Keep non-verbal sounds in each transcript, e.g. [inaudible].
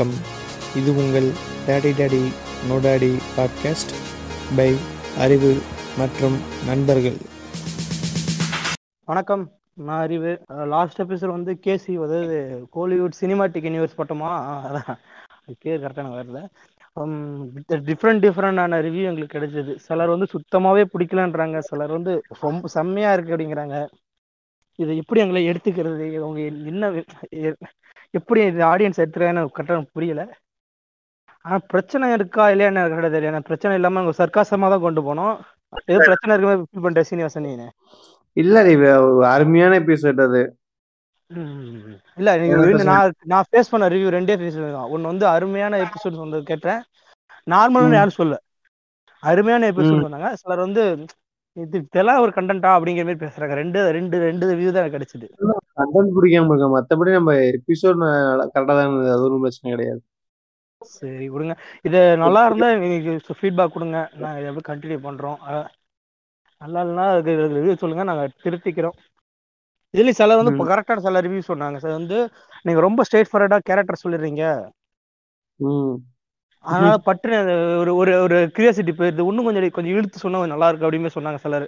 வணக்கம். இது உங்கள் டேடி டேடி நோடாடி பாட்காஸ்ட் பை அறிவு மற்றும் நண்பர்கள். வணக்கம். நான் அறிவு லாஸ்ட் எபிசோட் வந்து கேசி அதாவது கோலிவுட் சினிமாட்டிக் யூனிவர்ஸ் பட்டமா? அதான். கரெக்டாக கரெக்டான வரல டிஃப்ரெண்ட் டிஃப்ரெண்டான ரிவ்யூ எங்களுக்கு கிடைச்சது. சிலர் வந்து சுத்தமாவே பிடிக்கலன்றாங்க. சிலர் வந்து ரொம்ப செம்மையா இருக்கு அப்படிங்கிறாங்க. இதை எப்படி எங்களை எடுத்துக்கிறது? அவங்க என்ன எப்படி இந்த ஆடியன்ஸ் எடுத்துக்கிறாங்கன்னு கரெக்டாக புரியல. ஆனா பிரச்சனை இருக்கா இல்லையா எனக்கு கரெக்டாக தெரியல. பிரச்சனை இல்லாம அவங்க சர்க்காசமா தான் கொண்டு போனோம். ஏதோ பிரச்சனை இருக்க மாதிரி ஃபீல் பண்ற சீனிவாசன் நீ இல்ல இது அருமையான எபிசோட் அது. இல்ல நீங்க நான் நான் ஃபேஸ் பண்ண ரிவ்யூ ரெண்டே ஃபேஸ் தான். ஒன்னு வந்து அருமையான எபிசோட் வந்து கேட்டேன். நார்மலான யாரும் சொல்ல அருமையான எபிசோட் சொன்னாங்க. சிலர் வந்து இது இதெல்லாம் ஒரு கண்டென்ட்டா அப்படிங்கிற மாதிரி பேசுறாங்க. ரெண்டு ரெண்டு ரெண்டு ரிவ்யூ தான் எனக்கு கிடைச்சது. கண்டென்ட் பிடிக்காம இருக்க? மத்தபடி நம்ம எபிசோட் கரெக்டா தான் அது ஒன்றும் பிரச்சனை கிடையாது. சரி விடுங்க. இது நல்லா இருந்தா எனக்கு ஃபீட்பேக் கொடுங்க. இதை எப்படி கண்டினியூ பண்றோம். நல்லா இல்லைன்னா அதுக்கு ரிவ்யூ சொல்லுங்க. நாங்க திருத்திக்கிறோம். இதுலயும் சிலர் வந்து கரெக்டான சில ரிவ்யூ சொன்னாங்க. சார் வந்து நீங்க ரொம்ப ஸ்ட்ரெயிட் ஃபார்வர்டா கேரக்டர் சொல்லிடுறீங்க. அதனால பட்டு ஒரு ஒரு ஒரு கிரியாசிட்டி போயிருது இன்னும் கொஞ்சம் கொஞ்சம் இழுத்து சொன்னா நல்லா இருக்கு அப்படின்னு சொன்னாங்க சிலர்.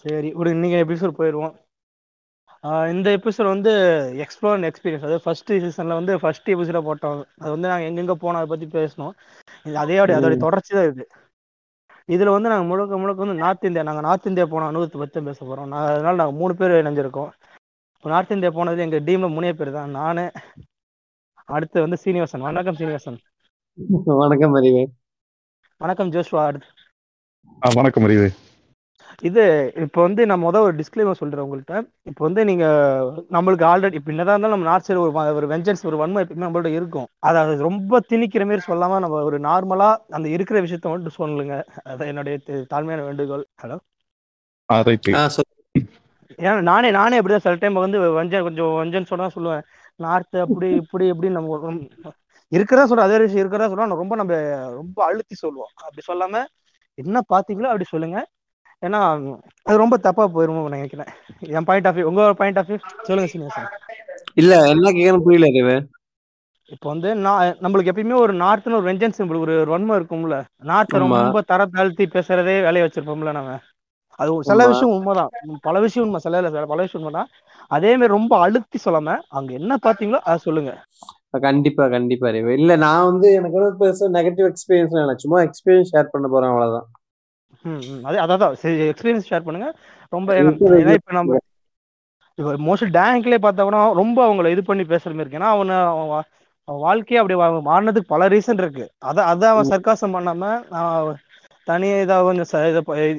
சரி ஒரு இன்னைக்கு எபிசோட் போயிடுவோம். ஆஹ் இந்த எபிசோட் வந்து எக்ஸ்ப்ளோர் எக்ஸ்பீரியன்ஸ் அதாவது ஃபர்ஸ்ட் சீசன்ல வந்து ஃபர்ஸ்ட் எபிசோட போட்டோம். அது வந்து நாங்கள் எங்கெங்க போனோம் அதை பத்தி பேசணும். இது அதே அதோட தொடர்ச்சி தான் இது. இதுல வந்து நாங்கள் முழுக்க முழுக்க வந்து நார்த் இந்தியா நாங்கள் நார்த் இந்தியா போன அனுபவத்தை பற்றி பேச போறோம். நான் அதனால நாங்கள் மூணு பேர் இணைஞ்சிருக்கோம். இப்போ நார்த் இந்தியா போனது எங்க டீம்ல மூணே பேர் தான். நானு அடுத்து வந்து சீனிவாசன். வணக்கம் சீனிவாசன். வணக்கம் அறிவு. வணக்கம் ஜோஷ்வா. அடுத்து வணக்கம் அறிவு. இது இப்போ வந்து நான் முதல் ஒரு டிஸ்க்ளைமர் சொல்றேன் உங்கள்கிட்ட இப்போ வந்து நீங்க நம்மளுக்கு ஆல்ரெடி இப்போ என்னதான் இருந்தாலும் நம்ம நார்த் சைடு ஒரு வெஞ்சன்ஸ் ஒரு வன்மை எப்பவுமே நம்மள்ட்ட இருக்கும். அதை அது ரொம்ப திணிக்கிற மாதிரி சொல்லாம நம்ம ஒரு நார்மலா அந்த இருக்கிற விஷயத்த மட்டும் சொல்லுங்க. அதான் என்னுடைய தாழ்மையான வேண்டுகோள். ஹலோ ஏன்னா நானே நானே அப்படிதான் சில டைம் வந்து வஞ்சன் கொஞ்சம் வஞ்சன் சொன்னா சொல்லுவேன். நார்த் அப்படி இப்படி இப்படி நம்ம இருக்கிறதா சொல்றோம் அதே விஷயம் இருக்கிறதா சொல்றோம் ரொம்ப நம்ம ரொம்ப அழுத்தி சொல்லுவோம். அப்படி சொல்லாம என்ன பாத்தீங்களோ அப்படி சொல்லுங்க. ஏன்னா அது ரொம்ப தப்பா போயிருமோ நினைக்கிறேன். என் பாயிண்ட் ஆஃப் வியூ உங்க பாயிண்ட் ஆஃப் வியூ சொல்லுங்க சீனியர் இல்ல என்ன கேட்கணும் புரியல அறிவு இப்போ வந்து நான் நம்மளுக்கு எப்பயுமே ஒரு நார்த்னு ஒரு வெஞ்சன்ஸ் ஒரு வன்மை இருக்கும்ல. நார்த் ஆமா. ரொம்ப தர தாழ்த்தி பேசுறதே வேலையை வச்சிருப்போம்ல நம்ம. அது ஒரு சில. விஷயம் உண்மைதான். பல விஷயம் உண்மை சில இல்ல, பல விஷயம் உண்மைதான். அதே மாதிரி ரொம்ப அழுத்தி சொல்லாம அங்க என்ன பாத்தீங்களோ அதை சொல்லுங்க. கண்டிப்பா கண்டிப்பா இல்ல நான் வந்து எனக்கு பெருசா நெகட்டிவ் எக்ஸ்பீரியன்ஸ் சும்மா எக்ஸ்பீரியன்ஸ் ஷேர் பண்ண போறேன் அவ்வளவுதான். அதே அதான் சரி எக்ஸ்பீரியன்ஸ் ஷேர் பண்ணுங்க. ரொம்ப இருக்கிற ஏன்னா இப்ப நம்ம இப்போ மோஸ்ட்லி டேங்க்லேயே பார்த்தா கூட ரொம்ப அவங்கள இது பண்ணி பேசுற மாதிரி இருக்கு. ஏன்னா அவனை வாழ்க்கையே அப்படி மாறினதுக்கு பல ரீசன் இருக்கு. அத அத அவன் சர்க்காசம் பண்ணாம நான் தனியா இதை கொஞ்சம்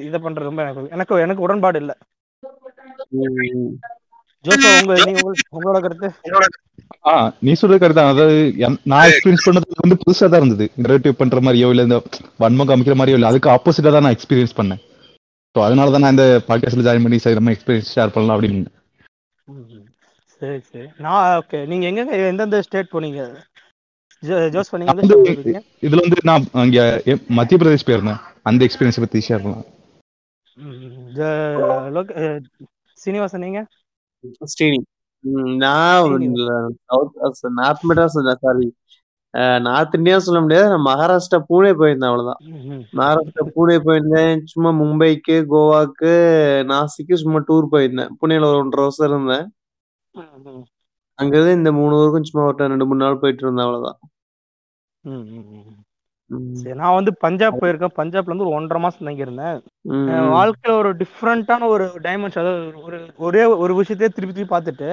இதை பண்றது ரொம்ப எனக்கு எனக்கு எனக்கு உடன்பாடு இல்ல. கருத்து? நீ சொல்றது கரெக்ட் தான். அதாவது நான் எக்ஸ்பீரியன்ஸ் பண்ணது வந்து புதுசா தான் இருந்தது. நெரேட்டிவ் பண்ற மாதிரியோ இல்ல இந்த வன்மம் காமிக்கிற மாதிரியோ இல்ல. அதுக்கு ஆப்போசிட்டா தான் நான் எக்ஸ்பீரியன்ஸ் பண்ணேன். ஸோ அதனால தான் நான் இந்த பாட்காஸ்ட்ல ஜாயின் பண்ணி சரி நம்ம எக்ஸ்பீரியன்ஸ் ஷேர் பண்ணலாம் அப்படின்னு. சரி சரி. நான் ஓகே நீங்க எங்க எந்தெந்த ஸ்டேட் போனீங்க? ஜோ- ஜோஸ் இதுல வந்து நான் அங்க எ- மத்திய பிரதேஷ் போயிருந்தேன். அந்த எக்ஸ்பீரியன்ஸ் பத்தி ஷேர் பண்ணலாம். சீனிவாசன் நீங்க? ஸ்ரீனி. நான். South north Madras sorry north India சொல்ல முடியாது நான் மகாராஷ்டிரா பூனே போயிருந்தேன் அவ்வளவுதான். மகாராஷ்டிரா பூனே போயிருந்தேன் சும்மா மும்பைக்கு கோவாக்கு நாசிக்கு சும்மா டூர் போயிருந்தேன். புனேல ஒரு ஒன்றரை வருஷம் இருந்தேன். அங்கிருந்து இந்த மூணு ஊருக்கும் சும்மா ஒரு ரெண்டு மூணு நாள் போயிட்டு இருந்தேன் அவ்வளவுதான். நான் வந்து பஞ்சாப் போயிருக்கேன். பஞ்சாப்ல இருந்து ஒரு ஒன்றரை மாசம் தங்கி இருந்தேன் ம், என் ம். வாழ்க்கையில ஒரு டிஃப்ரெண்டான ஒரு டைமென்ஷன் அதாவது ஒரு ஒரே ஒரு விஷயத்தையே திருப்பி திருப்பி பார்த்துட்டு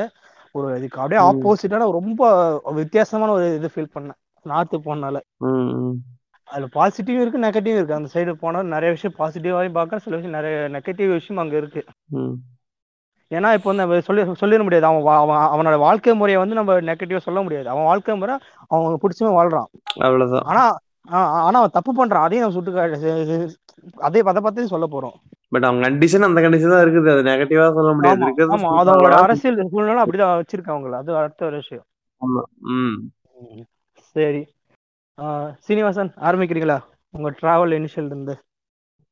ஒரு இதுக்கு அப்படியே. ஆப்போசிட்டான ரொம்ப வித்தியாசமான ஒரு இது ஃபீல் பண்ணேன். நார்த்து போனால. அதுல பாசிட்டிவ் இருக்கு நெகட்டிவ் இருக்கு. அந்த சைடு போனா நிறைய விஷயம் பாசிட்டிவாயும் பார்க்கறேன். சில விஷயம் நிறைய நெகட்டிவ் விஷயம் அங்க இருக்கு. ஏன்னா இப்போ வந்து சொல்லி சொல்லிட முடியாது. அவன் அவனோட வாழ்க்கை முறையை வந்து நம்ம நெகட்டிவா சொல்ல முடியாது. அவன் வாழ்க்கை முறை அவன் பிடிச்சவன் வாழ்றான். அவ்வளவுதான். ஆனா ஆனா அவன் தப்பு பண்றான். அதையும் நம்ம சுட்டு அதே அதை பத்தி சொல்ல போறோம். பட் அவங்க கண்டிஷன் அந்த கண்டிஷன் தான் இருக்குது. அது நெகட்டிவா சொல்ல முடியாது. ஆமா அது அவங்களோட அரசியல் சூழ்நிலை அப்படிதான் வச்சிருக்காங்க அவங்கள. அது அடுத்த ஒரு விஷயம். ஆமா. ம். சரி. சீனிவாசன் ஆரம்பிக்கிறீங்களா? உங்க டிராவல் இனிஷியல் இருந்து.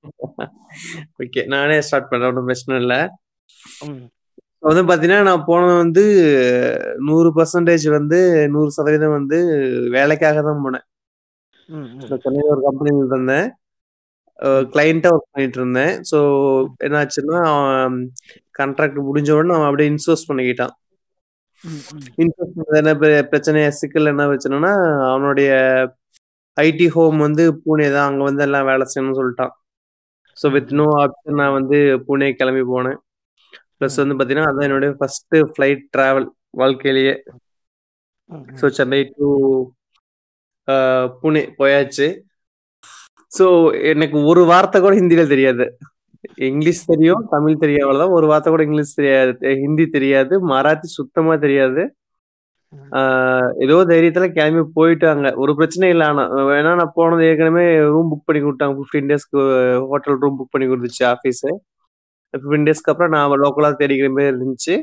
[laughs] ஓகே நானே ஸ்டார்ட் பண்றேன். ஒன்றும் பிரச்சனை இல்லை. வந்து பாத்தீங்கன்னா நான் போனது வந்து நூறு பர்சன்டேஜ் வந்து நூறு சதவீதம் வந்து வேலைக்காக தான் போனேன். சென்னையில ஒரு கம்பெனில இருந்தேன். கிளைண்டா ஒர்க் பண்ணிட்டு இருந்தேன். ஸோ என்னாச்சுன்னா கான்ட்ராக்ட் முடிஞ்ச உடனே அவன் அப்படியே இன்சோர்ஸ் பண்ணிக்கிட்டான். இன்சோர்ஸ் பண்ணது என்ன பிரச்சனை சிக்கல் என்ன பிரச்சனைனா அவனுடைய ஐடி ஹோம் வந்து பூனே தான். அங்க வந்து எல்லாம் வேலை செய்யணும்னு சொல்லிட்டான். ஸோ வித் நோ ஆப்ஷன் நான் வந்து பூனே கிளம்பி போனேன். ப்ளஸ் வந்து பார்த்தீங்கன்னா அதான் என்னுடைய ஃபர்ஸ்ட் ஃப்ளைட் டிராவல் வாழ்க்கையிலேயே. ஸோ சென்னை டு புனே போயாச்சு. ஸோ எனக்கு ஒரு வார்த்தை கூட ஹிந்தியில தெரியாது. இங்கிலீஷ் தெரியும் தமிழ் தெரியும் ஒரு வார்த்தை கூட இங்கிலீஷ் தெரியாது. ஹிந்தி தெரியாது மராத்தி சுத்தமா தெரியாது. ஏதோ தைரியத்துல கிளம்பி போயிட்டாங்க. ஒரு பிரச்சனை இல்லை ஆனா. வேணா நான் போனது ஏற்கனவே ரூம் புக் பண்ணி கொடுத்தாங்க. ஃபிஃப்டீன் டேஸ்க்கு ஹோட்டல் ரூம் புக் பண்ணி கொடுத்துச்சு ஆஃபீஸ் ஃபிஃப்டீன் டேஸ்க்கு அப்புறம் நான் லோக்கலா தேடிக்கிற மாதிரி இருந்துச்சு.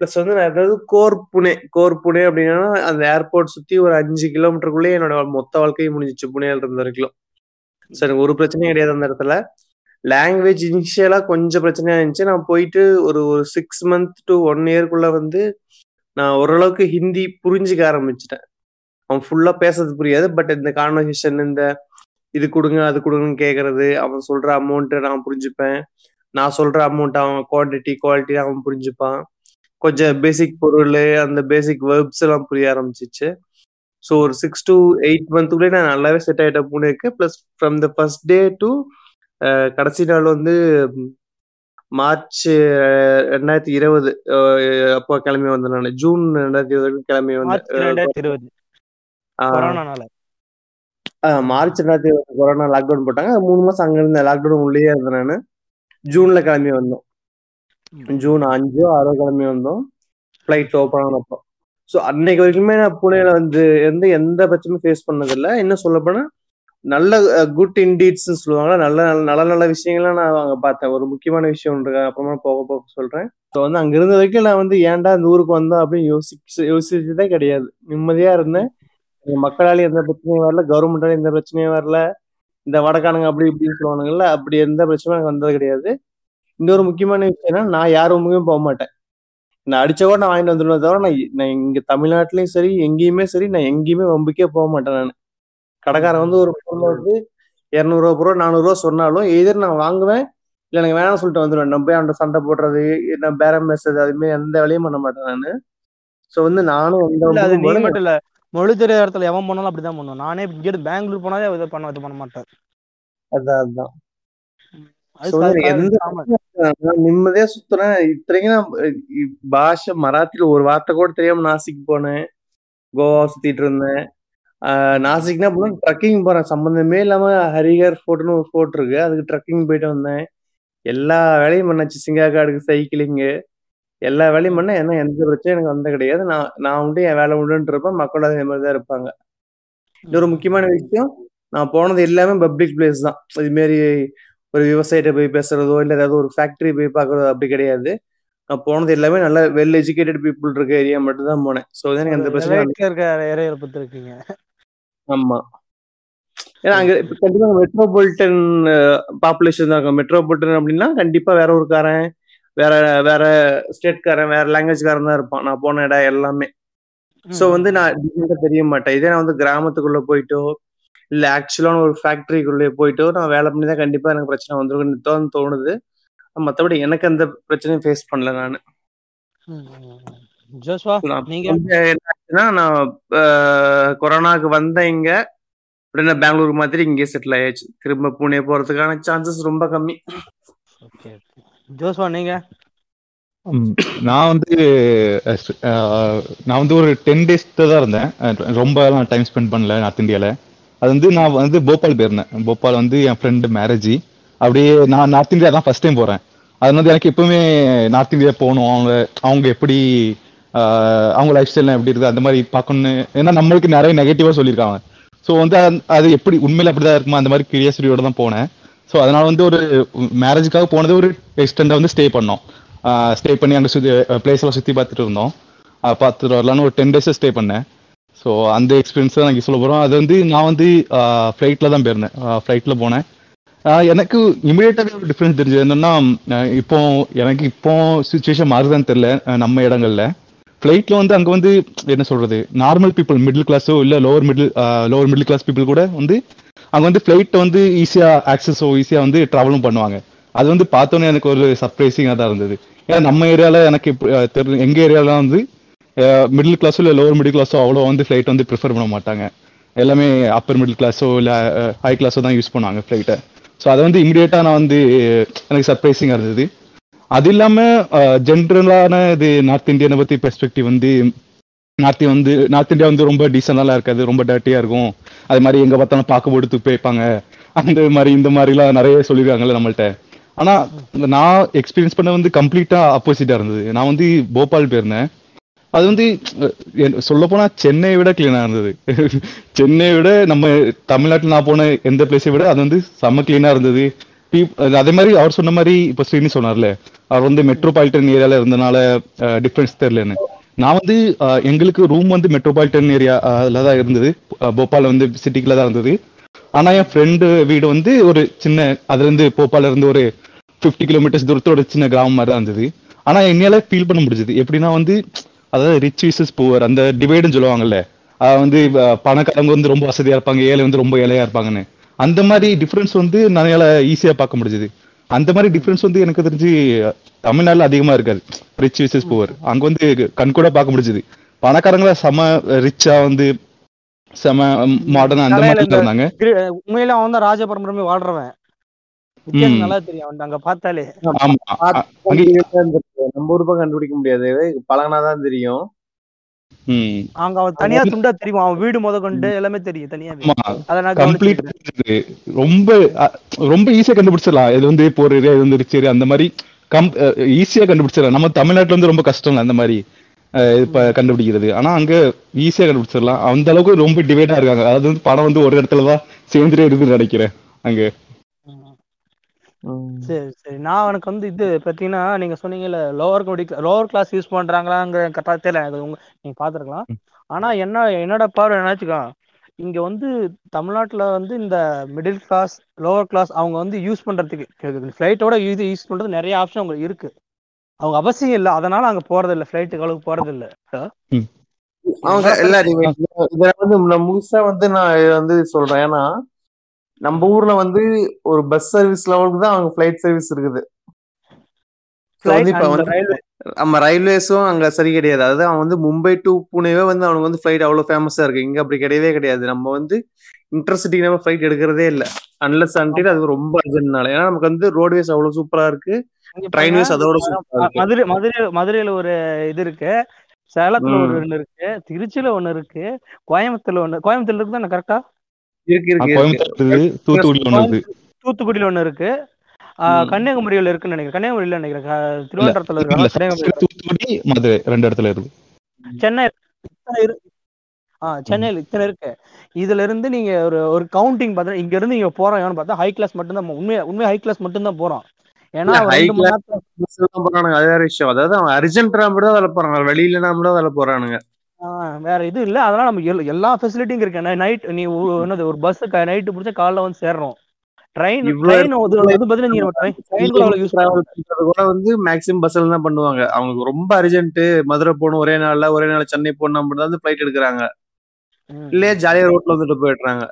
ப்ளஸ் வந்து நான் அதாவது கோர் புனே கோர் புனே அப்படின்னா அந்த ஏர்போர்ட் சுத்தி ஒரு அஞ்சு கிலோமீட்டருக்குள்ளேயே என்னோட மொத்த வாழ்க்கையும் முடிஞ்சிச்சு புனேல இருந்த வரைக்கும். ஸோ எனக்கு ஒரு பிரச்சனையும் கிடையாது அந்த இடத்துல. லாங்குவேஜ் இனிஷியலா கொஞ்சம் பிரச்சனையா இருந்துச்சு. நான் போயிட்டு ஒரு ஒரு சிக்ஸ் மந்த் டு ஒன் இயர்க்குள்ள வந்து நான் ஓரளவுக்கு ஹிந்தி புரிஞ்சுக்க ஆரம்பிச்சிட்டேன். அவன் ஃபுல்லா பேசுறது புரியாது. பட் இந்த கான்வர்சேஷன் இந்த இது கொடுங்க அது கொடுங்கன்னு கேட்கறது அவன் சொல்ற அமௌண்ட்டை நான் புரிஞ்சுப்பேன். நான் சொல்ற அமௌண்ட் அவன் குவான்டிட்டி குவாலிட்டி அவன் புரிஞ்சுப்பான். கொஞ்சம் பேசிக் பொருள் அந்த பேசிக் வேர்ப்ஸ் எல்லாம் புரிய ஆரம்பிச்சிச்சு. ஸோ ஒரு சிக்ஸ் டு எயிட் மந்த்துக்குள்ளே நான் நல்லாவே செட் ஆகிட்டேன் பூனேக்கு plus from the first day to கடைசி நாள் வந்து மார்ச் ரெண்டாயிரத்தி இருபது அப்போ கிளம்பி வந்தேன் நான். ஜூன் ரெண்டாயிரத்தி இருபது கிளம்பி வந்தேன். மார்ச் ரெண்டாயிரத்தி இருபது. கொரோனா லாக்டவுன் போட்டாங்க. மூணு மாசம் அங்க இருந்த லாக்டவுன் உள்ளேயே இருந்தேன் நான். ஜூன்ல கிளம்பி வந்தோம். ஜூன் அஞ்சோ ஆறோ கிளம்பி வந்தோம் ஃப்ளைட் ஓப்பன் ஆனப்போ ஸோ அன்னைக்கு வரைக்குமே நான் புனேல வந்து எந்த எந்த பிரச்சனையும் ஃபேஸ் பண்ணதில்லை என்ன சொல்ல நல்ல குட் இன்டீட்ஸ்ன்னு சொல்லுவாங்க நல்ல நல்ல நல்ல நல்ல விஷயங்கள்லாம் நான் அங்கே பார்த்தேன் ஒரு முக்கியமான விஷயம் ஒன்று இருக்கு அப்புறமா போக போக சொல்கிறேன் ஸோ வந்து அங்கே இருந்த வரைக்கும் நான் வந்து ஏன்டா இந்த ஊருக்கு வந்தோம் அப்படின்னு யோசிச்சு யோசிச்சதே கிடையாது நிம்மதியாக இருந்தேன் மக்களால் எந்த பிரச்சனையும் வரல கவர்மெண்டால எந்த பிரச்சனையும் வரல இந்த வடக்கானுங்க அப்படி இப்படின்னு சொல்லுவானுங்கல்ல அப்படி எந்த பிரச்சனையும் எனக்கு வந்தது கிடையாது இன்னொரு முக்கியமான விஷயம் என்னன்னா நான் யார் ரூமுக்குமே போக மாட்டேன். நான் அடிச்ச கூட நான் வாங்கிட்டு வந்துடுவேன் தவிர நான் நான் இங்க தமிழ்நாட்டிலயும் சரி எங்கேயுமே சரி நான் எங்கேயுமே வம்புக்கே போக மாட்டேன் நான். கடைக்காரன் வந்து ஒரு பொருளை வந்து இரநூறுவா ரூபா நானூறுரூவா சொன்னாலும் எதிர் நான் வாங்குவேன்? இல்லை எனக்கு வேணாம்னு சொல்லிட்டு வந்துடுவேன் நம்ம போய் அவன்கிட்ட சண்டை போடுறது நான் பேரம் பேசுறது அதுமாரி எந்த வேலையும் பண்ண மாட்டேன் நான். ஸோ வந்து நானும் எந்த மட்டும் இல்ல மொழி தெரியாத இடத்துல எவன் போனாலும் அப்படிதான் பண்ணுவான். நானே இங்க பெங்களூர் போனாலே இதை பண்ண இது பண்ண மாட்டேன். அதான் அதான் அது So, வந்து அது எந்த common. நான் நிம்மதியா சுத்துறேன். இத்தனைக்கும் நான் பாஷை மராத்தில ஒரு வார்த்தை கூட தெரியாம நாசிக் போனேன். கோவா சுத்திட்டு இருந்தேன். நாசிக்னா ட்ரக்கிங் போறேன். சம்பந்தமே இல்லாம ஹரிகர் ஃபோர்ட்னு ஒரு ஃபோர்ட் இருக்கு. அதுக்கு ட்ரக்கிங் போயிட்டு வந்தேன். எல்லா வேலையும் பண்ணாச்சு சிங்காக்காடுக்கு சைக்கிளிங்கு எல்லா வேலையும் பண்ண என்ன எந்த பிரச்சனையும் எனக்கு வந்த கிடையாது. நான் நான் உண்டு என் வேலை உண்டுன்னு இருப்பேன். மக்கள் அதே மாதிரி தான் இருப்பாங்க. இன்னொரு முக்கியமான விஷயம். நான் போனது எல்லாமே பப்ளிக் பிளேஸ் தான். இது மாரி ஒரு விவசாயிட்ட போய் பேசுறதோ இல்லை ஏதாவது ஒரு ஃபேக்டரி போய் பார்க்கறதோ அப்படி கிடையாது. நான் போனது எல்லாமே நல்ல வெல் எஜுகேட்டட் பீப்புள் இருக்க ஏரியா மட்டும் தான் போனேன். ஸோ எனக்கு elite ல இருக்க இருக்கீங்க ஆமா. ஏன்னா அங்க இப்ப கண்டிப்பா மெட்ரோபாலிட்டன் பாப்புலேஷன் தான் இருக்கும். மெட்ரோபாலிட்டன் அப்படின்னா கண்டிப்பா வேற ஊருக்காரன் வேற வேற ஸ்டேட்காரன் வேற லாங்குவேஜ்காரன் தான் இருப்பான். நான் போன இடம் எல்லாமே. ஸோ வந்து நான் தெரிய மாட்டேன். இதே நான் வந்து கிராமத்துக்குள்ள போயிட்டோ இல்ல ஆக்சுவலான ஒரு ஃபேக்டரிக்குள்ளே போயிட்டோ நான் வேலை பண்ணி தான் கண்டிப்பா எனக்கு பிரச்சனை வந்துருக்குன்னு தான் தோணுது. மற்றபடி எனக்கு அந்த பிரச்சனையும் ஃபேஸ் பண்ணல நான். நான் வந்து கொரோனாக்கு வந்தேன் இங்க உடனே பெங்களூர் மாதிரி இங்கே செட்டில் ஆயாச்சு. திரும்ப புனே போறதுக்கான சான்சஸ் ரொம்ப கம்மி. ஓகே ஜோஸ்வா நீங்க? நான் வந்து நான் வந்து ஒரு டென் டேஸ் தான் இருந்தேன். ரொம்ப டைம் ஸ்பெண்ட் பண்ணல நார்த் இந்தியால அது வந்து நான் வந்து போபால் போயிருந்தேன். போபால் வந்து என் ஃப்ரெண்டு மேரேஜ். அப்படியே நான் நார்த் இந்தியா தான் ஃபர்ஸ்ட் டைம் போகிறேன் அது வந்து எனக்கு எப்பவுமே நார்த் இந்தியா போகணும். அவங்க அவங்க எப்படி அவங்க லைஃப் ஸ்டைல்லாம் எப்படி இருக்குது அந்த மாதிரி பார்க்கணும்னு. ஏன்னா நம்மளுக்கு நிறைய நெகட்டிவாக சொல்லியிருக்காங்க. ஸோ வந்து அது- எப்படி எப்படி அப்படி அப்படிதான் இருக்குமா? அந்த மாதிரி கியூரியாசிட்டியோட தான் போனேன். ஸோ அதனால வந்து ஒரு மேரேஜுக்காக போனது ஒரு எக்ஸ்டெண்டாக வந்து ஸ்டே பண்ணோம். ஸ்டே பண்ணி அங்கே சுற்றி பிளேஸ் எல்லாம் சுற்றி பார்த்துட்டு இருந்தோம். பார்த்துட்டு வரலான்னு ஒரு டென் டேஸ் ஸ்டே பண்ணேன். ஸோ அந்த எக்ஸ்பீரியன்ஸ் தான் நான் சொல்ல போகிறோம் அது வந்து நான் வந்து ஃப்ளைட்டில் தான் போயிருந்தேன். ஃப்ளைட்டில் போனேன். எனக்கு இமிடியேட்டாவே ஒரு டிஃப்ரென்ஸ் தெரிஞ்சது என்னென்னா இப்போ எனக்கு இப்போ சுச்சுவேஷன் மாறுதான்னு தெரில நம்ம இடங்கள்ல. ஃப்ளைட்டில் வந்து அங்கே வந்து என்ன சொல்கிறது நார்மல் பீப்புள் மிடில் கிளாஸோ இல்லை lower middle lower middle class people கூட வந்து அங்கே வந்து ஃப்ளைட்டை வந்து ஈஸியாக ஆக்சஸோ ஈஸியாக வந்து ட்ராவலும் பண்ணுவாங்க. அது வந்து பார்த்தோன்னே எனக்கு ஒரு சர்ப்ரைசிங்காக தான் இருந்தது. ஏன்னா நம்ம ஏரியாவில் எனக்கு இப்ப, ஆஹ் தெரி எங்க வந்து மிடில் கிளாஸோ இல்லை லோவர் மிடில் கிளாஸோ அவ்வளோ வந்து ஃப்ளைட் வந்து ப்ரிஃபர் பண்ண மாட்டாங்க. எல்லாமே அப்பர் மிடில் கிளாஸோ இல்லை ஹை கிளாஸோ தான் யூஸ் பண்ணுவாங்க ஃப்ளைட்டை ஸோ அதை வந்து இமீடியட்டாக நான் வந்து எனக்கு சர்ப்ரைசிங்காக இருந்தது. அது இல்லாம ஜென்ரலான இது நார்த் இந்தியனை பத்தி பெர்ஸ்பெக்டிவ் வந்து நார்த் வந்து நார்த் இந்தியா வந்து ரொம்ப டீசெண்டாலாம் இருக்காது ரொம்ப டர்ட்டியாக இருக்கும். அது மாதிரி எங்கே பார்த்தாலும் பார்க்க போட்டு துப்பி அந்த மாதிரி இந்த மாதிரிலாம் நிறைய சொல்லியிருக்காங்கல்ல நம்மள்ட்ட. ஆனால் நான் எக்ஸ்பீரியன்ஸ் பண்ண வந்து கம்ப்ளீட்டாக ஆப்போசிட்டாக இருந்தது. நான் வந்து போபால் போயிருந்தேன். அது வந்து சொல்ல போனா சென்னையை விட கிளீனா இருந்தது. சென்னையை விட நம்ம தமிழ்நாட்டில் நான் போன எந்த பிளேஸை விட அது வந்து செம்ம கிளீனா இருந்தது. அதே மாதிரி அவர் சொன்ன மாதிரி இப்ப ஸ்ரீனி சொன்னார்ல அவர் வந்து மெட்ரோபாலிட்டன் ஏரியால இருந்தனால டிஃபரன்ஸ் தெரியலன்னு. நான் வந்து எங்களுக்கு ரூம் வந்து மெட்ரோபாலிட்டன் ஏரியால தான் இருந்தது. போபால போபால் வந்து சிட்டிக்குள்ள தான் இருந்தது. ஆனா என் ஃப்ரெண்டு வீடு வந்து ஒரு சின்ன அதுல இருந்து போபால இருந்து ஒரு 50 கிலோமீட்டர்ஸ் தூரத்தோட சின்ன கிராமம் மாதிரி தான் இருந்தது. ஆனா என்னால ஃபீல் பண்ண முடிஞ்சது. எப்படின்னா வந்து அதாவது ரிச் விசஸ் புவர் அந்த டிவைடுன்னு சொல்லுவாங்கல்ல வந்து பணக்காரங்க வந்து ரொம்ப வசதியா இருப்பாங்க ஏழை வந்து ரொம்ப ஏழையா இருப்பாங்கன்னு. அந்த மாதிரி டிஃபரன்ஸ் வந்து என்னால ஈஸியா பார்க்க முடிஞ்சது. அந்த மாதிரி டிஃபரன்ஸ் வந்து எனக்கு தெரிஞ்சு அஹ், தமிழ்நாட்டுல அதிகமா இருக்காது. ரிச் விசஸ் புவர் அங்க வந்து கண் கூட பார்க்க முடிஞ்சது. பணக்காரங்கள செம ரிச்சா வந்து செம மாடர்னா அந்த மாதிரி இருந்தாங்க உண்மையில அவன் தான் ராஜ பரம்பரமே வாழ்றவன். வித்தியாசம் ம். நல்லா தெரியும். அவன் அங்க பார்த்தாலே. நம்ம ஊர் பக்கம் கண்டுபிடிக்க முடியாது. பழகினாதான் தெரியும். ம். அங்க அவன் தனியா துண்டா தெரியும். அவன் வீடு முத கொண்டு எல்லாமே தெரியும் கம்ப்ளீட் கவனிச்சிருக்கேன் ரொம்ப ரொம்ப ஈஸியா கண்டுபிடிச்சிடலாம். இது வந்து போர் ஏரியா இது வந்து அந்த மாதிரி கம் ஈஸியா கண்டுபிடிச்சிடலாம். நம்ம தமிழ்நாட்டுல வந்து ரொம்ப கஷ்டம் அந்த மாதிரி இப்ப கண்டுபிடிக்கிறது. ஆனா அங்க ஈஸியா கண்டுபிடிச்சிடலாம். அந்த அளவுக்கு ரொம்ப டிவைடா இருக்காங்க. அதாவது வந்து பணம் வந்து ஒரு இடத்துல தான் சேர்ந்துட்டே இருக்குன்னு நினைக்கிறேன். அங்க. சரி சரி. நான் எனக்கு வந்து இது பார்த்தீங்கன்னா நீங்க சொன்னீங்கல்ல லோவர் லோவர் கிளாஸ் யூஸ் பண்றாங்களாங்கிற கரெக்டாக தெரியல எனக்கு உங்க நீங்க பார்த்துருக்கலாம் ஆனா என்ன என்னோட பார்வை என்னாச்சுக்கா இங்க வந்து தமிழ்நாட்டுல வந்து இந்த மிடில் கிளாஸ் லோவர் கிளாஸ் அவங்க வந்து யூஸ் பண்றதுக்கு ஃப்ளைட்டோட இது யூஸ் பண்றது நிறைய ஆப்ஷன் அவங்களுக்கு இருக்கு. அவங்க அவசியம் இல்லை. அதனால அங்க போறது இல்லை. ஃப்ளைட்டுக்கு அளவுக்கு போறது இல்லை. அவங்க இல்ல நீங்க இதுல- வந்து நான் முழுசா வந்து நான் வந்து சொல்றேன். ஏன்னா நம்ம ஊர்ல வந்து ஒரு பஸ் சர்வீஸ் லெவலுக்கு தான் அவங்க ஃபிளைட் சர்வீஸ் இருக்குது. நம்ம ரயில்வேஸும் அங்க சரி கிடையாது. அதாவது அவன் வந்து மும்பை டு புனேவே வந்து அவனுக்கு வந்து ஃபிளைட் அவ்வளவு ஃபேமஸா இருக்கு. இங்க அப்படி கிடையவே கிடையாது. நம்ம வந்து இன்டர்சிட்டி நம்ம ஃபிளைட் எடுக்கிறதே இல்ல. அன்லஸ் அன்டில் அது ரொம்ப அர்ஜென்ட்னால ஏன்னா நமக்கு வந்து ரோட்வேஸ் அவ்வளவு சூப்பரா இருக்கு. ட்ரெயின்வேஸ் அதோட மதுரை மதுரை மதுரையில ஒரு இது இருக்கு. சேலத்துல ஒரு. ஒண்ணு இருக்கு. திருச்சியில ஒண்ணு இருக்கு. கோயம்புத்தூர்ல ஒண்ணு. கோயம்புத்தூர்ல இருக்கு தானே கரெக்டா இருக்கு இருக்கு தூத்துக்குடியில் ஒண்ணு இருக்கு. தூத்துக்குடியில ஒண்ணு இருக்கு. ஆஹ் ம். கன்னியாகுமரியில இருக்குன்னு நினைக்கிறேன். கன்னியாகுமரியில நினைக்கிறேன். திருவனந்தபுரத்துல இருக்கு தூத்துக்குடி மதுரை ரெண்டு இடத்துல இருக்கு. சென்னை இத்தனை இரு- ஆ சென்னையில இத்தனை இருக்கு. இதுல இருந்து நீங்க ஒரு ஒரு கவுண்டிங் பார்த்தா இங்க இருந்து இங்க போறோம். பார்த்தா ஹை கிளாஸ் மட்டும் தான் உண்மையா உண்மையா ஹை கிளாஸ் மட்டும் தான் போறோம். ஏன்னா அது வேற விஷயம். அதாவது அவன் அர்ஜென்ட்னா மட்டும் தான் அதில் போறாங்க வெளியில மட்டும் அதில் போறானுங்க. வேற இது இல்ல. அதனால நம்ம எல்லா- ஃபெசிலிட்டியும் இருக்கு. நைட் நீ என்னது ஒரு பஸ் நைட்டு பிடிச்சா காலைல வந்து சேர்றோம். ட்ரெயின் ட்ரெயின் அது பதிலா நீங்க ட்ரெயின் யூஸ் கூட வந்து மேக்ஸிமம் பஸ்ல தான் பண்ணுவாங்க. அவங்களுக்கு ரொம்ப அர்ஜென்ட் மதுரை போகணும் ஒரே நாள்ல ஒரே நாள் சென்னை போகணும் தான் வந்து ஃபிளைட் எடுக்கிறாங்க. இல்லையே ஜாலியா ரோட்ல வந்துட்டு போயிடுறாங்க.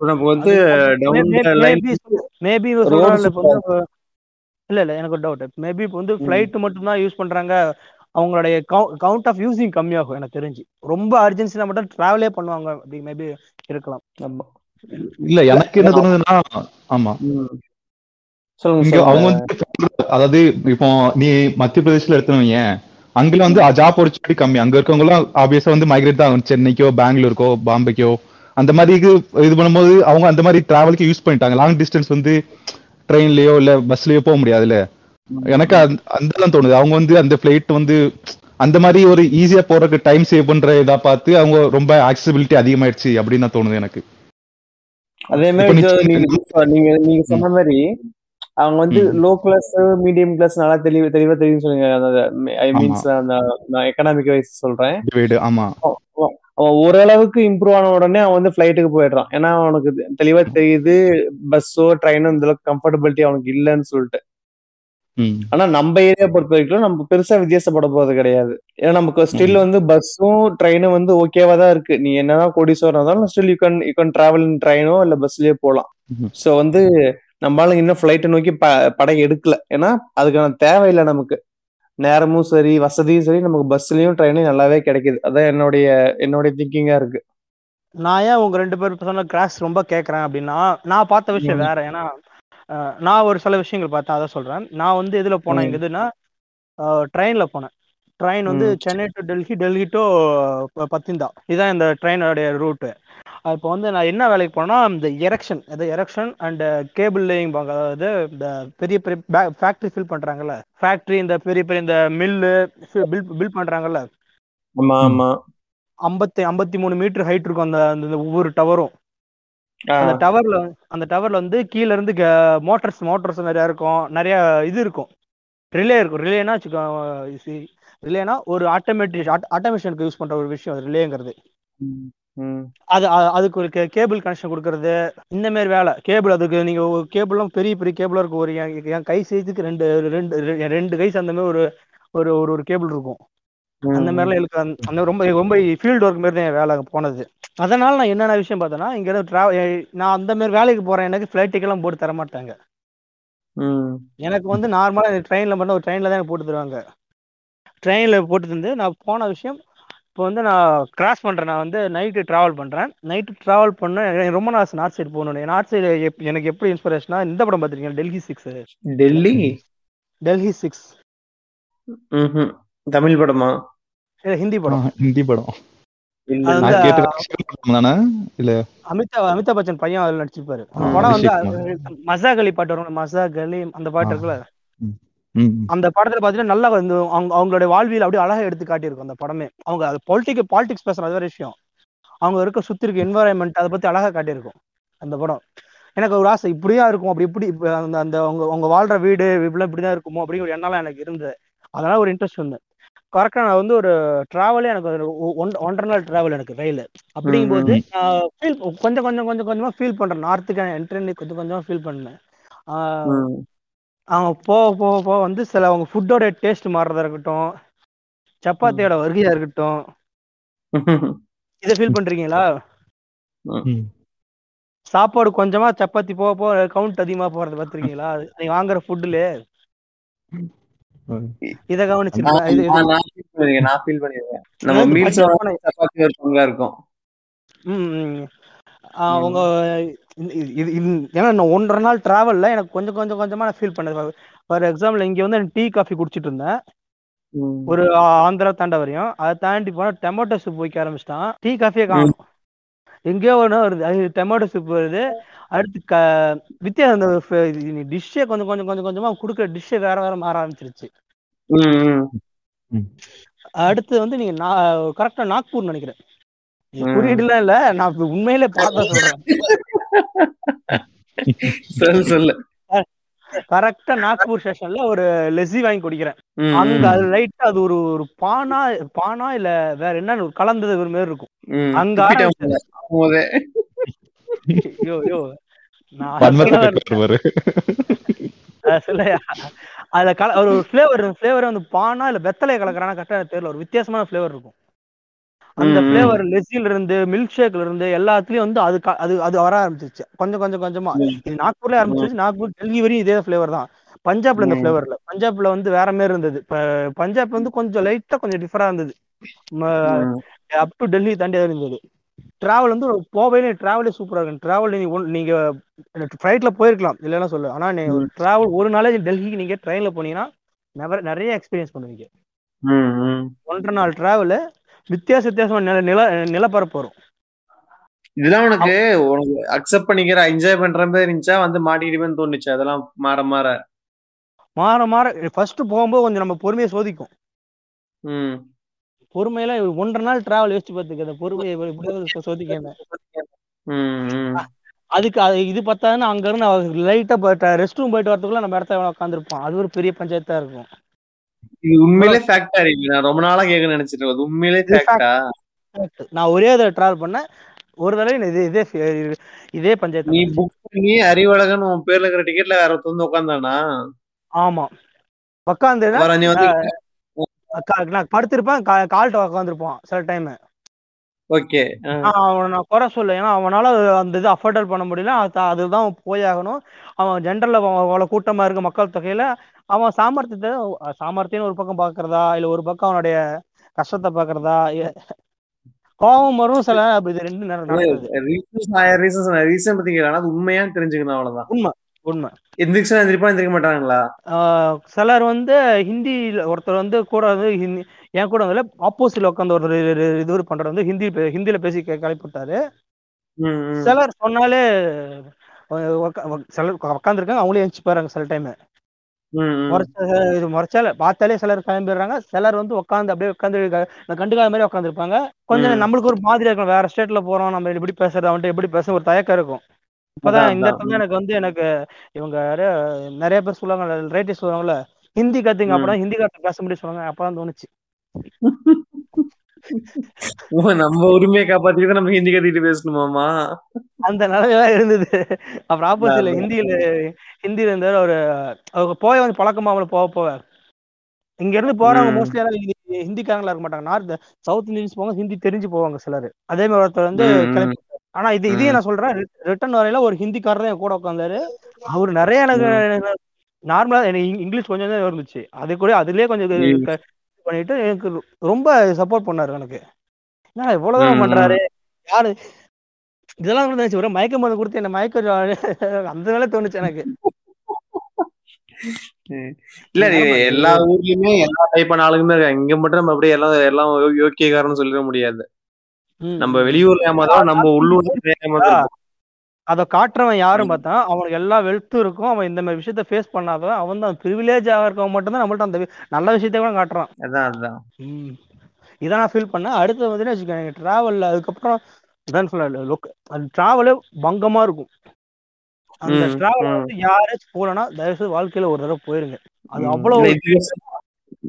நமக்கு வந்து மேபி இல்ல இல்ல எனக்கு டவுட் மேபி இப்போ வந்து ஃபிளைட் மட்டும் தான் யூஸ் பண்றாங்க. அவங்களுடைய கவுண்ட் ஆஃப் யூசிங் கம்மியாகும் எனக்கு தெரிஞ்சு. ரொம்ப அர்ஜென்சினா மட்டும் டிராவலே பண்ணுவாங்க அப்படி மேபி இருக்கலாம். இல்ல எனக்கு என்ன தோணுதுன்னா ஆமா. சொல்லுங்க. அவங்க வந்து அதாவது இப்போ நீ மத்திய பிரதேஷ்ல எடுத்தவங்க அங்கெல்லாம் வந்து ஜாப் opportunity கம்மி. அங்க இருக்கவங்க எல்லாம் ஆப்வியஸா வந்து மைக்ரேட் தான். சென்னைக்கோ பெங்களூருக்கோ பாம்பேக்கோ அந்த மாதிரி இது இது பண்ணும்போது அவங்க அந்த மாதிரி டிராவலுக்கு யூஸ் பண்ணிட்டாங்க. லாங் டிஸ்டன்ஸ் வந்து ட்ரெயின்லயோ இல்ல பஸ்லயோ போக முடியாதுல்ல. எனக்கு அந்த அந்த தோணுது. அவங்க வந்து அந்த ஃபிளைட் வந்து அந்த மாதிரி ஒரு ஈஸியா போறதுக்கு டைம் சேவ் பண்ற இதா பார்த்து அவங்க ரொம்ப ஆக்சசிபிலிட்டி அதிகமாயிடுச்சு அப்படின்னு தான் தோணுது எனக்கு. அதே மாதிரி நீங்க நீங்க சொன்ன மாதிரி அவங்க வந்து. லோ கிளாஸ் மீடியம் கிளாஸ் நல்லா தெளிவா தெளிவா தெரியும் சொல்லுங்க. ஐ. மீன்ஸ் அந்த நான் எக்கனாமிக் வைஸ் சொல்றேன். டிவைடு ஆமா. அவன் ஓரளவுக்கு இம்ப்ரூவ் ஆன உடனே அவன் வந்து ஃபிளைட்டுக்கு போயிடுறான். ஏன்னா அவனுக்கு தெளிவா தெரியுது பஸ்ஸோ ட்ரெயினோ இந்த அளவுக்கு கம்ஃபர்டபிலிட்டி அவனுக்கு இல்லைன்னு சொல்லிட்டு. ஆனா நம்ம ஏரியா பொறுத்த வரைக்கும் நம்ம பெருசா வித்தியாசப்பட போறது கிடையாது. ஏன்னா நமக்கு ஸ்டில் வந்து பஸ்ஸும் ட்ரெயினும் வந்து ஓகேவா தான் இருக்கு. நீ என்னதான் கோடீஸ்வரம் இருந்தாலும் still you can you can travel in ட்ரெயினோ இல்ல பஸ்லயே போகலாம் ம்ஹும். சோ வந்து நம்மளால இன்னும் ஃபிளைட்டை நோக்கி ப படம் எடுக்கல. ஏன்னா அதுக்கான தேவையில்லை நமக்கு. நேரமும் சரி வசதியும் சரி நமக்கு பஸ்லயும் ட்ரெயினையும் நல்லாவே கிடைக்குது. அதான் என்னுடைய என்னுடைய திங்கிங்கா இருக்கு. நான் ஏன் உங்க ரெண்டு பேரும் சொன்ன கிராஷ் ரொம்ப கேக்குறேன் அப்படின்னா நான் பார்த்த விஷயம். வேற. ஏன்னா நான் ஒரு சில விஷயங்கள் பார்த்தேன் அதான் சொல்றேன் நான் வந்து எதுல போனேன். இங்க எதுனா ட்ரெயின்ல போனேன் ட்ரெயின் வந்து. சென்னை டு டெல்லி டெல்லி டு பத்திந்தா இதுதான் இந்த ட்ரெயினோடைய ரூட்டு இப்போ வந்து நான் என்ன வேலைக்கு போனேன்னா இந்த எரெக்ஷன் அது எரெக்ஷன் அண்ட் கேபிள் லேயிங் அதாவது இந்த பெரிய பெரிய ஃபேக்டரி ஃபில் பண்றாங்கல்ல ஃபேக்டரி இந்த பெரிய பெரிய இந்த மில்லு பில் பில் பண்றாங்கல்ல ஆமா. ஆமா ஐம்பத்தி ஐம்பத்தி மூணு மீட்டர் ஹைட் இருக்கும் அந்த அந்த ஒவ்வொரு டவரும். அந்த டவர்ல அந்த டவர்ல வந்து கீழ இருந்து மோட்டர்ஸ் மோட்டர்ஸ் நிறைய இருக்கும். நிறைய இது இருக்கும். ரிலே இருக்கும். ரிலேனா ரிலேனா ஒரு ஆட்டோமேட்டிக் ஆட்டோமேஷனுக்கு யூஸ் பண்ற ஒரு விஷயம் ரிலேங்கிறது. அது அதுக்கு ஒரு கேபிள் கனெக்ஷன் கொடுக்கறது இந்த மாதிரி வேலை. கேபிள் அதுக்கு நீங்க கேபிள்லாம் பெரிய பெரிய கேபிளா இருக்கும். ஒரு என் கை சைஸுக்கு ரெண்டு ரெண்டு ரெண்டு கை அந்த மாதிரி ஒரு ஒரு ஒரு கேபிள் இருக்கும். அந்த மாதிரிலாம் எனக்கு அந்த- ரொம்ப ரொம்ப ஃபீல்டு ஒர்க் மாதிரி தான் வேலை போனது. அதனால நான் என்னென்ன விஷயம் பார்த்தேன்னா இங்க டிராவல் நான் அந்த மாதிரி வேலைக்கு போறேன் எனக்கு ஃபிளைட் டிக்கெட்லாம் போட்டு தர மாட்டாங்க. எனக்கு வந்து நார்மலா ட்ரெயின்ல மட்டும் ஒரு ட்ரெயின்ல தான் எனக்கு போட்டு தருவாங்க. ட்ரெயின்ல போட்டு தந்து நான் போன விஷயம் இப்போ வந்து நான் கிராஸ் பண்றேன். நான் வந்து நைட்டு டிராவல் பண்றேன். நைட்டு டிராவல் பண்ண ரொம்ப நாள் நார்த் சைடு போகணும் நார்த் சைடு எனக்கு எப்படி இன்ஸ்பிரேஷனா இந்த படம் பார்த்திருக்கீங்க டெல்லி சிக்ஸ் டெல்லி? டெல்லி சிக்ஸ். தமிழ் படமா? ஹிந்தி படம். ஹிந்தி படம். அமிதாப் அமிதாப் பச்சன் பையன் அதில் நடிச்சிருப்பாரு. படம் வந்து மசாக் அலி பாட்டு வரும் மசாக் அலி அந்த பாட்டு. இருக்குல்ல. அந்த படத்துல பாத்தீங்கன்னா நல்லா வந்து அவங்க அவங்களுடைய வாழ்வியல் அப்படியே அழகா எடுத்து காட்டியிருக்கும் அந்த படமே. அவங்க அது பொலிட்டிக் பாலிடிக்ஸ் பேசுற அது வேற விஷயம். அவங்க இருக்க சுத்தி இருக்க என்வாயன்மெண்ட் அதை பத்தி அழகா காட்டியிருக்கும் அந்த படம். எனக்கு ஒரு ஆசை இப்படியா இருக்கும் அப்படி இப்படி இப்ப அந்த அந்த அவங்க அவங்க வாழ்ற வீடு இப்படிலாம் இப்படிதான் இருக்குமோ அப்படிங்கிற ஒரு எண்ணம்லாம் எனக்கு இருந்தது. அதனால ஒரு இன்ட்ரெஸ்ட் வந்து கரெக்டா நான் வந்து ஒரு டிராவலே எனக்கு ஒன்- ஒன்றரை நாள் டிராவல் எனக்கு ரயில். அப்படிங்கும்போது நான் ஃபீல் கொஞ்சம் கொஞ்சம் கொஞ்சம் கொஞ்சமா ஃபீல் பண்றேன். நார்த்துக்கு என்ட்ரன் கொஞ்சம் கொஞ்சமா ஃபீல் பண்ணேன். அவங்க போக போக போக வந்து சில அவங்க ஃபுட்டோட டேஸ்ட் மாறுறதா இருக்கட்டும். சப்பாத்தியோட வருகையா இருக்கட்டும். இதை ஃபீல் பண்றீங்களா? ம். சாப்பாடு கொஞ்சமா சப்பாத்தி போக போக கவுண்ட் அதிகமா போறது பாத்திருக்கீங்களா? அது நீங்க வாங்குற ஃபுட்டுல இத கவனிச்சிருக்கா நான் feel பண்ணிருக்கேன். நம்ம மீல்ஸ் சப்பாத்தி ஒரு பங்கா இருக்கும். ம், ம். ஆ, அவங்க இது- ஏன்னா நான் ஒன்றரை நாள் டிராவல்ல எனக்கு கொஞ்சம் கொஞ்சம் கொஞ்சமா நான் ஃபீல் பண்ணது. ஃபார் எக்ஸாம்பிள் இங்க வந்து டீ காஃபி குடிச்சிட்டு இருந்தேன். ஒரு ஆந்திரா தாண்ட வரையும். அதை தாண்டி போனா டொமேட்டோ சூப் வைக்க ஆரம்பிச்சிட்டான். டீ காஃபியே காணும். எங்கேயோ ஒன்று வருது. அது டொமேட்டோ சூப் வருது. அடுத்து க வித்தியாசம் அந்த டிஷ்ஷே கொஞ்சம் கொஞ்சம் கொஞ்சம் கொஞ்சமா கொடுக்குற டிஷ்ஷே வேற வேற மாற ஆரம்பிச்சிருச்சு. அடுத்து வந்து நீங்க கரெக்டா நாக்பூர் நினைக்கிறேன். குறியீடுலாம் இல்ல நான் உண்மையிலே பார்த்தா சொல்றேன். சொல்லு. கரெக்டா நாக்பூர் ஸ்டேஷன்ல ஒரு லெஸ்ஸி வாங்கி குடிக்கிறேன். அங்க அது லைட்டா அது ஒரு ஒரு பானா பானா இல்ல வேற என்னன்னு ஒரு கலந்தது ஒரு மாதிரி இருக்கும். அங்க துப்பிட்டேன் ஆரம்பிச்சது. [laughs] அதுல கல ஒரு ஃபிளேவர் ஃபிளேவர் வந்து பானா இல்ல வெத்தலையை கலக்குறானா கரெக்டா எனக்கு தெரியல. ஒரு வித்தியாசமான ஃபிளேவர் இருக்கும். அந்த. ஃபிளேவர் லெஸ்ஸில இருந்து மில்க் ஷேக்ல இருந்து எல்லாத்துலயும் வந்து அது அது அது வர ஆரம்பிச்சிருச்சு. கொஞ்சம் கொஞ்சம் கொஞ்சமா. இது நாக்பூர்ல ஆரம்பிச்சிருச்சு. நாக்பூர் டெல்லி வரையும் இதே ஃபிளேவர் தான். பஞ்சாப்ல இந்த ம். ஃபிளேவர் இல்ல. பஞ்சாப்ல வந்து வேற மாதிரி இருந்தது. பஞ்சாப் வந்து கொஞ்சம் லைட்டா கொஞ்சம் டிஃபரா இருந்தது. அப் டு டெல்லி தாண்டி இருந்தது. டிராவல் வந்து ஒரு போவையில டிராவலே சூப்பரா இருக்கும். டிராவல் நீங்க ஒன்- நீங்க ஃபிளைட்ல போயிருக்கலாம் இல்லைன்னா சொல்லு ஆனா நீ ஒரு டிராவல் ஒரு நாளே டெல்லிக்கு நீங்க ட்ரெயின்ல போனீங்கன்னா நிறைய நிறைய எக்ஸ்பீரியன்ஸ் பண்ணுவீங்க. ஒன்றரை நாள் டிராவல் வித்தியாச வித்தியாசமா நில நில நிலப்பரப்பு வரும். இதெல்லாம் உனக்கு உனக்கு அக்செப்ட் பண்ணிக்கிற என்ஜாய் பண்ற மாதிரி இருந்துச்சா? வந்து மாட்டிக்கிடுவேன்னு தோணுச்சு? அதெல்லாம் மாற மாற. மாற மாற. ஃபர்ஸ்ட் போகும்போது கொஞ்சம் நம்ம பொறுமையை சோதிக்கும். பொறுமையில ஒன்றரை நாள் டிராவல் யோசிச்சு பார்த்துக்க அந்த பொறுமையை எப்படியாவது. அதுக்கு அது இது பத்தாதுன்னு அங்க இருந்து லைட்டா ரெஸ்ட் ரூம் போயிட்டு வரதுக்குள்ள நம்ம இடத்துல உட்காந்துருப்போம் அது ஒரு பெரிய பஞ்சாயத்தா இருக்கும். இது உண்மையிலே ஃபேக்டா இருக்கு. நான் ரொம்ப நாளா கேட்க நினைச்சிட்டு. அது உண்மையிலே. ஃபேக்டா நான் ஒரே தடவை டிராவல் பண்ணேன். ஒரு தடவை இதே இதே இதே பஞ்சாயத்து நீ. புக் பண்ணி அறிவழகன் உன் பேர்ல இருக்கிற டிக்கெட்ல வேற ஒருத்தர் வந்து உட்காந்தானா ஆமா. வந்து நான் படுத்திருப்பேன் கால்ட்ட உட்காந்துருப்பான் சில டைம் ஓகே அவனை நான் குறை சொல்ல ஏன்னா அவனால அந்த இது அஃபோர்டல் பண்ண முடியல. அது- அதுதான் போயாகணும். அவன் ஜென்ரல்ல அவ்வளவு கூட்டமா இருக்க மக்கள் தொகையில அவன் சாமர்த்தியத்தை சாமர்த்தியம் ஒரு பக்கம் பாக்குறதா இல்ல ஒரு பக்கம் அவனுடைய கஷ்டத்தை பாக்குறதா கோபம் வரும் சில அப்படி இது ரெண்டு நேரம் உண்மையான்னு தெரிஞ்சுக்கணும் அவ்வளவுதான். உண்மை. உண்மை. எந்திரிச்சா எந்திரிப்பா எந்திரிக்க மாட்டாங்களா? ஆஹ் சிலர் வந்து ஹிந்தில ஒருத்தர் வந்து கூட வந்து ஹிந்தி என் கூட வந்து ஆப்போசிட்ல உட்காந்து ஒரு இது ஒரு பண்றது வந்து ஹிந்தி ஹிந்தில பேசி கே- கிளப்பிவிட்டாரு ம், ம். சிலர் சொன்னாலே சிலர் உட்காந்துருக்காங்க அவங்களே எழுந்துச்சு போறாங்க சில டைம் இது முறைச்சால பார்த்தாலே சிலர் கிளம்பிடுறாங்க சிலர் வந்து உட்காந்து அப்படியே உட்காந்து கண்டுக்காத மாதிரி உட்காந்துருப்பாங்க கொஞ்சம். நம்மளுக்கு ஒரு மாதிரியா இருக்கும் வேற ஸ்டேட்ல போறோம் நம்ம எப்படி பேசுறது அவன்கிட்ட எப்படி பேச ஒரு தயக்கம் இருக்கும். இப்பதான் இந்த. இடத்துல எனக்கு வந்து எனக்கு இவங்க நிறைய பேர் சொல்லுவாங்க ரைட்டர்ஸ் சொல்லுவாங்கல்ல ஹிந்தி கத்துங்க. அப்பதான் ஹிந்தி காரத்தை பேச முடியும் சொல்லுவாங்க அப்பதான் தோணுச்சு நம்ம உரிமையை காப்பாத்திக்கிட்டு நம்ம ஹிந்தி கத்திட்டு பேசணுமாமா அந்த நிலைமையெல்லாம் இருந்தது அப்புறம் ஆப்போசிட்ல. ஹிந்தியில ஹிந்தியில இருந்த ஒரு அவங்க போய் வந்து பழக்கமா அவங்கள போக போக இங்க இருந்து போறவங்க. மோஸ்ட்லி ஹிந்திக்காரங்களா இருக்க மாட்டாங்க நார்த் சவுத் இந்தியன்ஸ் போவாங்க ஹிந்தி தெரிஞ்சு போவாங்க சிலர் அதே மாதிரி ஒருத்தர் வந்து. கிளம்பி ஆனா இது இதையும் நான் சொல்றேன். ரிட்டர்ன் வரையில ஒரு ஹிந்திக்காரர் என் கூட உட்காந்தாரு அவர் நிறைய எனக்கு நார்மலா இங்கிலீஷ் கொஞ்சம் தான் இருந்துச்சு. அது கூட அதுலயே கொஞ்சம் இது பண்ணிட்டு எனக்கு ரொம்ப சப்போர்ட் பண்ணாரு எனக்கு. என்ன இவ்வளவுதான். பண்றாரு? யாரு? இதெல்லாம் கூட நினைச்சு ஒரு மயக்க மருந்து கொடுத்து என்ன மயக்க அந்த வேலை தோணுச்சு எனக்கு. இல்ல இது எல்லா ஊர்லயுமே எல்லா டைப்பான ஆளுங்களுமே இருக்காங்க. இங்க மட்டும் நம்ம அப்படியே எல்லாம் எல்லாம் யோக்கியக்காரன்னு சொல்லிட முடியாது. நம்ம. வெளியூர்ல ஏமாதான் நம்ம உள்ளூர்ல ஏமாதான் அத காட்டுறவன் யாரும் பார்த்தா அவனுக்கு எல்லா வெல்த்தும் இருக்கும். அவன் இந்த மாதிரி விஷயத்த ஃபேஸ் பண்ணாதவன். அவன் தான் ப்ரிவிலேஜ் இருக்கவன் மட்டும் தான் நம்மள்ட்ட அந்த நல்ல விஷயத்த கூட காட்டுறான். அதான் அதான். இதை நான் ஃபீல் பண்ணேன். அடுத்து வந்து வச்சுக்கோங்க டிராவல்ல அதுக்கப்புறம் இதான் சொல்ல லொக் அந்த டிராவலே பங்கமா இருக்கும். அந்த டிராவல். வந்து யாராச்சும் போலனா தயவுசெய்து வாழ்க்கையில ஒரு தடவை போயிருங்க. அது. அவ்வளவு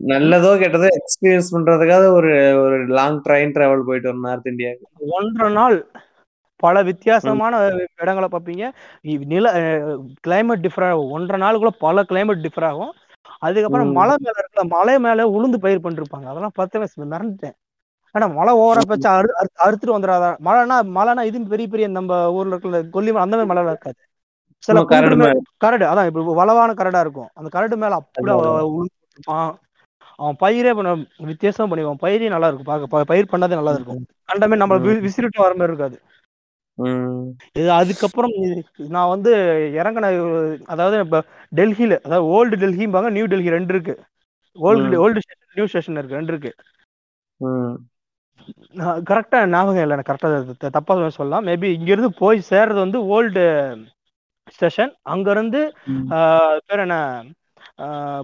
நல்லதோ கெட்டதோ எக்ஸ்பீரியன்ஸ் பண்றதுக்காக ஒரு ஒரு லாங் ட்ரெயின் டிராவல் போயிட்டு வரும் நார்த் இந்தியாவுக்கு ஒன்றரை நாள் பல வித்தியாசமான இடங்களை பார்ப்பீங்க. நில கிளைமேட் டிஃபர் ஆகும் ஒன்றரை நாளுக்குள்ள பல கிளைமேட் டிஃபர் ஆகும். அதுக்கப்புறம். மலை மேல இருக்கிற மலை மேல உளுந்து பயிர் பண்ணிருப்பாங்க. அதெல்லாம் பார்த்து மறந்துட்டேன். ஆனா மழை ஓவரா பச்சா அறு அறு- அறுத்துட்டு வந்துடாதா மழைனா மழைனா இது பெரிய பெரிய நம்ம ஊர்ல இருக்கிற கொல்லிமலை அந்த மாதிரி மழை இருக்காது. சில கரடு அதான் இப்ப வளவான கரடா இருக்கும். அந்த கரடு மேல அப்படியே. உளுந்து. அவன் பயிரே பண்ண வித்தியாசம் பண்ணிடுவான். பயிரே நல்லா இருக்கும் பார்க்க பயிர் பண்ணதே நல்லா இருக்கும் கண்டமே நம்ம. விசிறிட்டு வர மாதிரி இருக்காது. இது அதுக்கப்புறம் நான் வந்து இறங்கின அதாவது இப்ப டெல்லியில அதாவது ஓல்டு டெல்லிம்பாங்க நியூ டெல்லி ரெண்டு இருக்கு. Old. Old station new station இருக்கு ரெண்டு இருக்கு. கரெக்டா ஞாபகம் இல்லை எனக்கு கரெக்டா தப்பா சொல்லலாம். மேபி இங்க இருந்து போய் சேர்றது வந்து ஓல்டு ஸ்டேஷன். அங்க இருந்து பேர் என்ன?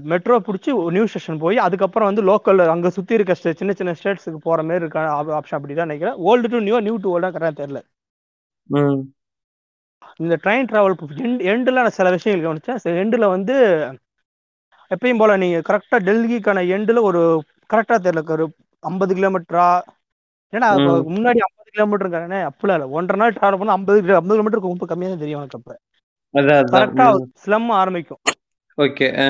மெட்ரோ பிடிச்சி நியூ ஸ்டேஷன் போய் அதுக்கப்புறம் வந்து லோக்கல் அங்க சுத்தி இருக்க ஸ்டே- சின்ன சின்ன ஸ்டேட்ஸுக்கு போற மாதிரி இருக்க ஆப்ஷன் அப்படிதான் நினைக்கிறேன். Old to new new to ஓல்டா கரெக்டா தெரியல. இந்த ட்ரெயின் டிராவல் எண்டில் நான் சில விஷயங்கள் கவனிச்சேன். எண்டில் வந்து எப்பயும் போல நீங்க கரெக்டா டெல்லிக்கான எண்டில் ஒரு கரெக்டா தெரியல. ஒரு ஐம்பது கிலோமீட்டரா ஏன்னா. முன்னாடி ஐம்பது கிலோமீட்டருங்கானே அப்படிலாம் இல்லை. ஒன்றரை நாள் டிராவல் பண்ணா ஐம்பது ஐம்பது கிலோமீட்டருக்கு ரொம்ப கம்மியாக தான் தெரியும் எனக்கு அப்ப. அதான் அதான். கரெக்டா ம். ஸ்லம் ஆரம்பிக்கும். ஓகே ஆ.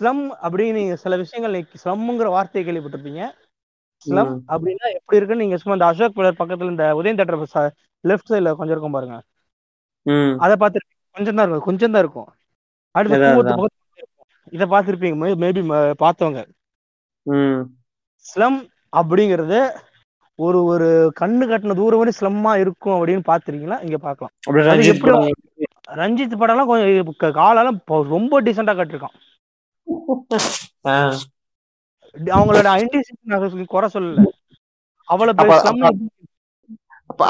ஸ்லம் அப்படின்னு நீங்க சில விஷயங்கள் ஸ்லம்ங்கிற வார்த்தையை கேள்விப்பட்டிருப்பீங்க ஸ்லம். அப்படின்னா எப்படி இருக்குன்னு நீங்க சும்மா இந்த அசோக் பிள்ளர் பக்கத்துல இந்த உதயம் தேட்டர் லெஃப்ட் சைடுல கொஞ்சம் இருக்கும் பாருங்க. அதை பார்த்துருப்பீங்க கொஞ்சம் தான் இருக்கும் கொஞ்சம் தான் இருக்கும் அடுத்து இதை பார்த்துருப்பீங்க மேபி பார்த்தவங்க. ஸ்லம் அப்படிங்கிறது ஒரு ஒரு கண்ணு கட்டின தூரம் வரை ஸ்லம்மா இருக்கும் அப்படின்னு பார்த்திருக்கீங்களா இங்க அது ரஞ்சித் படம்லாம் கொஞ்சம் காலெல்லாம் ரொம்ப டீசெண்டா கட்டிருக்கான். அவங்களோட ஐடென்டிட்டி குறை சொல்லல. அவ்வளவு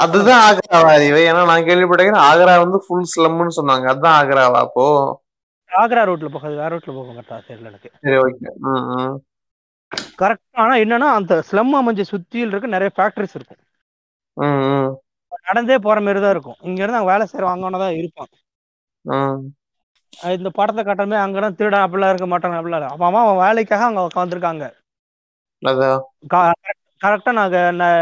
அதுதான் ஆக்ராவா இவ? ஏன்னா நான் கேள்விப்பட்டேன் ஆக்ரா வந்து ஃபுல் ஸ்லம்னு சொன்னாங்க. அதுதான் ஆக்ராவா அப்போ? ஆக்ரா ரோட்ல போகாது வேற ரோட்ல போக மாட்டா தெரியல எனக்கு. சரி ஓகே. கரெக்ட் ஆனா என்னன்னா அந்த ஸ்லம் அமைஞ்ச சுத்தியில் இருக்க நிறைய ஃபேக்டரிஸ் இருக்கும். நடந்தே போற மாதிரி தான் இருக்கும். இங்க இருந்து அங்க வேலை செய்யறவங்க தான் இருப்பான். இந்த படத்தை கட்டமே அங்கதான் திருட அப்படிலாம் இருக்க மாட்டாங்க அப்படிலாம். அப்ப அவன் அவன் வேலைக்காக அங்க உட்காந்துருக்காங்க கரெக்டா நாங்க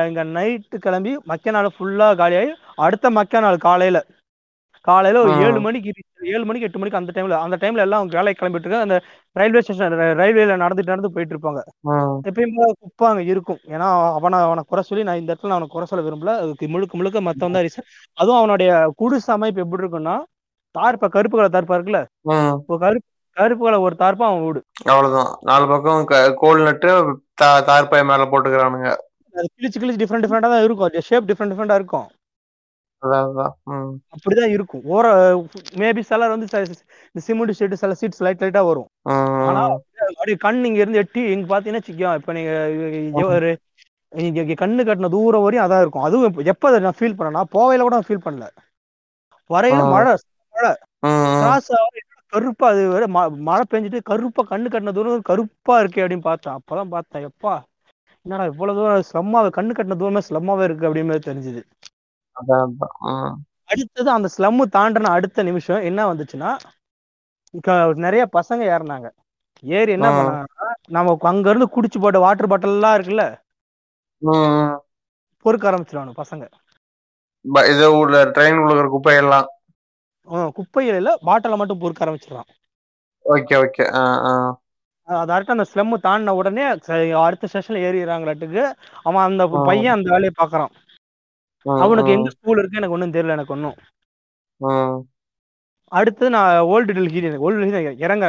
இங்க நைட்டு கிளம்பி மக்க நாள் ஃபுல்லா காலியாகி அடுத்த மக்க நாள் காலையில காலையில ஒரு. ஏழு மணிக்கு ஏழு மணிக்கு எட்டு மணிக்கு அந்த டைம்ல அந்த டைம்ல எல்லாம் அவங்க வேலைக்கு கிளம்பிட்டு இருக்காங்க. அந்த ரயில்வே ஸ்டேஷன் ரயில்வேல நடந்துட்டு நடந்து போயிட்டு இருப்பாங்க. எப்பயும் போல குப்பை அங்க இருக்கும். ஏன்னா அவனை அவனை குறை சொல்லி நான் இந்த இடத்துல அவனை குறை சொல்ல விரும்பல. அதுக்கு முழுக்க முழுக்க மத்தவன் தான் ரீசன் அதுவும் அவனுடைய குடிசை அமைப்பு எப்படி இருக்குன்னா தார்ப்பா கருப்பு கலர் தார்ப்பா இருக்குல்ல? கருப்பு கருப்பு கலர் ஒரு தார்ப்பா அவன் வீடு. அவ்வளவுதான். நாலு பக்கம் கோல் நட்டு தா- தார்பாய் மேல போட்டுக்கிறானுங்க. கிழிச்சு கிழிச்சு டிஃப்ரெண்ட் டிஃப்ரெண்டா தான் இருக்கும். ஷேப் டிஃப்ரெண்ட் டிஃப்ரெண்டா இருக்கும். அப்படிதான் இருக்கும். ஓர மேபி சிலர் வந்து இந்த சிமெண்ட் ஷீட் சில சீட்ஸ் லைட் லைட்டா வரும். ஆனா அப்படியே கண் இங்க இருந்து எட்டி இங்க பாத்தீங்கன்னா வச்சுக்கோ இப்ப நீங்க ஒரு இங்க கண்ணு கட்டின தூரம் வரையும் அதான் இருக்கும். அதுவும் எப்ப- நான் ஃபீல் பண்ணேன்னா போவையில கூட ஃபீல் பண்ணல. வரையில. மழை. கிராஸ் கருப்பா அது வேற மழை பெஞ்சிட்டு கருப்பா கண்ணு கட்டின தூரம் கருப்பா இருக்கே அப்படின்னு பார்த்தேன். அப்பதான் பார்த்தேன் எப்பா? என்னடா இவ்வளவு தூரம் ஸ்லம்மாவே கண்ணு கட்டின தூரமே ஸ்லம்மாவே இருக்கு அப்படின்னு தெரிஞ்சுது. அடுத்தது அந்த ஸ்லம்மு தாண்டின அடுத்த நிமிஷம் என்ன வந்துச்சுன்னா நிறைய பசங்க ஏறினாங்க. ஏறி என்ன. பண்ணாங்கன்னா நம்ம அங்க இருந்து குடிச்சு போட்ட வாட்டர் பாட்டில் எல்லாம் இருக்குல்ல. பொறுக்க ஆரம்பிச்சிருவானு பசங்க. இது உள்ள ட்ரெயின் உள்ள குப்பையெல்லாம். ஆ, குப்பையில பாட்டில மட்டும் பொறுக்க ஆரம்பிச்சிடறான். Okay okay. அதாட்டம் அந்த ஸ்லம்மு தாண்டின உடனே அடுத்த ஸ்டேஷன்ல ஏறிடுறாங்களாட்டுக்கு அவன் அந்த. பையன் அந்த வேலையை பாக்குறான் அவனுக்கு எங்க ஸ்கூல் இருக்கு எனக்கு ஒன்றும் தெரியல எனக்கு ஒன்றும். அடுத்து நான் ஓல்டு டெல்லி ஓல்டு டெல்லி இறங்க.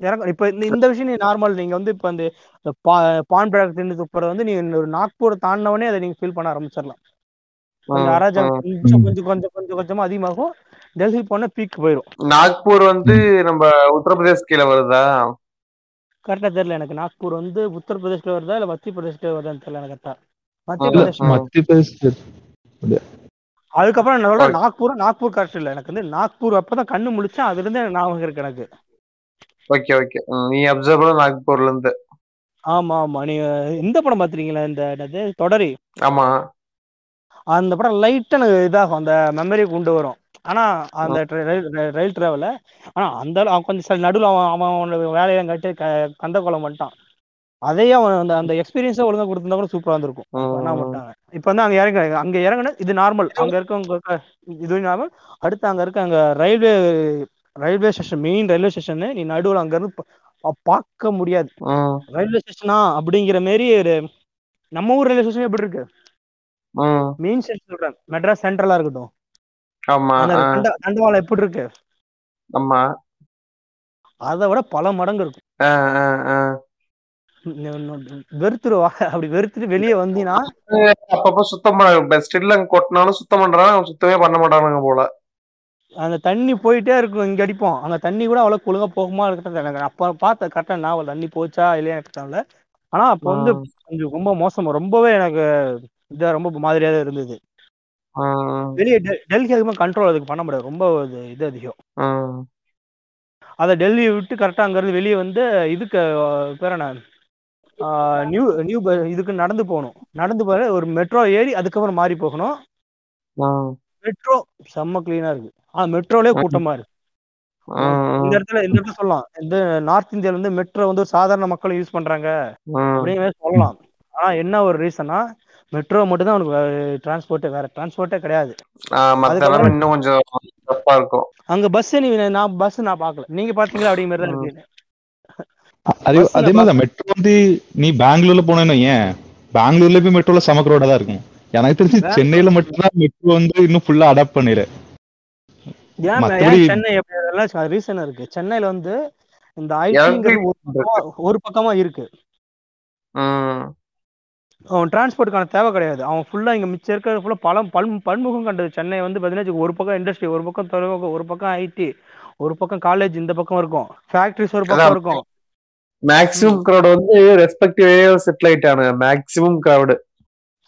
இறங்க இப்ப இந்த விஷயம் நீ நார்மல் நீங்க வந்து இப்ப அந்த பான் ப்ராடக்ட் தின்னு துப்புறது வந்து நீங்க ஒரு நாக்பூர் தாண்டினவனே அதை நீங்க ஃபீல் பண்ண ஆரம்பிச்சிடலாம். கொஞ்சம் அராஜகம். கொஞ்சம் கொஞ்சம் கொஞ்சம் கொஞ்சம் கொஞ்சமா அதிகமாகும். டெல்லி போன பீக் போயிடும் நாக்பூர் வந்து நம்ம உத்தரப்பிரதேஷ் கீழே வருதா கரெக்டா தெரியல எனக்கு. நாக்பூர் வந்து உத்தரப்பிரதேஷ்ல வருதா இல்ல மத்திய பிரதேஷ்ல வருதான்னு தெரியல எனக்கு கரெக்டா மத்திய பிரதேஷ். மத்திய பிரதேஷ் அதுக்கப்புறம் என்ன சொல்ல நாக்பூர் நாக்பூர் கரெக்ட் இல்ல. எனக்கு வந்து நாக்பூர் அப்பதான் கண்ணு முழிச்சேன் அதுல இருந்து ஞாபகம் இருக்கு எனக்கு. ஓகே ஓகே நீ அப்சர்வ் பண்ண நாக்பூர்ல இருந்து. ஆமா ஆமா. நீங்க இந்த படம் பாத்துறீங்களா இந்த என்னது? தொடரி. ஆமா. அந்த படம் லைட்டா எனக்கு இதாகும். அந்த மெமரி கொண்டு வரும். ஆனா அந்த ரயில் டிராவல ஆனா அந்த அவன் கொஞ்சம் நடுவில் அவன் அவன் அவனோட வேலையை கட்டி கந்த கோலம் பண்ணிட்டான். அதையே அவன் அந்த அந்த எக்ஸ்பீரியன்ஸை ஒழுங்கா கொடுத்திருந்தா கூட சூப்பரா இருந்திருக்கும். பண்ண மாட்டாங்க இப்ப வந்து அங்க இறங்க அங்க இறங்குன இது நார்மல் அங்க இருக்கவங்க இருக்க- இது நார்மல் அடுத்து அங்க இருக்க அங்க railway railway station main railway station நீ நடுவுல அங்க இருந்து பார்க்க முடியாது. ரயில்வே ஸ்டேஷனா அப்படிங்கிற மாரி ஒரு நம்ம ஊர் ரயில்வே ஸ்டேஷன் எப்படி இருக்கு. மெயின் ஸ்டேஷன் சொல்றேன். மெட்ராஸ் சென்ட்ரலா இருக்கட்டும். ஆமா அந்த தண்டவாளம் எப்படி இருக்கு? ஆமா. அதை விட பல மடங்கு இருக்கும். வெறுத்துருவா. அப்படி வெறுத்துட்டு வெளியே வந்தீங்கன்னா அப்பப்ப சுத்தம் பண்ண கொட்டினாலும் சுத்தம் அவன் சுத்தமே பண்ண மாட்டானுங்க போல. அந்த தண்ணி போயிட்டே இருக்கும் இங்க அடிப்போம். அங்க தண்ணி கூட அவ்வளவு ஒழுங்கா போகுமா இருக்கட்டும். எனக்கு அப்ப பார்த்த கரெக்டா நான் தண்ணி போச்சா இல்லையா எனக்கு தெரியல. ஆனா அப்ப வந்து கொஞ்சம் ரொம்ப மோசமா ரொம்பவே எனக்கு இதா ரொம்ப மாதிரியா தான் இருந்தது. வெளியே டெ- டெல்லிக்கு அதிகமாக கண்ட்ரோல் அதுக்கு பண்ண முடியாது. ரொம்ப இது அதிகம். அதை டெல்லியை விட்டு கரெக்டாக அங்கேருந்து வெளியே வந்து இதுக்கு பேர் என்ன? நியூ நியூ இதுக்கு நடந்து போகணும். நடந்து போற ஒரு மெட்ரோ ஏறி அதுக்கப்புறம் மாறி போகணும். மெட்ரோ செம்ம கிளீனா இருக்கு. ஆ மெட்ரோலே கூட்டமா இருக்கு. இந்த இடத்துல இந்த இடத்துல சொல்லலாம். இந்த நார்த் இந்தியால வந்து மெட்ரோ வந்து சாதாரண மக்கள் யூஸ் பண்றாங்க. அப்படிங்கிற சொல்லலாம். ஆனா என்ன ஒரு ரீசனா மெட்ரோ மட்டும் தான் உனக்கு டிரான்ஸ்போர்ட்டே வேற டிரான்ஸ்போர்ட்டே கிடையாது. இன்னும் கொஞ்சம் தப்பா இருக்கும். அங்க பஸ் நீ நான் பஸ் நான் பார்க்கல. நீங்க பாத்தீங்களா அப்படிங்கிற மாதிரி தான் இருக்கு அதே அதே மாதிரி மெட்ரோ வந்து நீ பெங்களூர்ல போனேன்னு ஏன் பெங்களூர்ல போய் மெட்ரோல செம crowd ஆ தான் இருக்கும். எனக்கு தெரிஞ்சு சென்னையில மட்டும்தான் மெட்ரோ வந்து இன்னும் ஃபுல்லா அடாப்ட் ஏன் சென்னை ரீசன் இருக்கு. சென்னையில வந்து இந்த ஐடிங்கிறது ஒரு பக்கமா- ஒரு பக்கமா இருக்கு. அவன் டிரான்ஸ்போர்ட்டுக்கான தேவை கிடையாது. அவன் ஃபுல்லா இங்க மிச்சம் இருக்கிறது ஃபுல்லா பலம் பல் பன்முகம் கண்டது. சென்னை வந்து பாத்தீங்கன்னா வச்சுக்கோ, ஒரு பக்கம் இண்டஸ்ட்ரி ஒரு பக்கம் துறைமுகம் ஒரு பக்கம் ஐடி ஒரு பக்கம் காலேஜ் இந்த பக்கம் இருக்கும். ஃபேக்டரிஸ் ஒரு பக்கம். இருக்கும். மேக்ஸிமம் crowd வந்து ரெஸ்பெக்டிவ் செட்டில் ஆயிட்டானுங்க. Maximum crowd.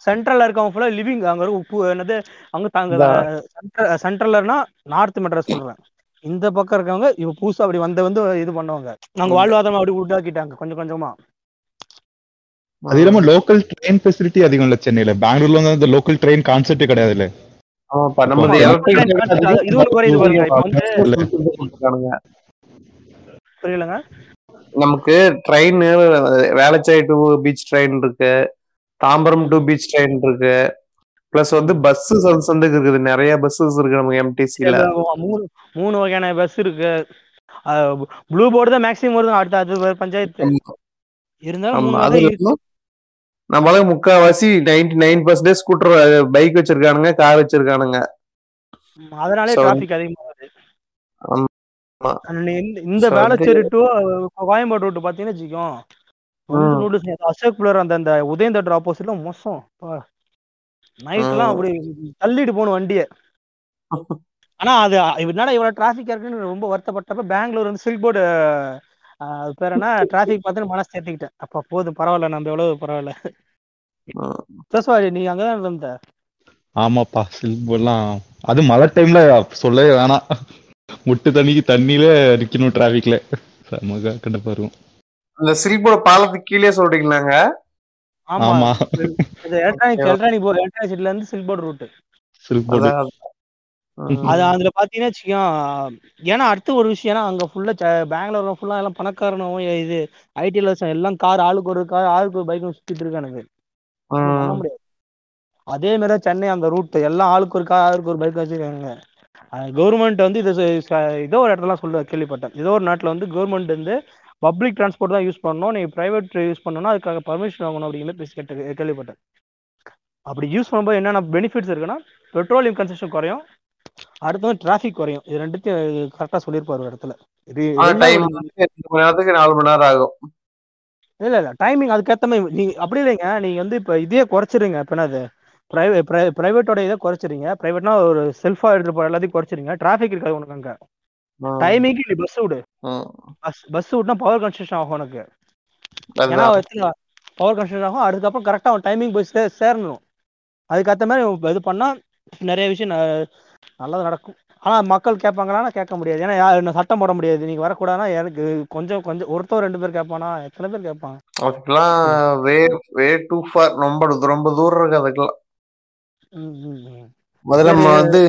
சென்ட்ரல்ல இருக்கவங்க ஃபுல்லா லிவிங் அங்க உப்பு என்னது அங்க தாங்க அதான். சென்ட்ரல்னா நார்த் மெட்ராஸ் சொல்றேன். இந்த பக்கம் இருக்கவங்க இவ புதுசா அப்படி வந்த வந்து இது பண்ணுவாங்க. நாங்க வாழ்வாதாரம் அப்படி உண்டாக்கிட்டாங்க கொஞ்சம் கொஞ்சமா. அது இல்லாம லோக்கல் ட்ரெயின் ஃபெசிலிட்டி அதிகம் இல்ல சென்னையில. பெங்களூர்ல வந்து அந்த லோக்கல் ட்ரெயின் கான்செப்டே கிடையாது இல்ல. புரியலங்க. நமக்கு train Velachery to beach train இருக்கு. தாம்பரம் டு பீச் ட்ரெயின் இருக்கு. பிளஸ் வந்து பஸ் வந்து இருக்குது. நிறைய பஸ்ஸஸ் இருக்கு நமக்கு எம்டிசில மூணு மூணு வகையான பஸ் இருக்கு. ப்ளூ போர்டு தான் மேக்ஸிமம் வருது அடுத்த அது பஞ்சாயத்து. இருந்தாலும் நம்மளுக்கு முக்காவாசி ninety nine percentage scooter bike வச்சிருக்கானுங்க car வச்சிருக்கானுங்க. அதனாலே டிராபிக். அண்ட் இந்த- வேளச்சேரி டு கோயம்பேடு ரோட்டு பாத்தீங்கன்னா வச்சுக்கோ அசோக் பிளர் அந்த அந்த உதயம் தேட்டர் ஆப்போசிட்ல மோசம். நைட்லாம். அப்படி தள்ளிட்டு போகணும் வண்டியை. [laughs] ஆனா அது என்னடா இவ்வளவு டிராபிக் இருக்குன்னு ரொம்ப வருத்தப்பட்டப்ப பெங்களூர் வந்து சில்க் போர்டு அது பேர் என்ன? டிராபிக் பார்த்து மனசு தேர்த்திக்கிட்டேன் அப்ப போதும் பரவாயில்ல நம்ம எவ்வளவு பரவாயில்ல. சஸ்வாஜி நீ அங்கதான் இருந்த? ஆமாப்பா சில்போர்ட்லாம் அது மழை டைம்ல சொல்லவே வேணாம். முட்டு தண்ணிக்கு தண்ணியில நிக்கணும் டிராபிக்ல செம கண்டப்பா இருக்கும் இந்த சில்போட பாலத்துக்கு கீழே சொல்றீங்களாங்க? ஆமா. எலக்ட்ரானிக் எலக்ட்ரானிக் போர்டு எலக்ட்ரானிக் சிட்டில இருந்து சில்க் போர்டு ரூட் சில்போர்டு. அது அதுல பாத்தீங்கன்னா வச்சுக்கோ ஏன்னா அடுத்து ஒரு விஷயம் ஏன்னா அங்க ஃபுல்லா பெங்களூர்ல ஃபுல்லா எல்லாம் பணக்காரனும் இது ஐடில எல்லாம் கார் ஆளுக்கு ஒரு கார் ஆளுக்கு ஒரு பைக் சுத்திட்டு இருக்கானுங்க. அதே மாதிரி சென்னை அந்த ரூட் எல்லாம் ஆளுக்கு ஒரு கார் ஆளுக்கு ஒரு பைக் வச்சிருக்காங்க கவர்மெண்ட் வந்து இது ஏதோ ஒரு இடத்துல சொல்ல கேள்விப்பட்டேன். ஏதோ ஒரு நாட்டுல வந்து கவர்மெண்ட் வந்து பப்ளிக் டிரான்ஸ்போர்ட் தான் யூஸ் பண்ணணும். நீ பிரைவேட் யூஸ் பண்ணணும் அதுக்காக பர்மிஷன் வாங்கணும் அப்படிங்கிற பேசி கேட்டு கேள்விப்பட்டேன். அப்படி யூஸ் பண்ணும்போது என்னென்ன பெனிஃபிட்ஸ் இருக்குன்னா பெட்ரோலியம் கன்சப்ஷன் குறையும். அடுத்து வந்து டிராஃபிக் குறையும். இது ரெண்டுத்தையும் கரெக்டா சொல்லியிருப்பாரு ஒரு இடத்துல. நேரத்துக்கு நாலு மணி நேரம் ஆகும். இல்ல இல்ல டைமிங் அதுக்கேத்த மாதிரி நீங்க அப்படி இல்லைங்க. நீங்க வந்து இப்ப இதே குறைச்சிருங்க. இப்ப என்னது? பிரைவேட் பிரைவேட்டோட இதை குறைச்சிருங்க. பிரைவேட்னா ஒரு செல்ஃபா எடுத்து போற எல்லாத்தையும் குறைச்சிருங்க. டிராஃபிக் இருக்காது உனக்கு அங்க. டைமிங்க்கு நீ பஸ் விடு. பஸ் பஸ் விட்டுனா பவர் கன்ஸ்ட்ரக்ஷன் ஆகும் உனக்கு. ஏன்னா. பவர் கன்ஸ்ட்ரக்ஷன் ஆகும். அதுக்கப்புறம் கரெக்டா அவன் டைமிங் போய் சேரணும். அதுக்கேத்த மாதிரி இது பண்ணா நிறைய விஷயம் நல்லது நடக்கும். ஆனா மக்கள் கேட்பாங்களா கேட்க முடியாது. ஏன்னா யா- என்ன சட்டம் போட முடியாது. நீங்க வரக்கூடாதுன்னா எனக்கு கொஞ்சம் கொஞ்சம் ஒருத்தர் ரெண்டு பேர் கேட்பானா? எத்தனை பேர் கேட்பாங்க அதுக்கெல்லாம் வே வே டூ ஃபார் ரொம்ப ரொம்ப தூரம் இருக்கு அதுக்கெல்லாம். முதல்ல நம்ம வந்து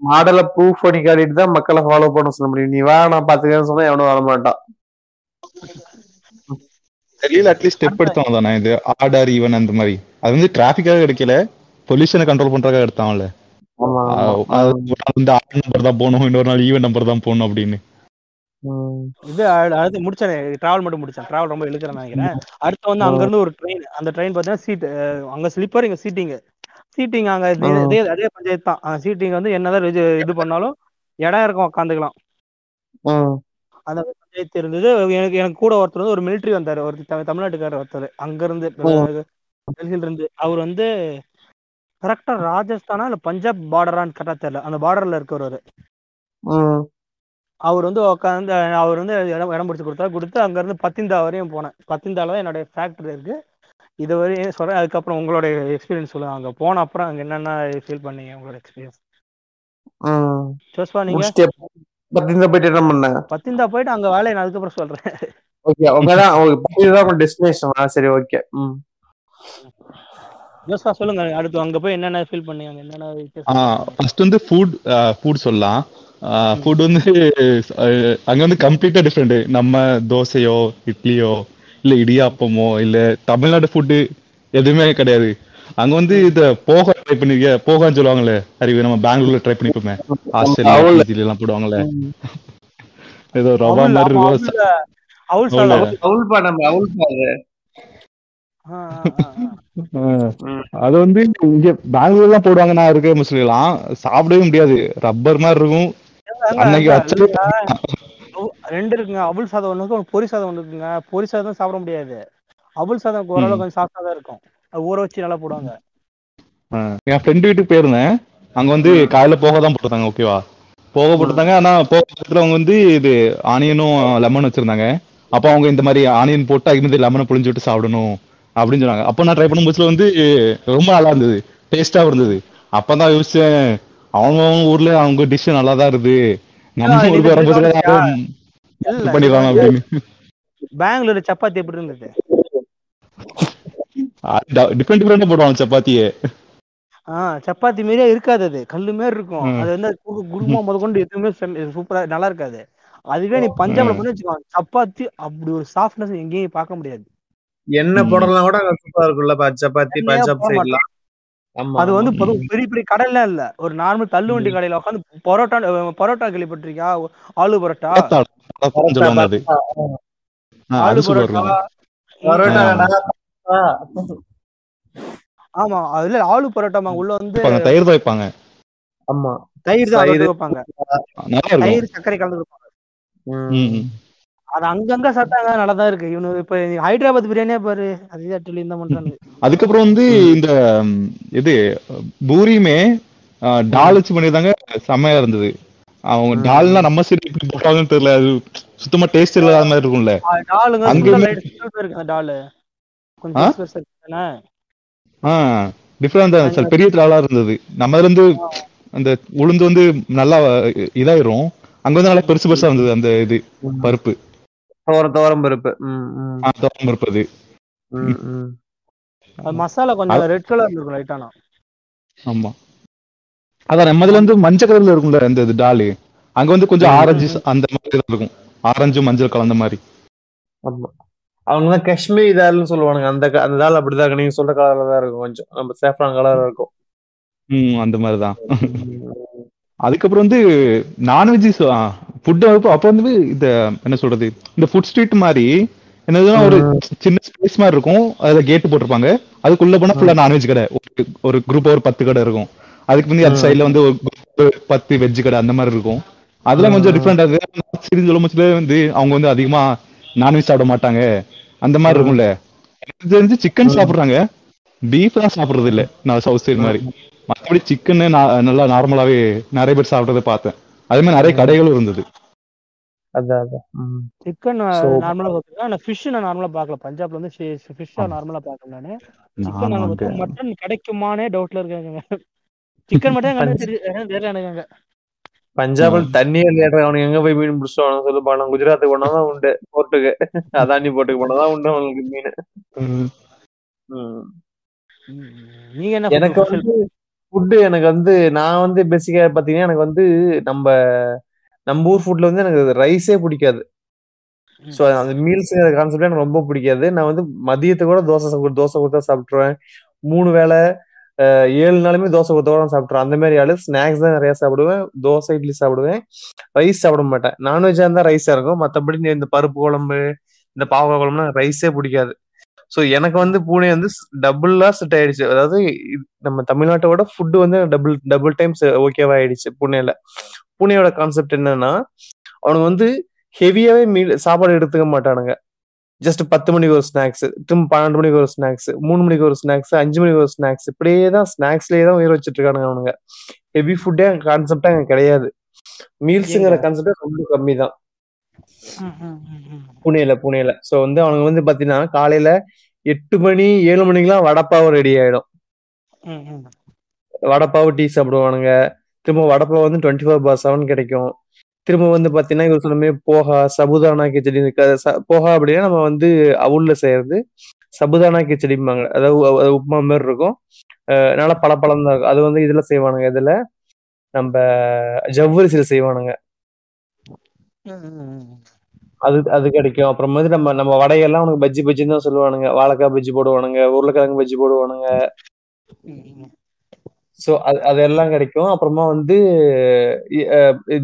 மாடலை ப்ரூஃப் பண்ணி காட்டிட்டு தான் மக்களை ஃபாலோ பண்ண சொல்ல முடியும். நீ வா நான் பாத்துக்கிறேன்னு சொன்னா எவனும் வர மாட்டான். டெல்லியில அட்லீஸ்ட் ஸ்டெப் எடுத்தவங்க தானே. இது ஆர்டர் ஈவன் அந்த மாதிரி. அது வந்து டிராபிக்காக கிடைக்கல பொல்யூஷனை கண்ட்ரோல் பண்றதுக்காக எடுத்தாங்கல்ல வந்து ஆட் நம்பர் தான் போகணும். இன்னொரு நாள் ஈவன் நம்பர் தான் போகணும் அப்படின்னு. இது அடு- அடுத்து முடிச்சேன். டிராவல் மட்டும் முடிச்சேன். டிராவல் ரொம்ப இழுக்கிறேன் நினைக்கிறேன். அடுத்து வந்து அங்க இருந்து ஒரு ட்ரெயின் அந்த ட்ரெயின் பார்த்தீங்கன்னா சீட் அங்க ஸ்லிப்பர் இங்க சீட்டிங் சீட்டிங் அங்க அதே பஞ்சாயத்து தான். சீட்டிங் வந்து என்னதான் இது பண்ணாலும் இடம் இருக்கும் உட்காந்துக்கலாம் ம். அந்த பஞ்சாயத்து இருந்தது. எனக்கு எனக்கு கூட ஒருத்தர் வந்து ஒரு மிலிட்டரி வந்தாரு. ஒரு தமிழ் தமிழ்நாட்டுக்காரர் ஒருத்தர். அங்க இருந்து டெல்லியில இருந்து அவர் வந்து கரெக்டா ராஜஸ்தானா இல்ல பஞ்சாப் பார்டரான்னு கரெக்டா தெரியல. அந்த பார்டர்ல இருக்கிறவர். அவர் வந்து உட்காந்து அவர் வந்து இடம் இடம் பிடிச்சி கொடுத்தாரு. கொடுத்து அங்க இருந்து பத்திந்தா வரையும் போனேன். பத்திந்தால தான் என்னுடைய ஃபேக்டரி இருக்கு. இது வரையும் சொல்றேன். அதுக்கப்புறம் உங்களோட எக்ஸ்பீரியன்ஸ் சொல்லுங்க. அங்க போன அப்புறம் அங்க என்னென்ன ஃபீல் பண்ணீங்க உங்களோட எக்ஸ்பீரியன்ஸ் ம். ஜோஸ்வா நீங்க? பத்திந்தா போயிட்டு என்ன பண்ண? பத்திந்தா போயிட்டு அங்க வேலையை நான் அதுக்கப்புறம் சொல்றேன். ஓகே உங்கதான் பத்திதான் உங்க டெஸ்டினேஷன் சரி ஓகே. ம். ஜோஸ்வா சொல்லுங்க. அடுத்து அங்க போய் என்னென்ன ஃபீல் பண்ணீங்க? என்னென்ன ஃபர்ஸ்ட் வந்து ஃபுட் ஃபுட் சொல்லலாம். ஃபுட் வந்து அங்க வந்து கம்ப்ளீட்டா டிஃப்ரெண்ட் நம்ம தோசையோ இட்லியோ இல்ல இடியாப்பமோ இல்ல தமிழ்நாடு ஃபுட்டு எதுவுமே கிடையாது. அங்க வந்து இத போகா ட்ரை பண்ணிருக்க போகான்னு சொல்லுவாங்கல்ல அறிவு நம்ம பெங்களூர்ல ட்ரை பண்ணிப்போமே ஆஸ்திரேலியா அவல். எல்லாம் போடுவாங்கல்ல. ஏதோ ரவா அவுல், மாதிரி இருக்கும் அவுல். அவுல்பா நம்ம அவுல்பா அது அது வந்து இங்க பெங்களூர்ல எல்லாம் போடுவாங்க நான் இருக்க முஸ்லிம்லாம். சாப்பிடவே முடியாது. ரப்பர் மாதிரி இருக்கும். அன்னைக்கு ரெண்டு இருக்குங்க. அவுல் சாதம் ஒண்ணு இருக்கு பொரி சாதம் ஒண்ணு இருக்குங்க. பொரி சாதம் சாப்பிட முடியாது. அவுல் சாதம் ஓரளவு கொஞ்சம் சாஃப்டா தான் இருக்கும். அது ஊற வச்சு நல்லா போடுவாங்க. என் ஃப்ரெண்டு வீட்டுக்கு போயிருந்தேன். அங்க வந்து காலையில போக தான் போட்டிருந்தாங்க ஓகேவா போக போட்டிருந்தாங்க. ஆனா போக அவங்க வந்து இது ஆனியனும் லெமன் வச்சிருந்தாங்க. அப்போ அவங்க இந்த மாதிரி ஆனியன் போட்டு அதுக்கு வந்து லெமனை புளிஞ்சு விட்டு சாப்பிடணும். அப்படின்னு சொன்னாங்க. அப்போ நான் ட்ரை பண்ணும் போதுல வந்து ரொம்ப நல்லா இருந்தது. டேஸ்டா இருந்தது. அப்பதான் யோசிச்சேன் அவங்க அவங்க ஊர்ல அவங்க டிஷ் நல்லா தான் இருக்குது நம்ம ஊருக்கு வரும்போது பண்ணிடுவாங்க அப்படின்னு. பெங்களூர் சப்பாத்தி எப்படி இருந்தது? டிஃப்ரெண்ட் டிஃப்ரெண்டா போடுவாங்க சப்பாத்தியே. ஆஹ் சப்பாத்தி மாதிரியே இருக்காது அது. கல்லு மாதிரி இருக்கும். அது வந்து குருமா முத கொண்டு எதுவுமே சூப்பரா நல்லா இருக்காது. அதுவே நீ பஞ்சாப்ல. பண்ணி வச்சுக்கோ சப்பாத்தி அப்படி ஒரு சாஃப்ட்னஸ் எங்கேயும் பார்க்க முடியாது. எண்ணெய் ம். போடலாம் கூட அங்க சூப்பரா இருக்கும்ல ப- சப்பாத்தி பஞ்சாப் சைட்லாம் அது வந்து பெரிய பெரிய கடைலாம் இல்ல. ஒரு நார்மல் தள்ளு வண்டி. கடையில உட்காந்து பரோட்டா பரோட்டா கேள்விப்பட்டிருக்கியா? ஆலு பரோட்டா? ஆலு பரோட்டா. ஆமா அதுல ஆலு பரோட்டா உள்ள வந்து தயிர் வைப்பாங்க. ஆமா. தயிர் தான் வைப்பாங்க. தயிர் சர்க்கரை கலந்து வைப்பாங்க. ம். ம், ம். அது அங்கங்க சாப்பிட்டாங்க நல்லா தான் இருக்கு. இவனு இப்ப ஹைதராபாத் பிரியாணியே பாரு. அதே அட்டலி தான் பண்றாங்க அதுக்கப்புறம் வந்து இந்த இது பூரியுமே டால் வச்சு பண்ணியிருந்தாங்க. செம்மையா இருந்தது. அவங்க. டால்னா நம்ம சைடு எப்படி போட்டாங்கன்னு தெரியல. அது சுத்தமா டேஸ்ட் இல்லாத மாதிரி இருக்கும்ல. டாலுங்க அந்த டாலு? கொஞ்சம் ஆ? டிஃப்ரெண்டா பெரிய டாலா இருந்தது. நம்ம இருந்து அந்த உளுந்து வந்து நல்லா இதாயிரும். அங்க வந்து நல்லா பெருசு பெருசா இருந்தது அந்த இது பருப்பு. துவரம் பருப்பு. ம், ம், ஆ, துவரம் பருப்பு அது. மசாலா கொஞ்சம் ரெட் கலர்ல இருக்கும் லைட்டானா ஆமா. அதான் நம்ம இதுல வந்து மஞ்சள் கலர்ல இருக்கும்ல அந்த இது டாலு. அங்க வந்து கொஞ்சம். ஆரஞ்சு அந்த மாதிரி இருக்கும். ஆரஞ்சு மஞ்சள் கலந்த மாதிரி. ஆமா. அவங்க தான் காஷ்மீரி தால்னு சொல்லுவானுங்க. அந்த க- அந்த தால் அப்படிதான் இருக்கு. நீங்க சொல்ற கலர்ல தான் இருக்கும் கொஞ்சம். நம்ம சேஃப்ரான் கலர் இருக்கும். ம் அந்த மாதிரி தான். அதுக்கப்புறம் வந்து நான்வெஜ் ஃபுட் அப்போ வந்து இந்த என்ன சொல்றது இந்த ஃபுட் ஸ்ட்ரீட் மாதிரி என்னதுன்னா ஒரு சின்ன ஸ்பேஸ் மாதிரி இருக்கும். அதுல கேட் போட்டிருப்பாங்க. அதுக்குள்ள போனா ஃபுல்லா நான்வெஜ் கடை. ஒரு- குரூப் ஒரு பத்து கடை இருக்கும். அதுக்கு வந்து அந்த. சைடுல வந்து ஒரு பத்து வெஜ் கடை அந்த மாதிரி இருக்கும். அதெல்லாம் கொஞ்சம். டிஃப்ரெண்டா இருக்கு. சொல்லும்போது வந்து அவங்க வந்து அதிகமா நான்வெஜ் சாப்பிட மாட்டாங்க. அந்த மாதிரி இருக்கும்ல. எனக்கு தெரிஞ்சு சிக்கன் சாப்பிடுறாங்க. பீஃப் தான் சாப்பிடுறது இல்ல. நான் சவுத் சைடு மாதிரி. மற்றபடி சிக்கன் நல்லா நார்மலாவே நிறைய பேர் சாப்பிட்டதை பார்த்தேன். அதே மாதிரி நிறைய கடைகளும் இருந்தது. அதான். சிக்கன் நார்மலா பார்த்துருக்கேன் ஆனா ஃபிஷ் நான் நார்மலா பார்க்கல. பஞ்சாப்ல வந்து ஃபிஷ்ஷா நார்மலா பார்க்கல நானு. சிக்கன் மட்டன் கிடைக்குமானே டவுட்ல இருக்காங்க. சிக்கன் மட்டும் தெரியல எனக்கு பஞ்சாப்ல தண்ணியே இல்லையா அவனுக்கு எங்க போய் மீன் சொல்லு பாடம் குஜராத்துக்கு போனாதான் உண்டு போர்ட்டுக்கு அதானி போர்ட்டுக்கு போனாதான் உண்டு அவனுக்கு மீன். நீங்க என்ன எனக்கு வந்து ஃபுட்டு எனக்கு வந்து நான் வந்து பேசிக்கா பாத்தீங்கன்னா எனக்கு வந்து நம்ம நம்ம ஊர் ஃபுட்ல வந்து எனக்கு ரைஸே பிடிக்காது. ஸோ அந்த மீல்ஸுங்கிற கான்செப்ட் எனக்கு ரொம்ப பிடிக்காது. நான் வந்து மதியத்துக்கு கூட தோசை தோசை கொடுத்தா சாப்பிட்ருவேன் மூணு வேளை ஏழு நாளுமே தோசை கொடுத்தா கூட சாப்பிட்ருவேன் அந்த மாதிரி ஆளு ஸ்நாக்ஸ் தான் நிறைய சாப்பிடுவேன். தோசை இட்லி சாப்பிடுவேன். ரைஸ் சாப்பிட மாட்டேன். நான்வெஜ்ஜாக இருந்தால் ரைஸாக இருக்கும். மற்றபடி இந்த பருப்பு குழம்பு இந்த பாவக்காய் குழம்புனா ரைஸே பிடிக்காது. ஸோ எனக்கு வந்து பூனே வந்து டபுளா செட் ஆயிடுச்சு. அதாவது நம்ம தமிழ்நாட்டோட ஃபுட்டு வந்து டபுள் டபுள் டைம்ஸ் ஓகேவா ஆயிடுச்சு புனேல. புனேயோட கான்செப்ட் என்னன்னா அவனுங்க வந்து ஹெவியாவே மீல் சாப்பாடு எடுத்துக்க மாட்டானுங்க. ஜஸ்ட் பத்து மணிக்கு ஒரு ஸ்நாக்ஸ் திரும்ப பன்னெண்டு மணிக்கு ஒரு ஸ்நாக்ஸ் மூணு மணிக்கு ஒரு ஸ்நாக்ஸ் அஞ்சு மணிக்கு ஒரு ஸ்நாக்ஸ் இப்படியே தான் ஸ்நாக்ஸ்லயே தான் உயிர் வச்சுட்டு இருக்கானுங்க அவனுங்க. ஹெவி ஃபுட்டே கான்செப்டே அங்க கிடையாது. மீல்ஸுங்கிற கான்செப்டே ரொம்ப கம்மி தான் ம், ம், ம், ம். புனேல புனேல. சோ வந்து அவனுங்க வந்து பாத்தீங்கன்னா காலையில எட்டு மணி ஏழு மணிக்கெல்லாம் வடப்பாவு ரெடி ஆயிடும். வடப்பாவு டீ சாப்பிடுவானுங்க. திரும்ப வடப்பாவு வந்து டுவெண்ட்டி ஃபோர் பார் செவன் கிடைக்கும். திரும்ப வந்து பாத்தீங்கன்னா இவர் சொன்ன மாதிரி போகா சபுதானா கிச்சடி போகா அப்படின்னா நம்ம வந்து அவுல்ல செய்யறது. சபுதானா கிச்சடிம்பாங்க. அதாவது உப்புமா மாதிரி இருக்கும். நல்லா பளபளன்னு தான் இருக்கும். அது வந்து இதுல செய்வானுங்க இதுல நம்ம ஜவ்வரிசியில செய்வானுங்க. அது அது கிடைக்கும். அப்புறம் வந்து நம்ம நம்ம வடையெல்லாம் உனக்கு பஜ்ஜி பஜ்ஜின்னு தான் சொல்லுவானுங்க. வாழைக்காய் பஜ்ஜி போடுவானுங்க. உருளைக்கிழங்கு பஜ்ஜி போடுவானுங்க. ஸோ அது அதெல்லாம் கிடைக்கும். அப்புறமா வந்து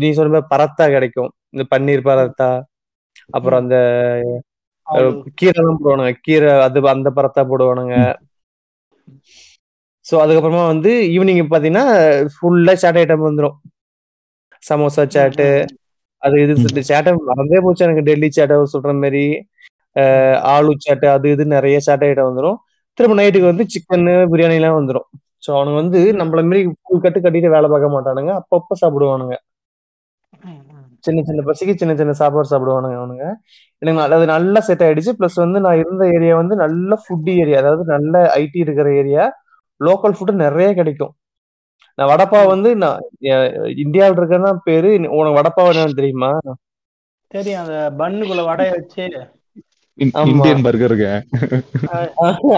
நீ சொன்ன மாதிரி பரத்தா கிடைக்கும். இந்த பன்னீர் பரத்தா அப்புறம் அந்த. கீரை எல்லாம் போடுவானுங்க. கீரை அது அந்த பரத்தா போடுவானுங்க. ஸோ அதுக்கப்புறமா வந்து ஈவினிங் பாத்தீங்கன்னா ஃபுல்லா சாட் ஐட்டம் வந்துடும் சமோசா சாட்டு அது இது சேட்டை மறந்தே போச்சு எனக்கு. டெல்லி சேட்டை சொல்ற மாதிரி ஆளு சேட்டை அது இது நிறைய சேட்டை ஐட்டம் வந்துடும் திரும்ப நைட்டுக்கு வந்து சிக்கன் பிரியாணி எல்லாம் வந்துடும் ஸோ அவனுங்க வந்து நம்மள மாரி கூழ் கட்டு கட்டிட்டு வேலை பார்க்க மாட்டானுங்க. அப்பப்ப சாப்பிடுவானுங்க. சின்ன சின்ன பசிக்கு சின்ன சின்ன சாப்பாடு சாப்பிடுவானுங்க அவனுங்க. எனக்கு நல்ல- அது நல்லா செட் ஆயிடுச்சு. ப்ளஸ் வந்து நான் இருந்த ஏரியா வந்து நல்ல ஃபுட் ஏரியா அதாவது நல்ல ஐடி இருக்கிற ஏரியா லோக்கல் ஃபுட்டு நிறைய கிடைக்கும். நான் வடப்பாவை வந்து நான் இந்தியாவில் இருக்கிறதா பேரு. உனக்கு வடப்பாவை என்னன்னு தெரியுமா? தெரியும். அந்த பன்னுக்குள்ள வடைய வச்சு. இந்தியன் பர்கருங்க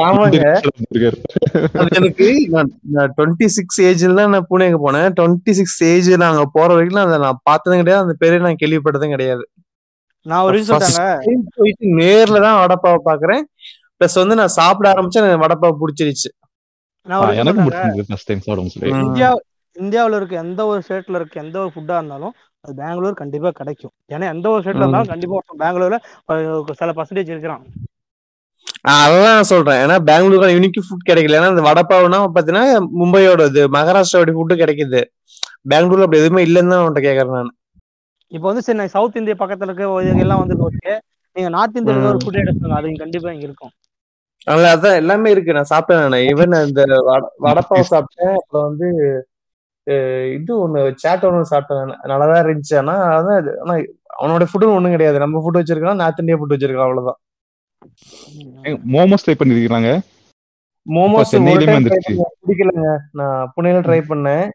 ஆமாங்க. எனக்கு நான் டுவெண்ட்டி சிக்ஸ் ஏஜ்ல தான் நான் பூனேக்கு போனேன். டுவெண்ட்டி சிக்ஸ் ஏஜ்ல அங்க போற வரைக்கும் அதை நான் பார்த்ததும் கிடையாது. அந்த பேரே நான் கேள்விப்பட்டதும் கிடையாது. நான் ஒரு போயிட்டு நேர்ல தான் வடப்பாவை பாக்குறேன் பிளஸ் வந்து நான் சாப்பிட ஆரம்பிச்சா எனக்கு வடப்பாவு பிடிச்சிருச்சு. இந்தியா இந்தியாவுல இருக்க எந்த ஒரு ஸ்டேட்ல இருக்க எந்த ஒரு ஃபுட்டா இருந்தாலும் அது பெங்களூர் கண்டிப்பா கிடைக்கும். ஏன்னா எந்த ஒரு ஸ்டேட்ல. இருந்தாலும் கண்டிப்பா பெங்களூர்ல சில பர்சன்டேஜ் இருக்கிறான். அதான் நான் சொல்றேன். ஏன்னா பெங்களூர்ல யூனிக் ஃபுட் கிடைக்கல. ஏன்னா இந்த வடப்பாவுனா பாத்தீங்கன்னா மும்பையோட இது மகாராஷ்டிராவோட ஃபுட்டு கிடைக்குது. பெங்களூர்ல அப்படி எதுவுமே இல்லைன்னு தான் உன்கிட்ட கேக்குறேன் நான். இப்போ வந்து சரி சவுத் இந்தியா பக்கத்துல இருக்க எல்லாம் வந்து ஓகே நீங்க நார்த் இந்தியால ஒரு. ஃபுட் எடுத்துங்க அது கண்டிப்பா இங்க இருக்கும். அதனால அதான் எல்லாமே இருக்கு. நான் சாப்பிட்டேன் நான். ஈவன் இந்த வட- வடப்பாவு சாப்பிட்டேன். அப்புறம் வந்து இது ஒண்ணு சேட் ஒண்ணு சாப்பிட்டேன். நல்லாதான் இருந்துச்சு. ஆனா அதான் ஆனா அவனோட ஃபுட்டு ஒண்ணும் கிடையாது. நம்ம ஃபுட் வச்சிருக்கான் நார்த் இந்தியா ஃபுட் வச்சிருக்கான் அவ்வளவுதான். மோமோஸ் ட்ரை பண்ணிருக்கீங்க மோமோஸ் பிடிக்கலங்க. நான் புனேல ட்ரை பண்ணேன்.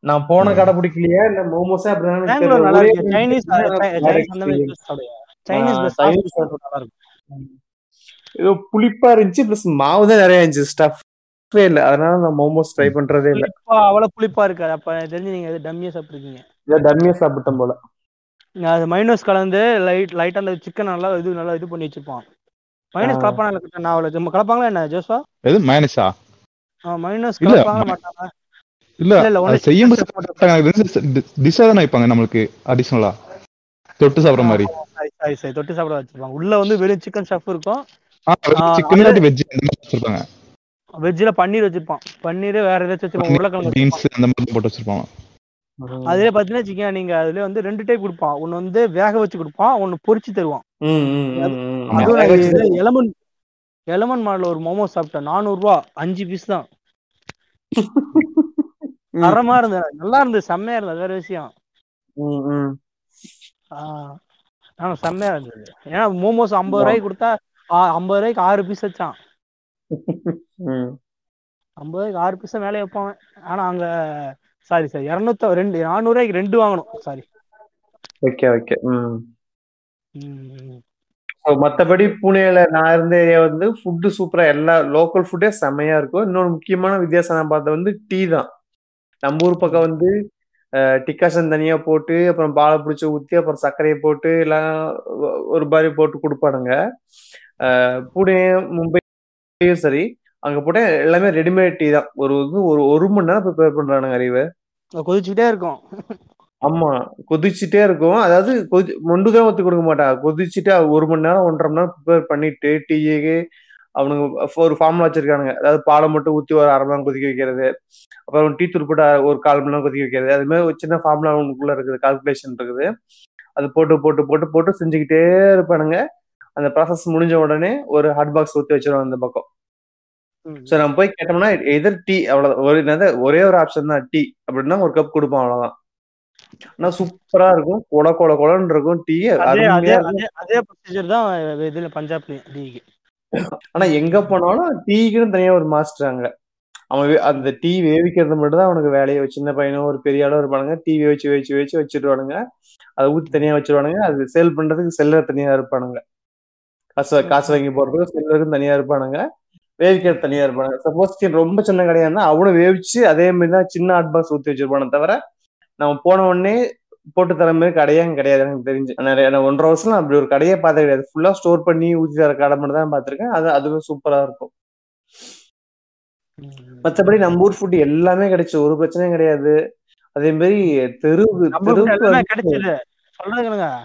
நான் போன. கடை பிடிக்கலையா. இல்ல மோமோஸே ஒரு சைனீஸ் சைனீஸ் ஏதோ புளிப்பா இருந்துச்சு பிளஸ் மாவு தான் நிறைய இருந்துச்சு. ஸ்டஃபே இல்ல. அதனால நான் மோமோஸ் ட்ரை பண்றதே இல்ல. அவ்வளவு புளிப்பா இருக்காது. அப்ப தெரிஞ்சு நீங்க டம்மியா சாப்பிட்டுருக்கீங்க. இதை டம்மியா சாப்பிட்டேன் போல. நான் அது மைனஸ் கலந்து லைட் லைட்டா அந்த சிக்கன் நல்லா இது நல்லா இது பண்ணி வச்சிருப்பான். மைனஸ். கலப்பானா இல்ல நான் அவ்வளவு நம்ம கலப்பாங்களா என்ன ஜோஸ்வா? எது மைனஸா மைனஸ் இல்ல, கலப்பாங்க மாட்டாங்க இல்ல இல்ல, இல்ல, செய்யும் டிஷ்ஷா தானே வைப்பாங்க நம்மளுக்கு அடிஷனலா தொட்டு சாப்பிடுற மாதிரி. தொட்டு சாப்பிட வச்சிருப்பாங்க. உள்ள வந்து வெறும் சிக்கன் ஸ்டஃப் இருக்கும். சிக்கன் வெஜ் வச்சிருப்பாங்க. வெஜ்ல பன்னீர் வச்சிருப்பான். பன்னீர் வேற ஏதாச்சும் வச்சிருப்பான். உருளைக்கிழங்கு பீன்ஸ் வச்சிருப்பான். அந்த மாதிரி போட்டு வச்சிருப்பாங்க. அதுல பாத்தீங்கன்னா வச்சுக்கோங்க நீங்க அதுல வந்து ரெண்டு டைப் கொடுப்பான். ஒன்னு வந்து வேக வச்சு கொடுப்பான் ஒன்னு பொரிச்சு தருவான். அதுவும் எலமன் எலமன் மாடல ஒரு மோமோஸ் சாப்பிட்டேன். நானூறு ரூபா அஞ்சு பீஸ் தான். தரமா இருந்தது. நல்லா இருந்தது. செம்மையா இருந்தது. வேற விஷயம். ம், ம். ஆஹ் செம்மையா இருந்தது. ஏன்னா மோமோஸ் ஐம்பது ரூபாய்க்கு கொடுத்தா ஐம்பது ரூபாய்க்கு ஆறு பீஸ் வச்சான். ஐம்பது ரூபாய்க்கு ஆறு பீஸ் மேலே வைப்பான். ஆனா அங்க சாரி சாரி இரநூத்தி ரெண்டு நானூறு ரூபாய்க்கு ரெண்டு வாங்கணும். சாரி ஓகே ஓகே மத்தபடி புனேல நான் இருந்த ஏரியா வந்து ஃபுட்டு சூப்பரா எல்லா லோக்கல் ஃபுட்டே செமையா இருக்கும். இன்னொரு முக்கியமான வித்தியாசம் நான் பார்த்தது வந்து டீ தான். நம்ம ஊர் பக்கம் வந்து டிக்காசன் தனியா போட்டு அப்புறம் பாலை பிடிச்சி ஊத்தி அப்புறம் சர்க்கரையை போட்டு எல்லாம் ஒரு மாதிரி போட்டு கொடுப்பானுங்க. புனே மும்பையும் சரி அங்க போட்ட எல்லாமே ரெடிமேட் டீ தான். ஒரு இது ஒரு ஒரு மணி நேரம் ப்ரிப்பேர் பண்றானுங்க அறிவு. கொதிச்சுக்கிட்டே இருக்கும். ஆமா கொதிச்சுட்டே இருக்கும். அதாவது கொதி மொண்டு தான் ஊத்தி கொடுக்க மாட்டா. கொதிச்சுட்டு ஒரு மணி நேரம் ஒன்றரை மணி நேரம் ப்ரிப்பேர் பண்ணிட்டு டீயே அவனுங்க ஒரு ஃபார்முலா வச்சிருக்கானுங்க. அதாவது பாலை மட்டும் ஊத்தி ஒரு அரை மணி நேரம் கொதிக்க வைக்கிறது. அப்புறம் டீ தூள் போட்டு ஒரு கால் மணி நேரம் கொதிக்க வைக்கிறது. அது மாதிரி ஒரு சின்ன ஃபார்முலா அவனுக்குள்ள இருக்குது கால்குலேஷன் இருக்குது. அது போட்டு போட்டு போட்டு போட்டு செஞ்சுக்கிட்டே இருப்பானுங்க. அந்த ப்ராசஸ் முடிஞ்ச உடனே ஒரு ஹாட் பாக்ஸ் ஊத்தி வச்சிருவாங்க அந்த பக்கம். ஸோ நம்ம போய் கேட்டோம்னா எதிர் டீ அவ்வளவுதான் ஒரு என்னது ஒரே ஒரு ஆப்ஷன் தான் டீ அப்படின்னா ஒரு கப் கொடுப்போம் அவ்வளவுதான். ஆனா சூப்பரா இருக்கும் கொட கொட கொடன்னு இருக்கும் டீ அதே ப்ரொசீஜர் தான் இதுல பஞ்சாப்லயும் டீக்கு ஆனா எங்க போனாலும் டீக்குன்னு தனியா ஒரு மாஸ்டர் அங்க. அவன் அந்த டீ வேவிக்கிறது மட்டும் தான் அவனுக்கு வேலையை. சின்ன பையனோ ஒரு பெரிய ஆளோ இருப்பானுங்க டீ வேவிச்சு வேவிச்சு வேவிச்சு வச்சிருவானுங்க. அதை ஊத்தி தனியா வச்சிருவானுங்க. அது சேல் பண்றதுக்கு செல்லர் தனியா இருப்பானுங்க. காசு காசு வாங்கி போடுறதுக்கு செல்லருக்கும் தனியா இருப்பானுங்க. வேவிக்கிறது தனியா இருப்பானுங்க. சப்போஸ் ரொம்ப சின்ன கடையாருந்தா அவனும் வேவிச்சு அதே மாதிரி தான் சின்ன பாக்ஸ் ஊத்தி வச்சிருப்பானே தவிர நம்ம போன உடனே போட்டு தர மாதிரி கடையே கிடையாது எனக்கு தெரிஞ்சு. நிறைய ஒன்றரை வருஷம் நான் அப்படி ஒரு கடையே பார்த்தது கிடையாது. ஃபுல்லா ஸ்டோர் பண்ணி ஊத்தி தர கடை மட்டும் தான் பார்த்திருக்கேன். அது அதுவும் சூப்பரா இருக்கும். மத்தபடி நம்ம ஊர் ஃபுட் எல்லாமே கிடைச்சு. ஒரு பிரச்சனையும் கிடையாது. அதே மாதிரி தெருவு நம்ம food தெருவுக்கு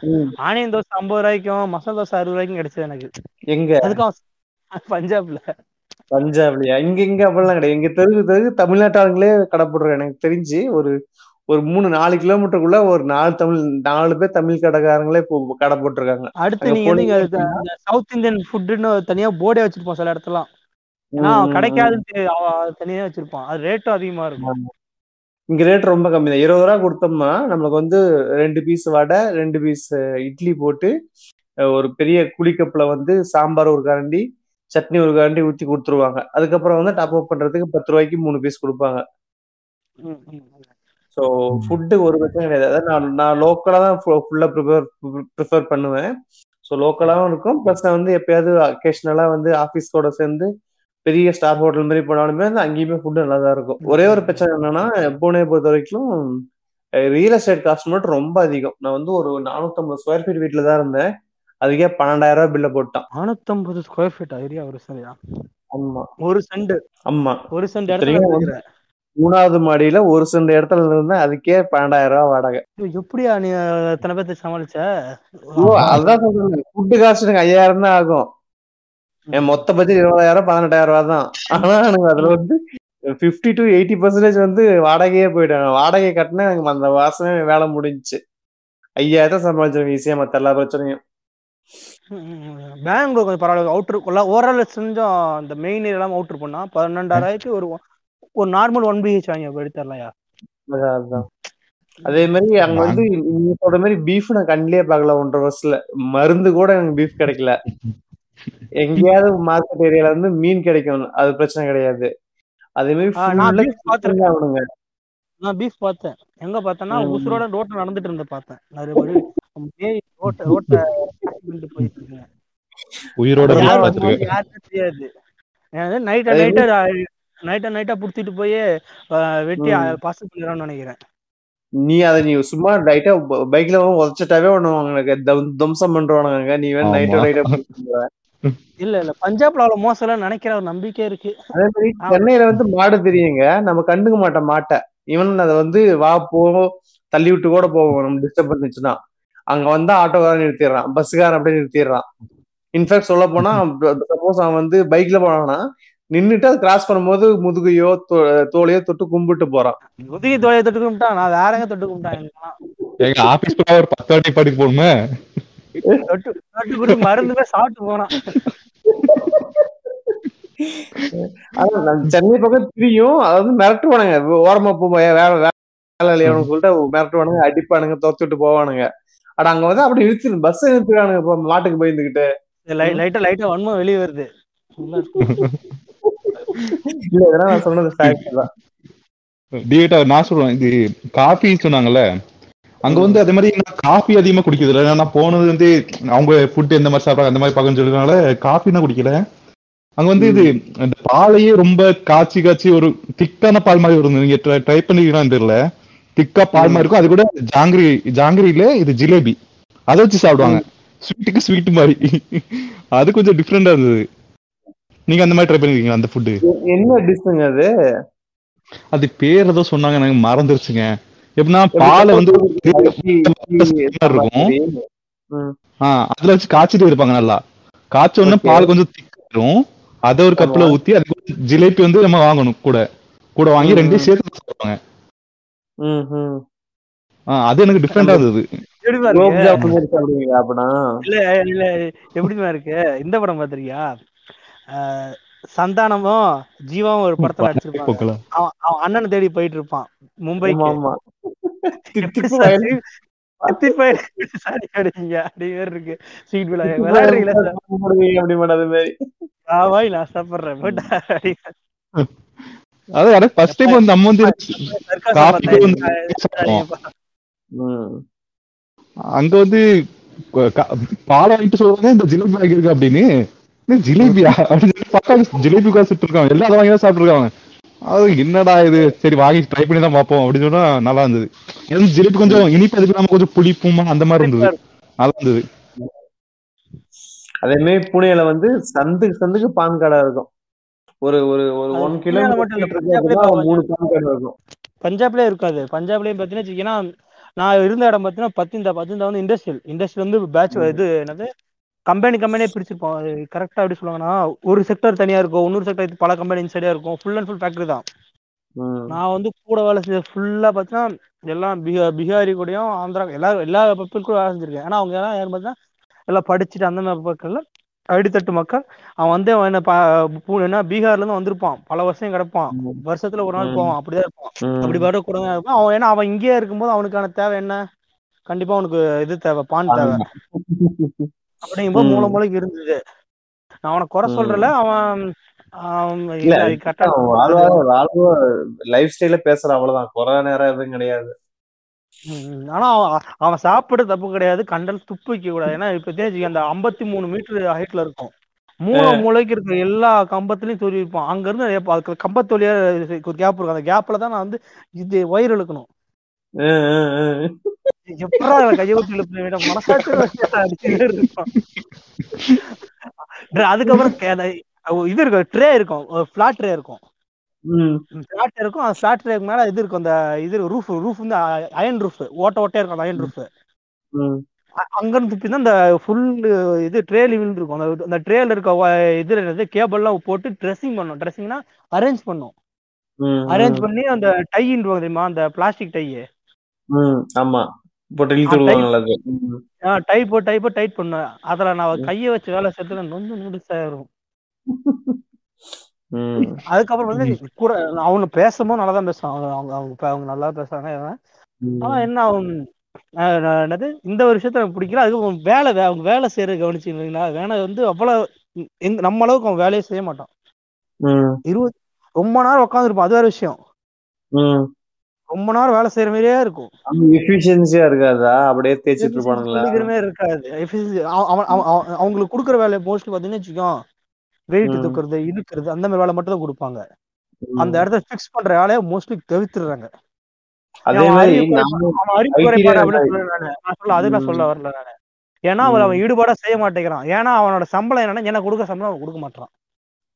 ம், ஆனியன் தோசை ஐம்பது ரூபாய்க்கும் மசாலா தோசை அறுபது ரூபாய்க்கும் கிடைச்சது எனக்கு. எங்க? அதுக்கும் பஞ்சாப்ல. பஞ்சாப்லயா? இங்க இங்க அப்படிலாம் கிடையாது. எங்க தெருக்கு தெருக்கு தமிழ்நாட்டு ஆளுங்களே கடை போட்டுருக்காங்க எனக்கு தெரிஞ்சு ஒரு ஒரு மூணு நாலு கிலோமீட்டருக்குள்ள ஒரு நாலு தமிழ் நாலு பேர் தமிழ் கடைக்காரங்களே கடை போட்டிருக்காங்க அடுத்து நீங்க இங்க சவுத் இந்தியன் ஃபுட்டுன்னு தனியா போர்டே வச்சிருப்போம் சில இடத்துலாம் அது தனியா வச்சிருப்பான். அது ரேட்டும் அதிகமா இருக்கும். இங்க ரேட் ரொம்ப கம்மி தான் இருபது ரூபா கொடுத்தோம்னா நம்மளுக்கு வந்து ரெண்டு பீஸ் வடை ரெண்டு பீஸ் இட்லி போட்டு ஒரு பெரிய குழிக்கப்புல வந்து சாம்பார் ஒரு கரண்டி சட்னி ஒரு கரண்டி ஊத்தி கொடுத்துருவாங்க. அதுக்கப்புறம் வந்து டாப் அப் பண்றதுக்கு பத்து ரூபாய்க்கு மூணு பீஸ் கொடுப்பாங்க. ஸோ ஃபுட்டு ஒரு பிரச்சனை கிடையாது. அதாவது நான் நான் லோக்கலாக தான் ஃபுல்லாக ப்ரிப்பேர் ப்ரிஃபர் பண்ணுவேன். ஸோ லோக்கலாகவும் இருக்கும். ப்ளஸ் நான் வந்து எப்பயாவது அக்கேஷ்னலாக வந்து ஆஃபீஸ்கோட சேர்ந்து பெரிய ஸ்டார் ஹோட்டல் மாதிரி போனாலுமே வந்து அங்கேயுமே ஃபுட்டு நல்லா தான் இருக்கும். ஒரே ஒரு பிரச்சனை என்னன்னா பூனே பொறுத்த வரைக்கும் ரியல் எஸ்டேட் காஸ்ட் மட்டும் ரொம்ப அதிகம். நான் வந்து ஒரு நானூற்றம்பது ஸ்கொயர் ஃபீட் வீட்டில் தான் இருந்தேன். அதுக்கே பன்னெண்டாயிரம் ரூபாய் பில்ல போட்டான். நானூத்தம்பது ஸ்கொயர் ஃபீட் ஏரியா ஒரு சரியா ஆமா. ஒரு சென்ட் ஆமா. ஒரு இடத்துல இருக்கிற மூணாவது மாடியில ஒரு சென்ட் இடத்துல இருந்து அதுக்கே பன்னெண்டாயிரம் ரூபாய் வாடகை. எப்படியா நீ எத்தனை பேர்த்த சமாளிச்ச? ஓ அதான் சொல்றேன். ஃபுட்டு காஸ்ட் எனக்கு ஐயாயிரம் தான் ஆகும். என் மொத்த பட்ஜெட் இருபதாயிரம் பதினெட்டாயிரம் ரூபாய் தான். ஆனா எனக்கு அதுல வந்து பிப்டி டு எயிட்டி பர்சன்டேஜ் வந்து வாடகையே போயிட்டாங்க வாடகை கட்டினா எனக்கு அந்த மாசமே வேலை முடிஞ்சுச்சு. ஐயாயிரம் சம்பாதிச்சிருக்கேன் ஈஸியா மத்த எல்லா பிரச்சனையும். பெங்களூர் கொஞ்சம் பரவாயில்ல. அவுட்டர் ஓவரால் செஞ்சோம் இந்த மெயின் ஏரியாலாம் அவுட்டர் பண்ணா பன்னெண்டாயிரத்துக்கு ஒரு ஒரு நார்மல் ஒன் பிஹெச் வாங்கி எடுத்துடலாம்யா அதான். அதே மாதிரி அங்க வந்து நீங்க சொல்ற மாதிரி பீஃப் நான் கண்ணிலே பார்க்கல ஒன்றரை வருஷத்துல. மருந்து கூட எனக்கு பீஃப் கிடைக்கல. எங்கேயாவது மார்க்கெட் ஏரியால வந்து மீன் கிடைக்கும் அது பிரச்சனை கிடையாது. அதே மாதிரி ஆ, நான் பீஃப் பார்த்தேன். எங்க பார்த்தேன்னா. உசுரோட ரோட்ல நடந்துட்டு இருந்த பார்த்தேன். நிறைய பேர் ரோட்ட ரோட்ட போயிட்டு இருக்கேன் உயிரோட யாருக்கும் தெரியாது. நைட்டா நைட்டா நைட்டா நைட்டா புடிச்சிட்டு போய் வெட்டி. பாசு பண்ணிடுறான்னு நினைக்கிறேன். நீ அதை நீ சும்மா லைட்டா பைக்ல உதச்சிட்டாவே ஒண்ணு உனக்கு தம்- தம்சம் பண்றவனுங்க நீ வேணும் நைட்டு ஆமா. இல்ல இல்ல. பஞ்சாப்ல அவ்வளவு மோசம் நினைக்கிற ஒரு நம்பிக்கை இருக்கு. அதே மாதிரி சென்னையில வந்து மாடு தெரியுங்க. நம்ம கண்டுக்க மாட்டோம் மாட்டை. ஈவன் அதை வந்து வா போ தள்ளி விட்டு கூட போவோம். நம்ம டிஸ்டர்ப் இருந்துச்சுன்னா. அங்க வந்தா ஆட்டோக்காரன் நிறுத்திடுறான். பஸ்ஸுக்காரன் அப்படியே நிறுத்திடுறான். இன்ஃபேக்ட் சொல்ல போனா சப்போஸ் அவன் வந்து பைக்ல போனான்னா நின்னுட்டு அது கிராஸ் பண்ணும்போது முதுகையோ தோலையோ தொட்டு கும்பிட்டு போறான். உதவி தோழையை தொட்டு கும்பிட்டான். நான் வேற எங்க தொட்டு கும்பிட்டான்? எங்க ஆபீஸ் ஒரு பத்து வாட்டி பாட்டுக்கு போகணுமே மருந்துமே சாப்பிட்டு போனான். சென்னை பக்கம் திரியும் அதை வந்து மிரட்டுவானுங்க. ஓரமா போ வேலை வேலை இல்லையானு சொல்லிட்டு மிரட்டுவானுங்க அடிப்பானுங்க துரத்து விட்டு போவானுங்க. அட அங்க வந்து அப்படி நிறுத்தி பஸ் நிறுத்துறானுங்க இப்போ மாட்டுக்கு பயந்துகிட்டு. லை- லைட்டா லைட்டா வன்மம் வெளிய வருது. இல்ல இதெல்லாம் நான் சொன்னது ஃபேக்ட் தான். நான் சொல்றேன் இது காஃபி சொன்னாங்கல்ல அங்க வந்து அதே மாதிரி நான் காஃபி அதிகமா குடிக்கிறது இல்லை நான் போனது வந்து அவங்க ஃபுட் எந்த மாதிரி சாப்பிடுறாங்க அந்த மாதிரி பார்க்கணும்னு சொல்றதுனால காஃபி தான் குடிக்கல. அங்க வந்து இது அந்த பாலையே ரொம்ப காய்ச்சி காய்ச்சி ஒரு திக்கான பால் மாதிரி வரும் நீங்க ட்ரை பண்ணிருக்கீங்களான்னு தெரியல. திக்கா பால் மாதிரி இருக்கும். அது கூட ஜாங்கிரி ஜாங்கிரியில இது ஜிலேபி. அதை வச்சு சாப்பிடுவாங்க. ஸ்வீட்டுக்கு ஸ்வீட் மாதிரி. அது கொஞ்சம் டிஃப்ரெண்டா இருந்தது. நீங்க அந்த மாதிரி ட்ரை பண்ணிருக்கீங்களா அந்த ஃபுட்டு என்ன டிஷ்ஷுங்க அது? அது பேர் ஏதோ சொன்னாங்க எனக்கு மறந்துருச்சுங்க. எப்படின்னா பாலை வந்து இருக்கும். ஆஹ் அதுல வச்சு காய்ச்சிட்டு இருப்பாங்க நல்லா. காய்ச்ச உடனே. பால் கொஞ்சம் திக்கும் அதை ஒரு கப்ல ஊத்தி அது கூட ஜிலேபி வந்து நம்ம வாங்கணும் கூட. கூட வாங்கி ரெண்டையும் சேர்த்து சாப்பிடுவாங்க. ம், ம். ஆஹ் அது எனக்கு டிஃப்ரெண்டா இருந்தது. இல்ல இல்ல எப்படிமா இருக்கு? இந்த படம் பாத்திருக்கியா சந்தானமும் ஜீவாவும் ஒரு படத்துல நடிச்சிருப்பாங்க. அவன் அவன் அண்ணனை தேடி போயிட்டு இருப்பான். மும்பைக்கு. அங்க வந்து பாலை வாங்கிட்டு சொல்றாங்க இந்த ஜிலேபி வாங்கியிருக்கு அப்படின்னு. ஜிலேபியா. அப்படின்னு பார்த்தா ஜிலேபி காசுட்டு இருக்காங்க எல்லாரும் வாங்கி தான் சாப்பிட்டுருக்காங்க. அது என்னடா இது? சரி வாங்கி ட்ரை பண்ணி தான் பார்ப்போம். அப்படின்னு சொன்னா நல்லா இருந்தது. ஏன்னா ஜிலேபி கொஞ்சம் இனிப்பு அதுக்கு இல்லாம கொஞ்சம் புளிப்புமா அந்த மாதிரி இருந்தது. நல்லா இருந்தது. அதே மாதிரி புனேல வந்து சந்துக்கு சந்துக்கு பான் கடை இருக்கும். ஒரு ஒரு ஒரு ஒன் பாவம். மூணு பான் கடை இருக்கும். பஞ்சாப்லயே இருக்காது. பஞ்சாப்லயும் பாத்தீங்கன்னா நான் இருந்த இடம் பாத்தீங்கன்னா பத்திந்தா பத்திந்தா வந்து இண்டஸ்ட்ரியல் இண்டஸ்ட்ரியல் வந்து பேட்ச் இது என்னது? கம்பெனி கம்பெனியே பிரிச்சிருப்போம் கரெக்டா எப்படி சொல்லுவாங்கன்னா ஒரு செக்டர் தனியா இருக்கும் இன்னொரு செக்டர் பல கம்பெனி இன்சைடா இருக்கும். ஃபுல் அண்ட் ஃபுல் ஃபேக்டரி தான். நான் வந்து கூட வேலை செஞ்ச ஃபுல்லா பாத்தீங்கன்னா எல்லாம் பிஹா பிஹாரி கூடயும் ஆந்திரா எல்லா எல்லா பீப்புள் கூட வேலை செஞ்சிருக்கேன். ஏன்னா அவங்க எல்லாம் யாரும் பார்த்தீங்கன்னா எல்லாம் படிச்சுட்டு அந்த மாதிரி மக்கள் அடித்தட்டு மக்கள். அவன் வந்து அவன் என்ன என்ன பீகார்ல இருந்து வந்திருப்பான். பல வருஷம் கிடப்பான். வருஷத்துல ஒரு நாள். போவான். அப்படிதான் இருப்பான். அப்படி வரக்கூடாது இருப்பான். அவன் ஏன்னா அவன் இங்கேயே இருக்கும்போது அவனுக்கான தேவை என்ன? கண்டிப்பா அவனுக்கு இது தேவை பான் தேவை. அப்படிங்கும்போது. மூல மூலைக்கு இருந்தது. நான் அவனை குறை. சொல்றல அவன் லைஃப் ஸ்டைல பேசுற அவ்வளவுதான். குறை நேரம் எதுவும் கிடையாது. ஆனா அவன் சாப்பிட தப்பு கிடையாது கண்டல் துப்பு வைக்க கூடாது. ஏன்னா இப்ப அந்த ஐம்பத்தி மூணு மீட்டர் ஹைட்ல இருக்கும். மூணு மூளைக்கு இருக்கிற எல்லா கம்பத்துலயும் இருப்பான் அங்க இருந்து கம்பத்து வழியா கேப் இருக்கும். அந்த கேப்ல தான் நான் வந்து இது வயிறு இழுக்கணும். எப்படா கையை விட்டு எழுப்புற மனசாட்சி அதுக்கப்புறம் அந்த இது இருக்கும் ட்ரே இருக்கும் ஃபிளாட் ட்ரே இருக்கும். ஃபிளாட் இருக்கும் அந்த ஃபிளாட் ட்ரேக்கு மேல இது இருக்கும் அந்த இது ரூஃப் ரூஃப் வந்து அயன் ரூஃப் ஓட்ட ஓட்டையா இருக்கும் அயன் ரூஃப் அங்க இருந்து துப்பி தான் இந்த ஃபுல் இது ட்ரே லிவில் இருக்கும் அந்த அந்த ட்ரேல இருக்க இதுல என்னது கேபிள்லாம் போட்டு ட்ரெஸ்ஸிங் பண்ணும். ட்ரெஸ்ஸிங்னா அரேஞ்ச் பண்ணும். அரேஞ்ச் பண்ணி அந்த டைன்றுவாங்க தெரியுமா? அந்த பிளாஸ்டிக் டை ம் ஆமா. போட்டு இழுத்து ஆ, விடுவாங்கல்ல அது ம். டை போட்டு டை போட்டு டைட் பண்ணுவேன் அதுல நான் கையை வச்சு வேலை செய்யறதுல நொந்து நூடுல்ஸ் ஆயிரும் ம். அதுக்கப்புறம் வந்து கூட அவங்க பேசும்போது நல்லா தான் பேசுவான் அவங்க அவங்க அவங்க அவங்க நல்லா பேசுறாங்க. ஆனா என்ன அவன் என்னது? இந்த ஒரு விஷயத்த எனக்கு பிடிக்கல. அதுக்கு அவன் வேலை அவங்க வேலை செய்யறது கவனிச்சிங்களா வேலை வந்து அவ்வளவு எங்க நம்ம அளவுக்கு அவன் வேலையை செய்ய மாட்டான். ம். இருபது ரொம்ப நேரம் உட்காந்துருப்பான் அது வேற விஷயம். ரொம்ப நேரம் வேலை செய்யற மாதிரியே இருக்கும் எஃபிஷியன்சியா இருக்காதா அப்படியே தேய்ச்சிட்டு இருப்பானுங்களா மாதிரி இருக்காது அவன் அவங்களுக்கு கொடுக்குற வேலை மோஸ்ட்லி பாத்தீங்கன்னா வச்சுக்கோ வெயிட். தூக்குறது இழுக்கிறது அந்த மாதிரி வேலை மட்டும் தான் கொடுப்பாங்க. அந்த இடத்த ஃபிக்ஸ் பண்ற வேலையை மோஸ்ட்லி தவிர்த்துறாங்க அதே மாதிரி நானு. அது நான். சொல்ல வரல நானு ஏன்னா அவன். அவன் ஈடுபாடா செய்ய மாட்டேங்கிறான் ஏன்னா அவனோட சம்பளம் என்னன்னா எனக்கு கொடுக்குற சம்பளம் அவன் கொடுக்க மாட்டான்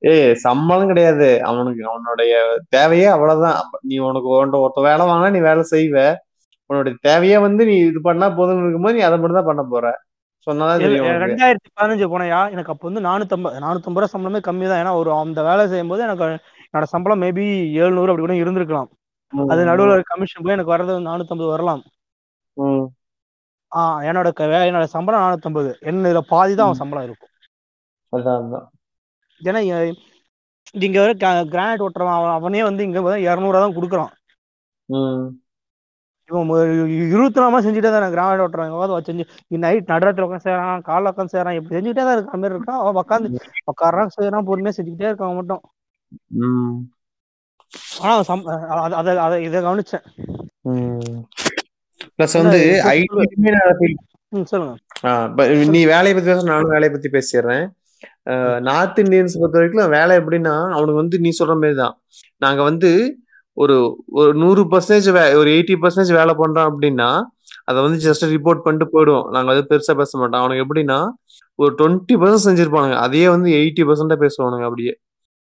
ஏய் சம்பளம் கிடையாது. அவனுக்கு அவனுடைய தேவையே அவ்வளவுதான். நீ உனக்கு உன்கிட்ட ஒருத்த வேலை வாங்கினா நீ வேலை செய்வ. உன்னுடைய தேவையே வந்து நீ இது பண்ணா போதும்னு இருக்கும்போது நீ அதை மட்டும் தான் பண்ண போற ரெண்டாயிரத்தி பதினஞ்சு போனையா? எனக்கு அப்போ வந்து நானூத்தம்பது நானூத்தம்பது ரூபா சம்பளமே கம்மி தான் ஏன்னா ஒரு அந்த வேலை செய்யும் போது எனக்கு என்னோட சம்பளம் மேபி எழுநூறு அப்படி கூட இருந்திருக்கலாம். அது நடுவுல கமிஷன் போய் எனக்கு வர்றது நானூத்தம்பது வரலாம். ஆஹ் என்னோட என்னோட சம்பளம் நானூத்தம்பது. என்ன இதுல பாதி தான் அவன் சம்பளம் இருக்கும். அதான். ஏன்னா இங்க வர கிரானைட் ஓட்டுறவன் அவன் வந்து இங்க இரநூறுவா தான் கொடுக்குறான். இவன் இருபத்தி நாலு செஞ்சுட்டே தான் கிரானைட் ஓட்டுறான் எங்க செஞ்சு நைட் நடுராத்திரி உட்காந்து செய்யறான் காலைல உட்காந்து செய்யறான் இப்படி செஞ்சுட்டே தான் இருக்கிற மாதிரி இருக்கான். அவன் உட்காந்து உட்காடுறான் செய்யறான் பொறுமையா செஞ்சுக்கிட்டே இருக்கான் மட்டும். ஆனா சம் அத அத- இதை கவனிச்சேன். பிளஸ் வந்து சொல்லுங்க. நீ வேலையை பத்தி பேச நானும் வேலையை பத்தி பேசிடுறேன். நார்த் இந்தியன்ஸ் பொறுத்த வரைக்கும் வேலை எப்படின்னா அவனுக்கு வந்து நீ சொல்ற மாதிரி தான். நாங்க வந்து ஒரு ஒரு நூறு பர்சன்டேஜ் ஒரு எயிட்டி பர்சன்டேஜ் வேலை பண்றோம் அப்படின்னா அதை வந்து ஜஸ்ட் ரிப்போர்ட் பண்ணிட்டு போயிடுவோம். நாங்க வந்து பெருசா பேச மாட்டோம். அவனுக்கு எப்படின்னா ஒரு டுவெண்ட்டி பர்சன்ட் செஞ்சிருப்பானுங்க. அதையே வந்து எயிட்டி பர்சன்டா பேசுவானுங்க அப்படியே.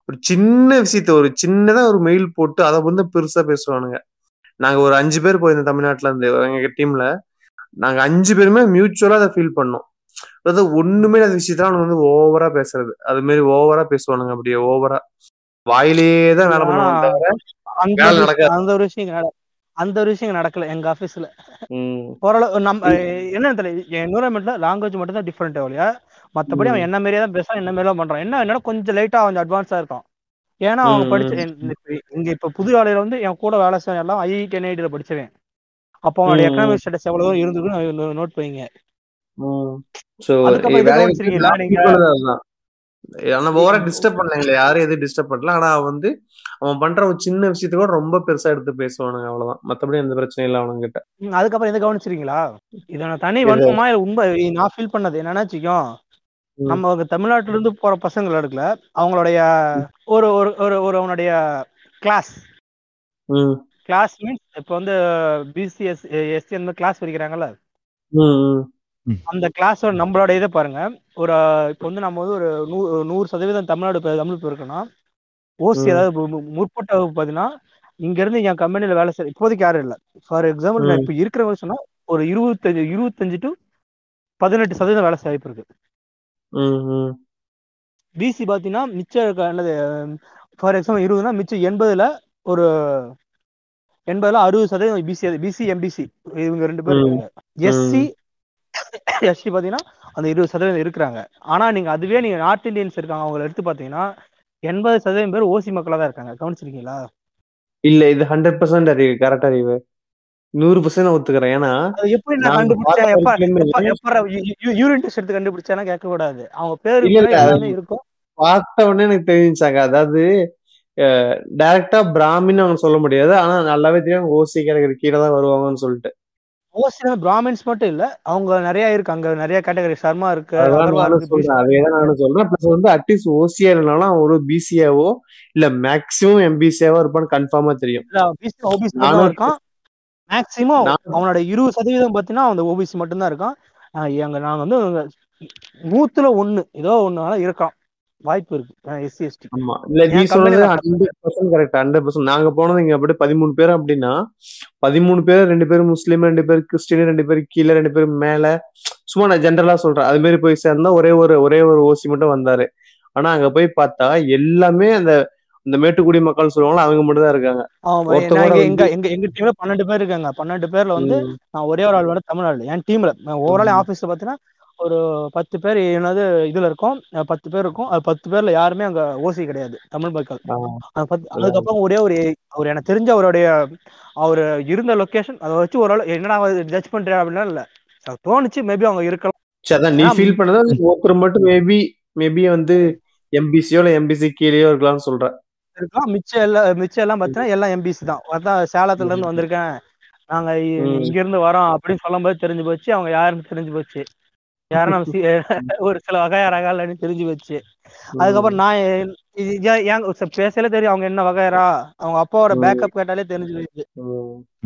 ஒரு சின்ன விஷயத்த ஒரு சின்னதா ஒரு மெயில் போட்டு அதை வந்து பெருசா பேசுவானுங்க. நாங்க ஒரு அஞ்சு பேர் போயிருந்தோம் தமிழ்நாட்டுல இருந்து எங்க டீம்ல நாங்க அஞ்சு பேருமே மியூச்சுவலா அதை ஃபீல் பண்ணோம். அதாவது ஒண்ணுமே அந்த விஷயத்துல அவனுங்க வந்து ஓவரா பேசுறது. அது மாதிரி ஓவரா பேசுவானுங்க. அப்படியே ஓவரா வாயிலேயே தான் வேலை பண்ணுவாங்க அந்த ஒரு. விஷயம் அந்த ஒரு விஷயம் நடக்கல எங்க ஆபீஸ்ல ஓரளவு நம்ம என்ன தெரியல என்வரன்மெண்ட்ல லாங்குவேஜ் மட்டும் தான் டிஃப்ரெண்ட் ஒழியா மத்தபடி அவன் என்ன மாதிரியே தான் பேசுறான் என்ன மாதிரியே பண்றான். என்ன என்னன்னா கொஞ்சம் லைட்டா கொஞ்சம் அட்வான்ஸா இருக்கான். ஏன்னா அவங்க படிச்ச இங்க இப்ப புது வேலையில வந்து என் கூட வேலை செய்ய எல்லாம் ஐஐடி என்ஐடியில படிச்சவன். அப்போ அவனோட ம், எக்கனாமிக் ஸ்டேட்டஸ் எவ்வளவு இருந்துக்கும் நோட் பண்ணிங்க அதுதான். நம்ம ஓவரா டிஸ்டர்ப் பண்ணல யாரும் எதுவும் டிஸ்டர்ப் பண்ணல. ஆனா வந்து அவன் பண்ற ஒரு சின்ன விஷயத்த கூட ரொம்ப பெருசா எடுத்து பேசுவானுங்க அவ்வளவுதான். மத்தபடி எந்த பிரச்சனையும் இல்லை அவனுங்க கிட்ட அதுக்கப்புறம் இதை கவனிச்சிருக்கீங்களா? இதை நான் தனி எது? வன்மமா உண்மை நான் ஃபீல் பண்ணது என்னன்னா வச்சுக்கோ ம். நம்ம தமிழ்நாட்டுல இருந்து போற பசங்களை எடுக்கல. அவங்களுடைய ஒரு ஒரு ஒரு அவனுடைய கிளாஸ் கிளாஸ் மீன்ஸ் இப்போ வந்து பிசிஎஸ் எஸ்சி அந்த கிளாஸ் ம், அந்த கிளாஸோட நம்மளோட இதை பாருங்க ஒரு இப்போ வந்து நம்ம வந்து ஒரு நூ- நூறு சதவீதம் தமிழ்நாடு தமிழ் இருக்குன்னா ஓசி. அதாவது முற்பட்ட பார்த்தீங்கன்னா இங்க இருந்து என் கம்பெனில வேலை செய்ய இப்போதைக்கு யாரும் இல்லை ஃபார் எக்ஸாம்பிள் நான். இப்போ இருக்கிறவங்க சொன்னா ஒரு இருபத்தஞ்சு இருபத்தஞ்சு டு பதினெட்டு சதவீதம் வேலை வாய்ப்பு இருக்கு. பிசி பார்த்தீங்கன்னா மிச்சம் இருக்க என்னது ஃபார் எக்ஸாம்பிள் இருபதுனா மிச்சம் எண்பதுல ஒரு எண்பதுல அறுபது சதவீதம் பிசி பிசி எம்பிசி இவங்க ரெண்டு பேர் ம். இருக்காங்க எஸ்சி எஸ்சி பார்த்தீங்கன்னா அந்த இருபது சதவீதம் இருக்கிறாங்க. ஆனா நீங்க அதுவே நீங்க நார்த் இந்தியன்ஸ் இருக்காங்க அவங்களை எடுத்து பார்த்தீங்கன்னா எண்பது சதவீதம் பேர் ஓசி மக்களா தான் இருக்காங்க. கவனிச்சிருக்கீங்களா? இல்ல இது ஹண்ட்ரட் பர்சன்ட் அறிவு கரெக்ட் அறிவு. நூறு பர்சன்ட் ஒத்துக்கிறேன். ஏன்னா எப்படி நான் கண்டுபிடிச்சேன்? யூரின் டெஸ்ட் எடுத்து கண்டுபிடிச்சேன்னா கேட்க கூடாது அவங்க பேரு இருக்கும். பார்த்த உடனே எனக்கு தெரிஞ்சாங்க அதாவது டைரக்டா பிராமின்னு அவங்க சொல்ல முடியாது. ஆனா நல்லாவே தெரியும். ஓசி கேட்டகரி கீழே தான் வருவாங்கன்னு சொல்லிட்டு. ஓசி பிராமின்ஸ் மட்டும் இல்ல அவங்க நிறைய இருக்கு அங்க நிறைய கேட்டகரி சர்மா இருக்கு அகர்வா நானும் சொல்றேன். பிளஸ் வந்து அட்லீஸ்ட் ஓசியா இல்லைனாலும் ஒரு பிசியாவோ இல்ல மேக்ஸிமம் எம்பிசியாவோ இருப்பான்னு கன்ஃபார்மா தெரியும். இருக்கான். மேக்சிமம் நான் அவனோட இருபது சதவீதம் பார்த்தீங்கன்னா அந்த ஓபிசி மட்டும்தான் இருக்கான். எங்க நாங்க வந்து நூத்துல ஒண்ணு ஏதோ ஒண்ணுனால இருக்கான். வாய்ப்பு இருக்கு. எஸ்சி எஸ்டி ஆமா. இல்ல நீ சொல்றது hundred percent correct hundred percent நாங்க போனது இங்க அப்படி பதிமூணு பேர் அப்படின்னா பதிமூணு பேர் ரெண்டு பேரும் முஸ்லீம் ரெண்டு பேர் கிறிஸ்டின் ரெண்டு பேர் கீழே ரெண்டு பேர் மேல. சும்மா நான் ஜென்ரலா சொல்றேன். அது மாதிரி போய் சேர்ந்தா ஒரே ஒரு ஒரே ஒரு ஓசி மட்டும் வந்தாரு. ஆனா அங்க போய் பார்த்தா எல்லாமே அந்த இந்த மேட்டுக்குடி மக்கள் சொல்லுவாங்களா அவங்க மட்டும் தான் இருக்காங்க. எங்க எங்க எங்க டீம்ல பன்னெண்டு பேர் இருக்காங்க. பன்னெண்டு பேர்ல வந்து நான் ஒரே ஒரு ஆள் வந்து தமிழ்நாடு என் டீம்ல ஓவரால் ஆபீஸ்ல பாத்தீங்கன்னா ஒரு பத்து பேர் என்னது இதுல இருக்கோம். பத்து பேர் இருக்கும். அது பத்து பேர்ல யாருமே அங்க ஓசி கிடையாது. தமிழ் மக்கள். அதுக்கப்புறம் ஒரே ஒரு அவர் எனக்கு தெரிஞ்ச அவருடைய அவர் இருந்த லொகேஷன் அதை வச்சு ஒரு என்னடா ஜட்ஜ் பண்றேன் அப்படின்னா இல்ல. தோணுச்சு மேபி அவங்க இருக்கலாம். அதான் நீ ஃபீல் பண்ணது ஒருத்தர் மட்டும் மேபி மேபி வந்து எம்பிசியோ இல்ல எம்பிசி கீழேயோ இருக்கலாம்னு சொல்றேன் இருக்கலாம். மிச்சம் எல்லாம் மிச்சம் எல்லாம் பாத்தீங்கன்னா எல்லாம் எம்பிசி தான். அதான் சேலத்துல இருந்து வந்திருக்கேன். நாங்க இங்க இருந்து வரோம் அப்படின்னு சொல்லும்போது தெரிஞ்சு போச்சு. அவங்க யாருன்னு தெரிஞ்சு போச்சு. யாரும் நம்ம [laughs] ஒரு சில வகையா ரகாலன்னு தெரிஞ்சு போச்சு. அதுக்கப்புறம் நான் ஏன் பேசலே தெரியும் அவங்க என்ன வகையரா அவங்க அப்பாவோட பேக்கப் கேட்டாலே தெரிஞ்சு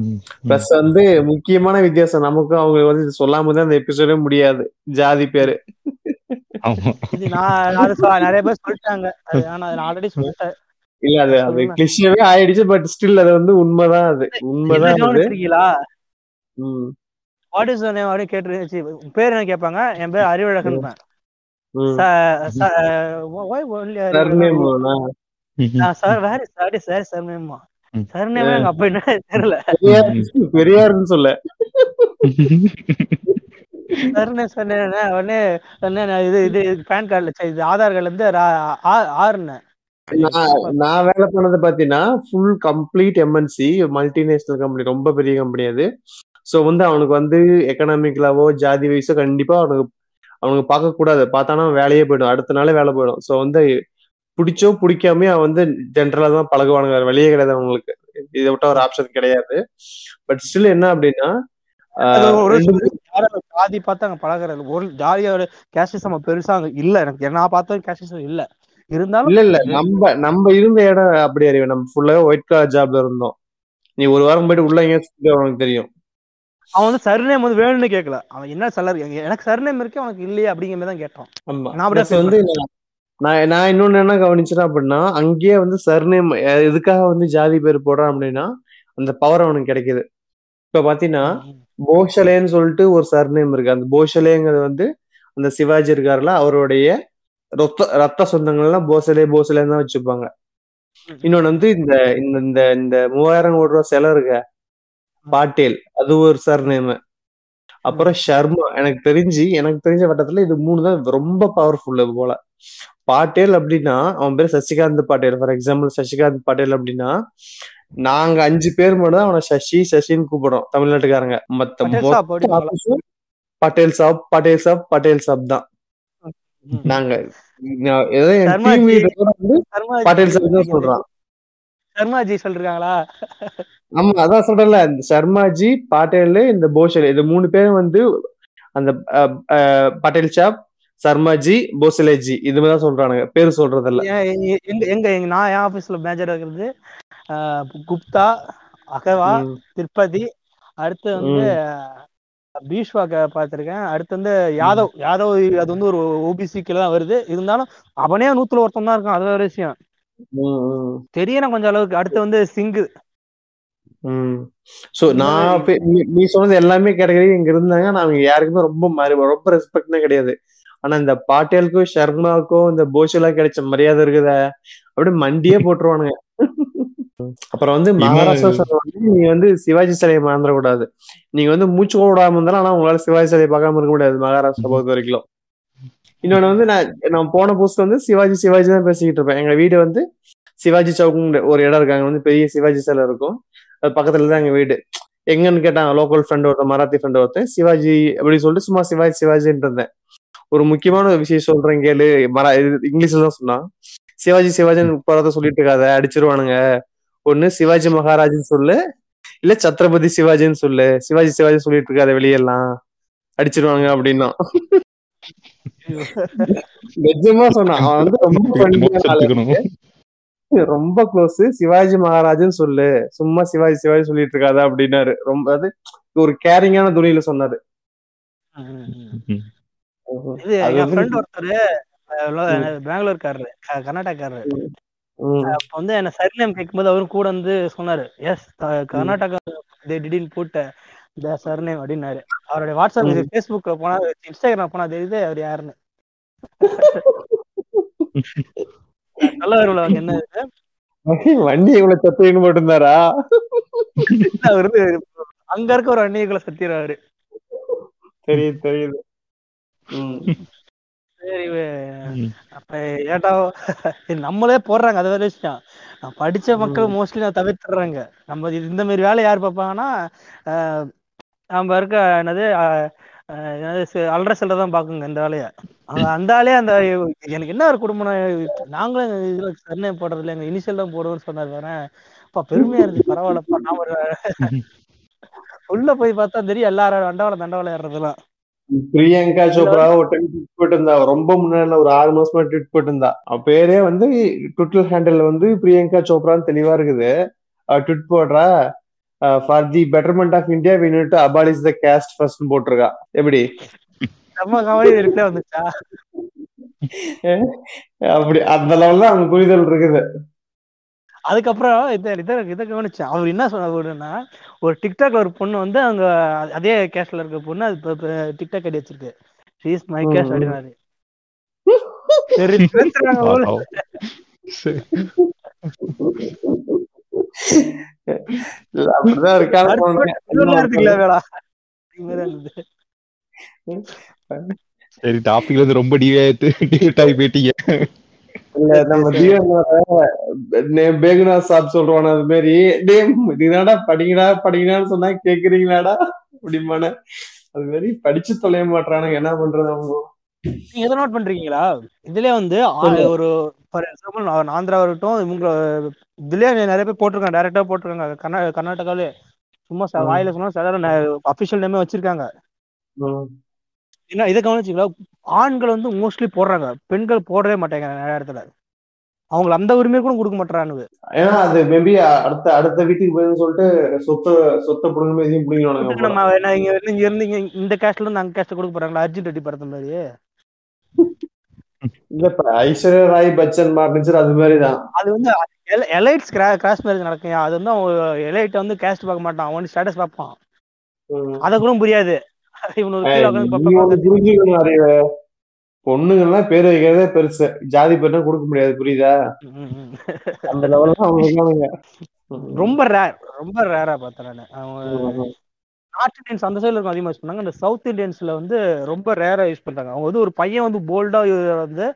ம். பிளஸ் வந்து முக்கியமான வித்தியாசம் நமக்கும் அவங்க வந்து சொல்லாம தான் அந்த எபிசோடே முடியாது. ஜாதி பேரு. நான் நிறைய பேர் சொல்லிட்டாங்க. அது ஆனா நான் ஆல்ரெடி சொல்லிட்டேன். இல்ல அது அது கிளிஷியாவே ஆயிடுச்சு பட் ஸ்டில் அது வந்து உண்மைதான் அது. உண்மைதான் அது. வாட் இஸ் நேம் அப்படின்னு கேட்டு பேர் என்ன கேட்பாங்க என் பேர் அறிவழகன் Surname-ஆ? சார் வேற சாரி சார் சர்மேமா. ம். சர்மேமா எங்க அப்பா என்ன தெரியல. பெரியார் பெரியார்னு சொல்ல. சர்னே உடனே நான் இது இது பேன் கார்டுல இது ஆதார் கார்டுல இருந்து ஆறுனேன் நான் நான் வேலை பண்ணது பாத்தீங்கன்னா full complete MNC multinational company ரொம்ப பெரிய கம்பெனி அது. ஸோ வந்து அவனுக்கு வந்து எக்கனாமிக்கலாவோ ஜாதி வைஸோ கண்டிப்பா அவனுக்கு அவனுக்கு பார்க்க கூடாது பார்த்தானா வேலையே போயிடும். அடுத்த நாளே வேலை போயிடும். ஸோ வந்து பிடிச்சோ பிடிக்காமயே அவன் வந்து ஜென்ரலா தான் பழகுவானுங்க. வழியே கிடையாது அவங்களுக்கு. இதை விட்ட ஒரு ஆப்ஷன் கிடையாது. பட் ஸ்டில் என்ன அப்படின்னா ஜாதி பார்த்து அங்க பழகுறது ஒரு ஜாதியோட கேஸ்டிசம் பெருசா அங்க இல்ல. எனக்கு நான் பார்த்த கேஸ்டிசம் இல்ல. இருந்தாலும் இல்ல இல்ல. நம்ம நம்ம இருந்த இடம் அப்படி அறிவு. நம்ம ஃபுல்லாவே ஒயிட் கலர் ஜாப்ல இருந்தோம். நீ ஒரு வாரம் போயிட்டு உள்ள எங்கேயும் உனக்கு தெரியும். அவன் வந்து சர்நேம் வந்து வேணும்னு கேட்கல அவன் என்ன சலர் எனக்கு சர்நேம் இருக்கு அவனுக்கு இல்லையே அப்படிங்கிற மாதிரி தான் கேட்டான். வந்து நான் இன்னொன்னு என்ன கவனிச்சேன் அப்படின்னா அங்கேயே வந்து சர்நேம் எதுக்காக வந்து ஜாதி பேர் போடுறான் அப்படின்னா அந்த பவர் அவனுக்கு கிடைக்குது. இப்ப பாத்தீங்கன்னா போஷலேன்னு சொல்லிட்டு ஒரு சர்நேம் இருக்கு. அந்த போஷலேங்கிறது வந்து அந்த சிவாஜி இருக்காருல அவருடைய ரத்த ரத்த சொந்தங்கள்லாம் போசலே போசலேன்னு தான் வச்சுப்பாங்க. இன்னொன்னு வந்து இந்த இந்த இந்த இந்த மூவாயிரம் கோடி ரூபா சிலை இருக்க பாட்டேல். அது ஒரு சர்நேம் அப்புறம் ஷர்மா. எனக்கு தெரிஞ்சு எனக்கு தெரிஞ்ச வட்டத்துல இது மூணு தான் ரொம்ப பவர்ஃபுல் இது போல. பாட்டேல் அப்படின்னா அவன் பேர் சசிகாந்த் பாட்டேல். ஃபார் எக்ஸாம்பிள் சசிகாந்த் பாட்டேல் அப்படின்னா நாங்க அஞ்சு பேர் மட்டும் தான் அவனை சசி சசின்னு கூப்பிடுறோம். தமிழ்நாட்டுக்காரங்க. மத்த பட்டேல் சாப் பட்டேல் சாப் பட்டேல் சாப் தான். நாங்க பட்டேல் சாப் தான் சொல்றான். சர்மாஜி சொல்லிருக்காங்களா? ஆமா அதான் சொல்றேன்ல இந்த சர்மாஜி பாட்டேல் இந்த போஷலே இது மூணு பேரும் வந்து அந்த பட்டேல் சாப் சர்மாஜி போசலேஜி இது மாதிரி சொல்றானுங்க. பேர் சொல்றதில்ல. ஏன் எ- எங்க எங்க எங்க நான் என் ஆபீஸ்ல மேஜர் இருக்கிறது குப்தா அகவா திருப்பதி அடுத்து வந்து பீஷ்வா பார்த்திருக்கேன். அடுத்து வந்து யாதவ் யாதவ் அது வந்து ஒரு ஓபிசி கீழ தான் வருது. இருந்தாலும் அவனே நூத்துல ஒருத்தன் தான் இருக்கான் அது வேற விஷயம் தெரியணும் கொஞ்சம் அளவுக்கு. அடுத்து வந்து சிங்கு. ம். சோ நான் நீ- சொன்னது எல்லாமே கேட்டகரி இங்க இருந்தாங்க. நான் அவங்க யாருக்குமே ரொம்ப மரி- ரொம்ப ரெஸ்பெக்ட்னே கிடையாது. ஆனா இந்த பாட்டேலுக்கும் ஷர்மாவுக்கும் இந்த போஷலா கிடைச்ச மரியாதை இருக்குத. அப்படியே மண்டியே போட்டுருவானுங்க. அப்புறம் வந்து மகாராஷ்டிரா வந்து நீ வந்து சிவாஜி சிலையை மறந்துட கூடாது நீங்க வந்து மூச்சு கூட விடாம இருந்தாலும் ஆனா உங்களால சிவாஜி சிலையை பார்க்காம இருக்க முடியாது மகாராஷ்டிரா பொறுத்த வரைக்கும். இன்னொன்னு வந்து நான் நான் போன போஸ்ட் வந்து சிவாஜி சிவாஜி தான் பேசிக்கிட்டு இருப்பேன். எங்க வீடு வந்து சிவாஜி சவுக்குங்கிற ஒரு இடம் இருக்காங்க வந்து பெரிய சிவாஜி சிலை இருக்கும். அது பக்கத்துல தான் எங்க வீடு. எங்கன்னு கேட்டாங்க லோக்கல் ஃப்ரெண்ட் ஒருத்தன் மராத்தி ஃப்ரெண்ட் ஒருத்தன். சிவாஜி அப்படின்னு சொல்லிட்டு சும்மா சிவாஜி சிவாஜின்னு இருந்தேன். ஒரு முக்கியமான ஒரு விஷயம் சொல்றேன் கேளு. மரா இது இங்கிலீஷ்ல தான் சொன்னான். சிவாஜி சிவாஜின்னு போறத சொல்லிட்டு இருக்காத. அடிச்சிருவானுங்க. ஒண்ணு சிவாஜி மகாராஜ்னு சொல்லு. இல்ல சத்ரபதி சிவாஜின்னு சொல்லு. சிவாஜி சிவாஜி சொல்லிட்டு இருக்காத வெளியெல்லாம். அடிச்சிருவாங்க அப்படின்னா. [laughs] நிஜமா சொன்னான். அவன் வந்து ரொம்ப [laughs] க்ளோஸ் சிவாஜி மகாராஜன் சொல்லு. சும்மா சிவாஜி சிவாஜி சொல்லிட்டு இருக்காத அப்படின்னாரு. ரொம்ப அது ஒரு கேரிங்கான துணியில சொன்னாரு. என் ஃப்ரெண்ட் ஒருத்தர் பெங்களூர்காரரு க- கர்நாடகாரரு. அப்ப வந்து என்ன சர்நேம் கேட்கும்போது அவரும் கூட வந்து சொன்னாரு எஸ் கர்நாடகா தே டிடின் போட்ட த சர்நேம் அப்படின்னாரு. அவருடைய வாட்ஸ்அப். ஃபேஸ்புக்ல போனா இன்ஸ்டாகிராம் போனா தெரியுது அவர் யாருன்னு. [laughs] நல்ல வரும்ல அவங்க என்ன? [laughs] வண்டி இவ்வளவு சத்தைன்னு போட்டிருந்தாரா? அவர் அங்க இருக்க ஒரு அந்நியர்களை சத்திடுறாரு தெரியுது தெரியுது. [laughs] சரி. அப்ப ஏட்டா நம்மளே போடுறாங்க அதை வேற விஷயம். படிச்ச மக்கள் மோஸ்ட்லி நான் தவிர்த்துறாங்க நம்ம இந்த மாதிரி வேலை யார் பார்ப்பாங்கன்னா நம்ம இருக்க என்னது அல்ற செல்ற தான் பாக்குங்க இந்த வேலைய அந்த ஆளே அந்த எனக்கு என்ன ஒரு குடும்பம் நாங்களும் இதுல சர்நேம் போடுறது இல்லை எங்க இனிஷியல் தான் போடுவோம்னு சொன்னார் அப்பா பெருமையா இருந்துச்சு பரவாயில்லப்பா நான் ஒரு உள்ள போய் பார்த்தா தெரியும் எல்லாரும் தண்டவாளம் தண்டவாளம் ஏறுறதுலாம் பிரியங்கா சோப்ரா ஒரு டைம் ட்விட் போட்டிருந்தா ரொம்ப முன்னாடி ஒரு ஆறு மாசமா ட்விட் போட்டிருந்தா அவ பேரே வந்து ட்விட்டர் ஹேண்டில் வந்து பிரியங்கா சோப்ரான்னு தெளிவா இருக்குது. ட்விட் போடுறா. For the betterment of India we need to abolish the caste first போட்டிருக்கா. எப்படி? செம்ம கவலை ரிப்ளை வந்துச்சா? அப்படி அந்த லெவல்ல அவங்க புரிதல் இருக்குது. அதுக்கப்புறம் இதை இதை இதை கவனிச்சேன். அவர் என்ன சொன்னாருன்னா ஒரு டிக்டாக்ல ஒரு பொண்ணு வந்து அவங்க அதே கேஸ்ட்ல இருக்க பொண்ணு அது டிக்டாக் ஐடி வச்சிருக்கு. She's my. கேஸ்ட் ம். [laughs] சரி அப்படிதான் டாபிக்ல இருந்து ரொம்ப டிவேட் ஆகி போயிட்டீங்க. இல்ல நம்ம ஜீவனோட பேகுனா சாப் சொல்றோம் அது மாதிரி டே இதுனாடா படிங்கடா படிங்கடான்னு சொன்னா கேக்குறீங்களாடா? அப்படிமான அது மாதிரி படிச்சு தொலைய மாட்டானுங்க என்ன பண்றது அவங்க? நீங்க எதை நோட் பண்றீங்களா? இதுலயே வந்து. ஒரு ஃபார் எக்ஸாம்பிள் ஆந்திரா இருக்கட்டும் இவங்க இதுலயே நிறைய பேர் போட்டிருக்காங்க டைரக்டா போட்டிருக்காங்க கர்நா கர்நாடகாவிலே. சும்மா. வாயில சொன்னா சாதாரண அபிஷியல் நேமே வச்சிருக்காங்க. ம். என்ன இதை கவனிச்சிங்களா ஆண்கள் வந்து மோஸ்ட்லி போடுறாங்க பெண்கள் போடவே மாட்டாங்க நிறைய இடத்துல. அவங்களுக்கு அந்த உரிமை கூட கொடுக்க மாட்டானுங்க ஏன்னா அது மேபி அடுத்த அடுத்த வீட்டுக்கு போயிருந்து சொல்லிட்டு சொத்த சொத்த புடுங்க இதையும் புடிங்கணும் நம்ம இங்க இருந்து இங்க இருந்து இந்த கேஸ்ட்ல இருந்து அங்க கேஸ்ட் கொடுக்க போறாங்களா? அர்ஜுன் ரெட்டி படத்த மாதிரி இல்ல இப்ப ஐஸ்வர்யா ராய் பச்சன் மார்னிச்சர் அது மாதிரிதான். அது வந்து எலைட்ஸ் கிராஸ் மேரேஜ் நடக்கும். அது வந்து அவன் எலைட் வந்து கேஸ்ட் பார்க்க மாட்டான். அவன் ஸ்டேட்டஸ் பார்ப்பான். அத கூட புரியாது. பொண்ணுங்கெல்லாம் பேர் வைக்கிறதே பெருசு. ஜாதி பேர்னா கொடுக்க முடியாது புரியுதா. அந்த லெவல்ல அவங்க. ரொம்ப ரேர் ரொம்ப ரேரா பார்த்தேன் நானு. நார்த் இந்தியன்ஸ் அந்த சைடுல இருக்கும் அதிகமா யூஸ் பண்ணாங்க. இந்த சவுத் இந்தியன்ஸ்ல வந்து ரொம்ப ரேரா யூஸ் பண்றாங்க. அவங்க வந்து ஒரு பையன் வந்து போல்டா வந்து.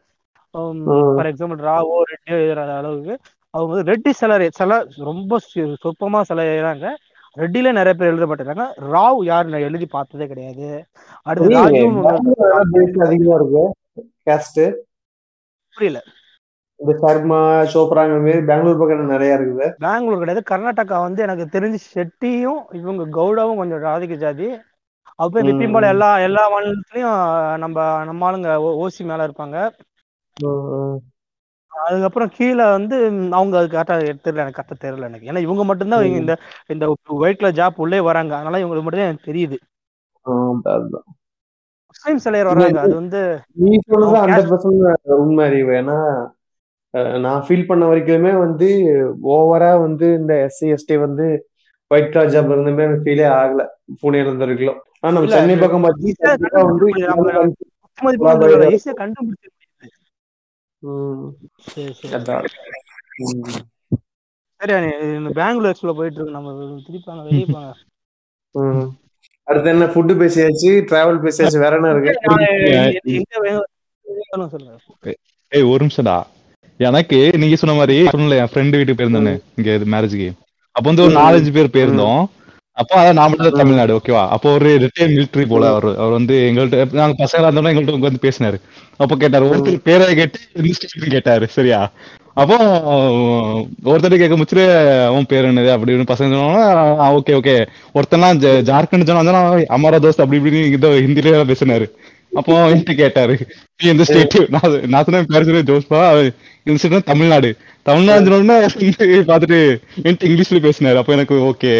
ஃபார் எக்ஸாம்பிள் ராவோ ரெட்டி எழுதுற அளவுக்கு அவங்க வந்து ரெட்டி சிலர் சில ரொம்ப சு- சொற்பமா சில எழுதுறாங்க. ரெட்டில நிறைய பேர் எழுத மாட்டேங்கிறாங்க ராவ் யார் நான் எழுதி பார்த்ததே கிடையாது. அடுத்து அதிகமா இருக்கு. புரியல. இந்த சர்மா சோப்ராங்க மாதிரி பெங்களூர் பக்கம் நிறைய இருக்குது. பெங்களூர் கிடையாது. கர்நாடகா வந்து எனக்கு தெரிஞ்சு ஷெட்டியும் இவங்க கவுடாவும் கொஞ்சம் ராதிக ஜாதி. அப்போ. எப்பயும் போல எல்லா எல்லா மாநிலத்திலயும் நம்ம நம்ம ஆளுங்க ஓசி மேல இருப்பாங்க. அதுக்கப்புறம் கீழே வந்து அவங்க அது கரெக்டா தெரியல எனக்கு கரெக்டா தெரியல எனக்கு. ஏன்னா இவங்க மட்டும்தான் இந்த இந்த ஒயிட் கலர் ஜாப் உள்ளே வராங்க. அதனால இவங்களுக்கு மட்டும் தான் எனக்கு தெரியுது. முஸ்லீம் சிலையர் வராங்க. அது வந்து நீ சொல்றது ஹண்ட்ரட் பர்சன்ட் உண்மை அறிவு. ஏன்னா நான் ஃபீல் பண்ண வரைக்குமே வந்து ஓவரா வந்து இந்த எஸ்சி எஸ்டி வந்து ஒயிட் ஜாப் இருந்துமே ஃபீலே ஆகல. புனேல இருந்த வரைக்கும். ஆனா நம்ம சென்னை பக்கம் வந்து ம், சரி இந்த பெங்களூர் எக்ஸ்ப்ளோ போயிட்டு இருக்கு நம்ம திருப்பாங்க வெளியே போங்க. ம். அடுத்து என்ன ஃபுட்டு பேசியாச்சு டிராவல் பேசியாச்சு வேற என்ன இருக்கு? ஏய் ஒரு நிமிஷம்டா. எனக்கு நீங்க சொன்ன மாதிரி சொன்னல என் ஃப்ரெண்டு வீட்டுக்கு போயிருந்தேன்னு இங்க இது மேரேஜ்க்கு அப்போ வந்து ஒரு. நாலஞ்சு பேர் போயிருந்தோம். அப்போ அதான் நான் மட்டும் தமிழ்நாடு ஓகேவா அப்போ ஒரு ரிட்டையர் மிலிட்டரி போல அவர் அவர் வந்து எங்கள்கிட்ட நாங்க பசங்களா இருந்தோம்னா எங்கள்கிட்ட வந்து பேசினாரு. அப்போ கேட்டாரு ஒருத்தர் பேரை கேட்டு கேட்டாரு சரியா? அப்போ ஒருத்தர் கேட்க முச்சுட்டு அவன் பேர் என்னது? அப்படி இப்படின்னு பசங்க சொன்னா ஓகே ஓகே ஒருத்தன்லாம் ஜ- ஜார்க்கண்ட் சொன்னா அமரா தோஸ்த் அப்படி இப்படின்னு இதோ ஹிந்திலே பேசினாரு. அப்போ என்கிட்ட கேட்டாரு. நீ எந்த ஸ்டேட் நான் சொன்னேன் பேர் சொன்னேன் ஜோஸ்பா. இந்த ஸ்டேட் தமிழ்நாடு. தமிழ்நாடு சொன்ன பார்த்துட்டு என்கிட்ட இங்கிலீஷ்ல பேசினாரு. அப்போ எனக்கு ஓகே.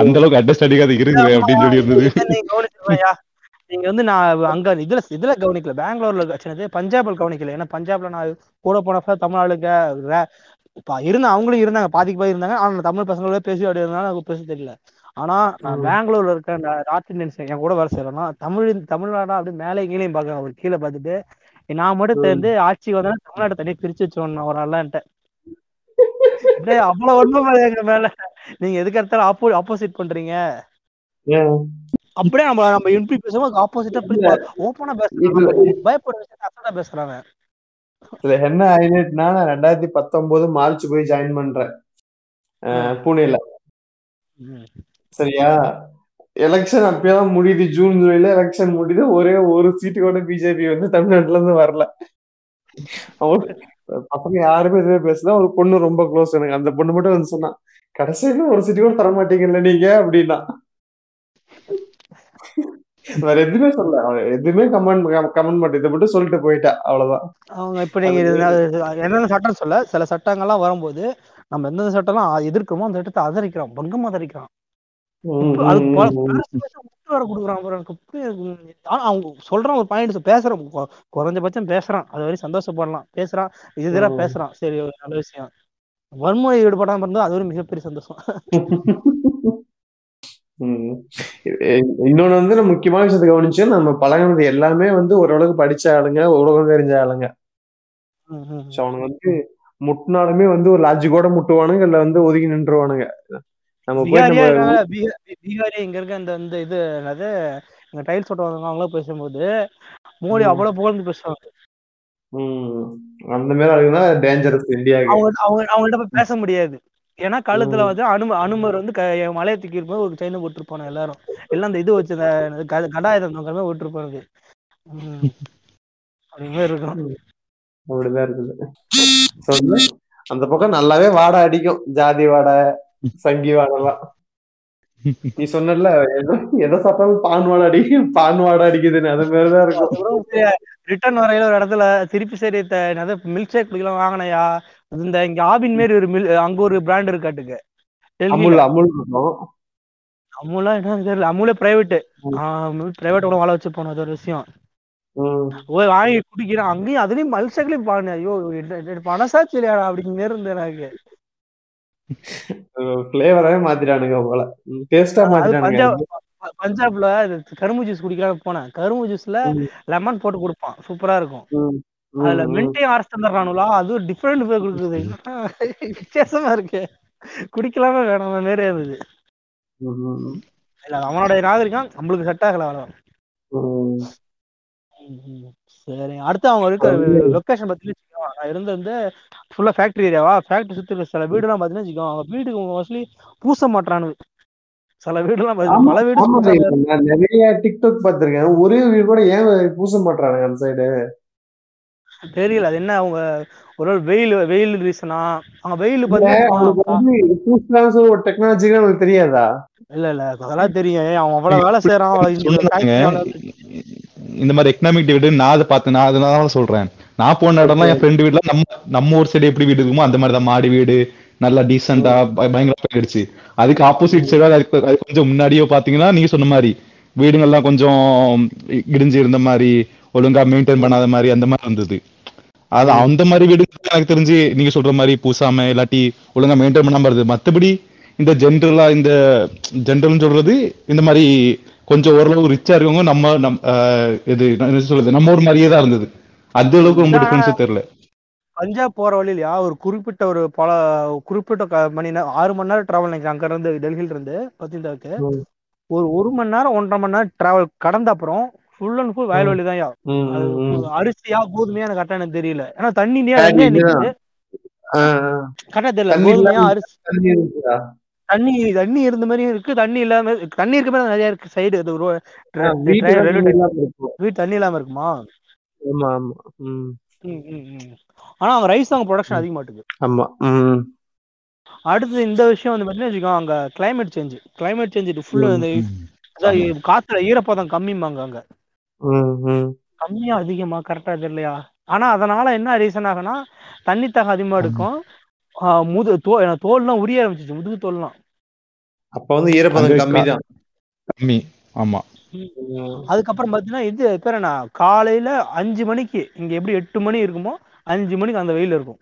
அந்த அளவுக்கு அண்டர்ஸ்டாண்டிங் அது இருக்குது அப்படின்னு சொல்லி இருந்தது. நீங்க வந்து நான் அங்க இதுல இதுல கவனிக்கல. பெங்களூர்ல சின்னது பஞ்சாப்ல கவனிக்கல. ஏன்னா பஞ்சாப்ல நான் கூட போனப்ப தமிழ் ஆளுங்க இருந்த அவங்களும் இருந்தாங்க. பாதிக்கு பாதி இருந்தாங்க. ஆனா தமிழ் பசங்களோட பேசி அப்படி இருந்தாலும் எனக்கு பேச தெரியல. ஆனா நான் பெங்களூர்ல இருக்க அந்த நார்த் இந்தியன்ஸ் என் கூட வேலை செய்யறேன்னா தமிழ் தமிழ்நாடா அப்படி மேலே கீழேயும் பாக்குறேன் அவர் கீழே பார்த்துட்டு நான் மட்டும் சேர்ந்து ஆட்சி வந்தா தமிழ்நாட்டை தனியா பிரிச்சு வச்சிடணும் ஒரு அப்படியே அவ்வளவு ஒண்ணும் எங்க மேல. நீங்க எதுக்கு எடுத்தாலும் ஆப்போ ஆப்போசிட் பண்றீங்க. அப்படியே நம்ம நம்ம எம்பி பேசும்போது ஆப்போசிட்டா ஓப்பனா பேசுறாங்க பயப்படுற விஷயத்த பேசுறாங்க இதுல என்ன ஹைலைட்னா நான் ரெண்டாயிரத்தி பத்தொன்பது மார்ச் போய் ஜாயின் பண்றேன். புனேல. சரியா? எலெக்ஷன் அப்பயெல்லாம் முடியுது. ஜூன் ஜூலைல எலெக்ஷன் முடியுது. ஒரே ஒரு சீட்டு கூட பிஜேபி வந்து தமிழ்நாட்டுல இருந்து வரல. அவங்க பசங்க யாருமே எதுவுமே பேசல. ஒரு பொண்ணு ரொம்ப க்ளோஸ் எனக்கு. அந்த பொண்ணு மட்டும் வந்து சொன்னா கடைசியில ஒரு சீட்டு கூட தர மாட்டீங்கல்ல நீங்க? அப்படின்னா. வேற எதுவுமே சொல்ல எதுவுமே கமெண்ட் கமெண்ட் பண்ணி இதை மட்டும் சொல்லிட்டு போயிட்டா. அவ்வளவுதான். அவங்க இப்ப நீங்க என்னென்ன சட்டம் சொல்ல? சில சட்டங்கள்லாம் வரும்போது நம்ம எந்தெந்த சட்டம்லாம் எதிர்க்கிறோமோ அந்த சட்டத்தை ஆதரிக்கிறோம். பங்கம் ஆதரிக்கிறோம். அவங்க சொல்றான் ஒரு பாயிண்ட் பேசுறான். குறைஞ்சபட்சம் பேசுறான். அது வரையும் சந்தோஷப்படலாம். பேசுறான். இது இதெல்லாம் உம். பேசுறான். சரி ஒரு நல்ல விஷயம். வன்முறை ஈடுபடாம இருந்தா அது ஒரு மிகப்பெரிய சந்தோஷம். [laughs] இன்னொன்னு வந்து நம்ம முக்கியமான விஷயத்தை கவனிச்சு நம்ம பழகினது எல்லாமே வந்து ஓரளவுக்கு படிச்ச ஆளுங்க உலகம் தெரிஞ்ச ஆளுங்க. அவனுங்க வந்து முட்டினாலுமே வந்து ஒரு லாஜிக்கோட முட்டுவானுங்க இல்ல வந்து ஒதுங்கி நின்றுவானுங்க. நம்ம பீகார் இங்க இருக்க இந்த இந்த இது என்னது இங்க டைல்ஸ் ஓட்டுவாங்க அவங்களாம் பேசும்போது மோடி. அவ்வளவு புகழ்ந்து பேசுவாங்க. உம் அந்த மாதிரி ஆளுங்க டேஞ்சரஸ் இந்தியாவுக்கு அவங்க அவங்க அவங்கள்ட்ட போய் பேச முடியாது. ஏன்னா கழுத்துல. வந்து அனும அனுமர் வந்து மலையை தூக்கி இருப்போம் ஒரு செயினை போட்டுருப்பானு எல்லாரும். எல்லாம் அந்த இது வச்சு அந்த கடாயுதம் மாதிரி விட்டுருப்பானுங்க ம். அப்படி மாதிரி இருக்கும். அப்படிதான் இருக்குது. அந்த பக்கம் நல்லாவே வாடை அடிக்கும். ஜாதி வாடை சங்கி வாடைலாம் நீ சொன்னல எதோ சாப்பிட்டாலும் பான் வாடை அடிக்கும் பான் வாடை அடிக்குதுன்னு அது மாதிரிதான் இருக்கும். ரிட்டர்ன் வரையில ஒரு இடத்துல திருப்பி சரி மில்க் ஷேக் குடிக்கலாம் வாங்கினையா? இந்த இங்க ஆபின் மாரி ஒரு மில் அங்க ஒரு பிராண்ட் இருக்காட்டுக்கு. அமுல் அமுல் அமுலா என்ன தெரியல. அமுலே பிரைவேட் பிரைவேட் கூட வாழ வச்சு போனோம் அது ஒரு விஷயம். போய் வாங்கி குடிக்கிறேன். அங்கேயும் அதுலயும் மல்சேக்லயும் பாருங்க ஐயோ மனசாட்சி இல்லையாடா அப்படின்னு இருந்தேன் எனக்கு. பிளேவராவே மாத்திட்டானுங்க போல. டேஸ்டா மாத்திட்டானுங்க. பஞ்சாப்ல கரும்பு ஜூஸ் குடிக்கலாம் போனேன் கரும்பு ஜூஸ்ல. லெமன் போட்டு கொடுப்பான். சூப்பரா இருக்கும். அதுல மின்ட்டையும் அரைச்சு தந்துடுறானுங்களா அது டிஃப்ரெண்ட் பேர் கொடுக்குது. வித்தியாசமா இருக்கு. குடிக்கலாமே வேணாம் மாரி இருந்தது இல்ல. அவனோட நாகரிகம் நம்மளுக்கு செட் ஆகல அவ்வளவு உம் சரி அடுத்து அவங்க லொகேஷன் பத்தி வச்சுக்கோ நான் இருந்த வந்து ஃபுல்லா ஃபேக்டரி ஏரியாவா ஃபேக்டரி சுத்தி இருக்க சில வீடுலாம் பாத்தீங்கன்னா வச்சுக்கோ அவங்க வீட்டுக்கு மோஸ்ட்லி பூச மாட்டானுங்க சில வீடுலாம் பாத்தீங்கன்னா ஆமா பல வீடு நிறைய டிக்டாக் பார்த்திருக்கேன் ஒரே வீடு கூட ஏன் பூச மாட்டானுங்க அந்த சைடு தெரியல. அது என்ன அவங்க ஒரு வேளை வெயில் வெயில் ரீசனா அவங்க வெயில் பூசலாம் ஒரு டெக்னாலஜி அவனுக்கு தெரியாதா? இல்ல இல்ல அதெல்லாம் தெரியும். அவன் அவ்வளவு வேலை செய்யறான் இந்த மாதிரி எக்கனாமிக் டிவிடன் நான் அதை பார்த்தேன் நான் அதனால சொல்றேன். நான் போன இடம்லாம் என் ஃப்ரெண்டு வீட்ல நம்ம நம்ம ஒரு சைடு எப்படி வீடு இருக்குமோ அந்த மாதிரி தான் மாடி வீடு நல்லா டீசெண்டா பயங்கர போயிடுச்சு. அதுக்கு ஆப்போசிட் சைடு அதுக்கு அது கொஞ்சம் முன்னாடியோ பாத்தீங்கன்னா நீங்க சொன்ன மாதிரி வீடுங்கள்லாம் கொஞ்சம் இடிஞ்சு இருந்த மாதிரி ஒழுங்கா மெயின்டைன் பண்ணாத மாதிரி அந்த மாதிரி இருந்தது. அது அந்த மாதிரி வீடு எனக்கு தெரிஞ்சு நீங்க சொல்ற மாதிரி பூசாம இல்லாட்டி ஒழுங்கா மெயின்டைன் பண்ணாம இருந்தது. மத்தபடி இந்த ஜென்ரலா இந்த ஜென்ரல்னு சொல்றது இந்த மாதிரி கொஞ்சம் ஓரளவு ரிச்சா இருக்கவங்க நம்ம நம் இது சொல்றது நம்ம ஒரு மாதிரியே தான் இருந்தது. அந்த அளவுக்கு ரொம்ப டிஃபரன்ஸ் தெரியல. பஞ்சாப் போற வழியிலயா ஒரு குறிப்பிட்ட ஒரு பல குறிப்பிட்ட மணி நேரம் ஆறு மணி நேரம் டிராவல் நினைக்கிறேன். அங்க இருந்து டெல்லியில இருந்து பத்திந்தாவுக்கு. ஒரு ஒரு மணி நேரம் ஒன்றரை மணி நேரம் டிராவல் கடந்த அப்புறம் ஃபுல் அண்ட் ஃபுல் வயல்வெளி தான் ம். அரிசியா கோதுமையா எனக்கு கரெக்டா எனக்கு தெரியல. ஏன்னா தண்ணி. கரெக்டா தெரியல. தண்ணி கோதுமையா அரிசி. தண்ணி? தண்ணி இருந்த மாதிரியும் இருக்கு. தண்ணி இல்லாம தண்ணி இருக்க மாதிரி நிறைய இருக்கு. சைடு அது வீட்டுல தண்ணி இல்லாம இருக்கும். ஆமா ஆமா. ஆனா அவங்க ரைஸ் அவங்க ப்ரொடக்ஷன் அதிகமாட்டுது. ஆமா ம், அடுத்து இந்த விஷயம் வந்து பாத்தீங்கன்னா வச்சுக்கோ அங்க கிளைமேட் சேஞ்ச் கிளைமேட் சேஞ்ச் ஃபுல்லா இந்த காத்துல ஈரப்பதம் கம்மிம்பாங்க அங்க. கம்மியா அதிகமா கரெக்டா தெரியலையா? ஆனா அதனால என்ன ரீசன் ஆகுனா தண்ணி தாக அதிகமா எடுக்கும். முது தோ எனக்கு தோல்லாம் உரிய ஆரம்பிச்சிச்சு முதுகு தோல்லாம். அப்ப வந்து ஈரப்பதம் கம்மி தான். கம்மி. ஆமா. அதுக்கப்புறம் பாத்தீங்கன்னா இது பேர் என்ன? காலையில அஞ்சு மணிக்கு இங்க எப்படி எட்டு மணி இருக்குமோ அஞ்சு மணிக்கு அந்த வெயில் இருக்கும்.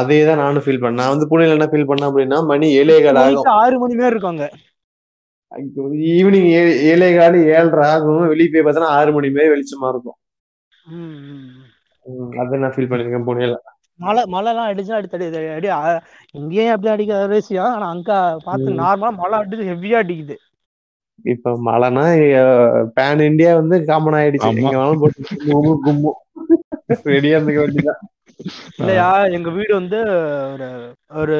அதே தான் நானும் ஃபீல் பண்ணேன். நான் வந்து புனேல என்ன ஃபீல் பண்ணேன் அப்படின்னா மணி ஏழே கால் ஆகும். மணிக்கு ஆறு மணி நேரம் இருக்கும் அங்க. ஈவினிங் ஏழே கால் ஏழரை ஆகும். வெளியே போய் பார்த்தோன்னா ஆறு மணி மேலே வெளிச்சமா இருக்கும். அதை நான் ஃபீல் பண்ணிருக்கேன் புனேல. மழை மழை எல்லாம் அடிச்சா அடி அடி இங்கேயும் அப்படி அடிக்காத விஷயம் ஆனா அங்க பார்த்து நார்மலா மழை அடிச்சு ஹெவியா அடிக்குது. இப்ப மழைனா பேன் இந்தியா வந்து காமன் ஆயிடுச்சு. வேணாலும் போட்டு கும்மு ரெடியா இருந்துக்க வேண்டியதான் இல்லையா எங்க வீடு வந்து ஒரு ஒரு